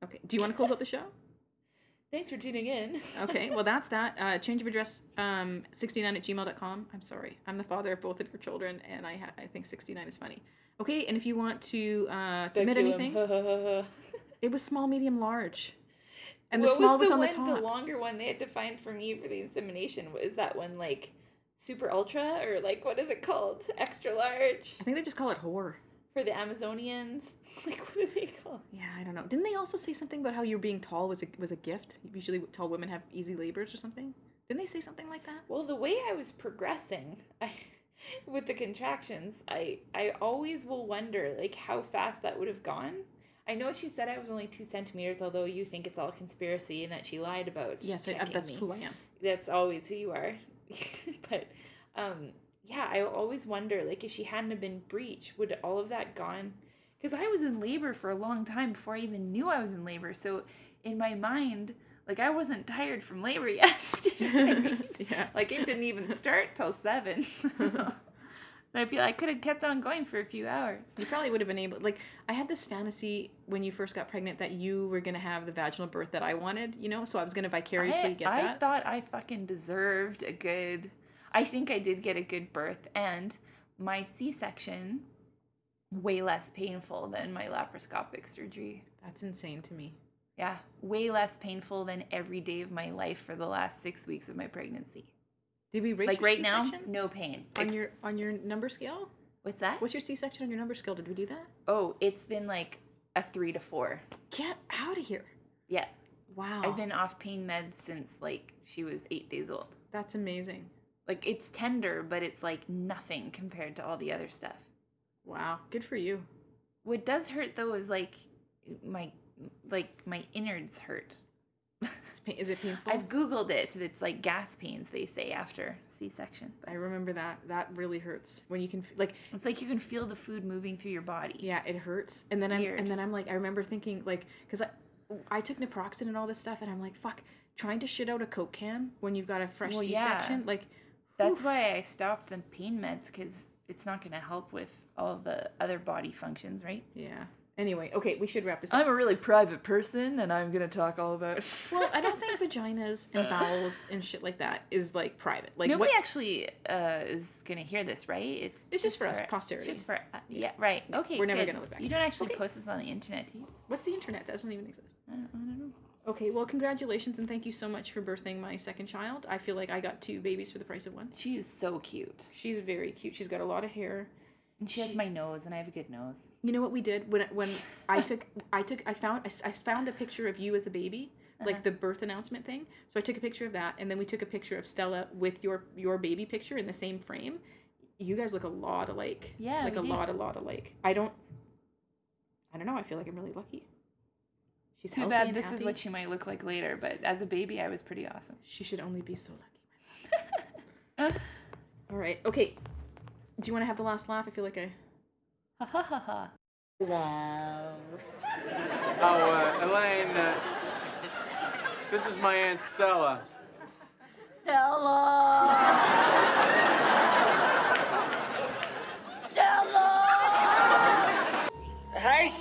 Okay. Do you want to close out the show? Thanks for tuning in. Okay, well, that's that. Uh, change of address um, 69 at gmail.com. I'm sorry. I'm the father of both of your children, and I, ha- I think 69 is funny. Okay, and if you want to uh, submit anything, it was small, medium, large. And the what small was, was, on one, the top. The longer one they had to find for me for the insemination was that one like super ultra or like what is it called? Extra large I think they just call it whore. for the Amazonians. Like what do they call? Yeah, I don't know. Didn't they also say something about how you being tall was a, was a gift? Usually tall women have easy labors or something? Didn't they say something like that? Well, the way I was progressing, I, with the contractions, I I always will wonder like how fast that would have gone. I know she said I was only two centimeters, although you think it's all conspiracy and that she lied about. Yes, I, that's me. who I am. that's always who you are. but um yeah, I always wonder like if she hadn't have been breech, would all of that gone? Because I was in labor for a long time before I even knew I was in labor. So in my mind, like I wasn't tired from labor yet. You know I mean? Yeah. Like it didn't even start till seven. I feel I could have kept on going for a few hours. You probably would have been able like I had this fantasy when you first got pregnant that you were gonna have the vaginal birth that I wanted, you know, so I was gonna vicariously I, get I that. thought I fucking deserved a good. I think I did get a good birth, and my C-section way less painful than my laparoscopic surgery. That's insane to me. Yeah, way less painful than every day of my life for the last six weeks of my pregnancy. Did we rate like your right now, C-section? no pain. on Ex- your on your number scale? What's that? What's your C-section on your number scale? Did we do that? Oh, it's been like a three to four. Get out of here! Yeah, Wow, I've been off pain meds since like she was eight days old. that's amazing. Like it's tender, but it's like nothing compared to all the other stuff. Wow, good for you. What does hurt though is like my like my innards hurt. It's pain. Is it painful? I've googled it. It's like gas pains they say after C-section. I remember that. That really hurts when you can like It's like you can feel the food moving through your body. yeah, it hurts. And then weird. I'm and then I'm like I remember thinking like cuz I I took naproxen and all this stuff and I'm like fuck trying to shit out a coke can when you've got a fresh Well. C-section like That's why I stopped the pain meds because it's not going to help with all the other body functions, right? yeah. Anyway, okay, we should wrap this up. I'm a really private person, and I'm going to talk all about. well, I don't think vaginas and bowels and shit like that is like private. Like Nobody what actually uh, is going to hear this, right? It's It's just for us, posterity. It's just for uh, yeah, right. Okay, We're never good. gonna look back. You don't actually Okay. post this on the internet, do you? what's the internet? That doesn't even exist. I don't, I don't know. Okay, well, congratulations and thank you so much for birthing my second child. I feel like I got two babies for the price of one. She is so cute, She's very cute. She's got a lot of hair. And she has my nose, and I have a good nose. You know what we did when when I took I took I found I, I found a picture of you as a baby, like Uh-huh. the birth announcement thing. So I took a picture of that, and then we took a picture of Stella with your your baby picture in the same frame. You guys look a lot alike. Yeah, like a do. lot, a lot alike. I don't. I don't know. I feel like I'm really lucky. She's Too bad this is what she might look like later, but as a baby, I was pretty awesome. She should only be so lucky. All right. Okay. Do you want to have the last laugh? I feel like I. Ha ha ha ha. No. oh, uh, Elaine, uh, this is my Aunt Stella. Stella! Stella! Hi,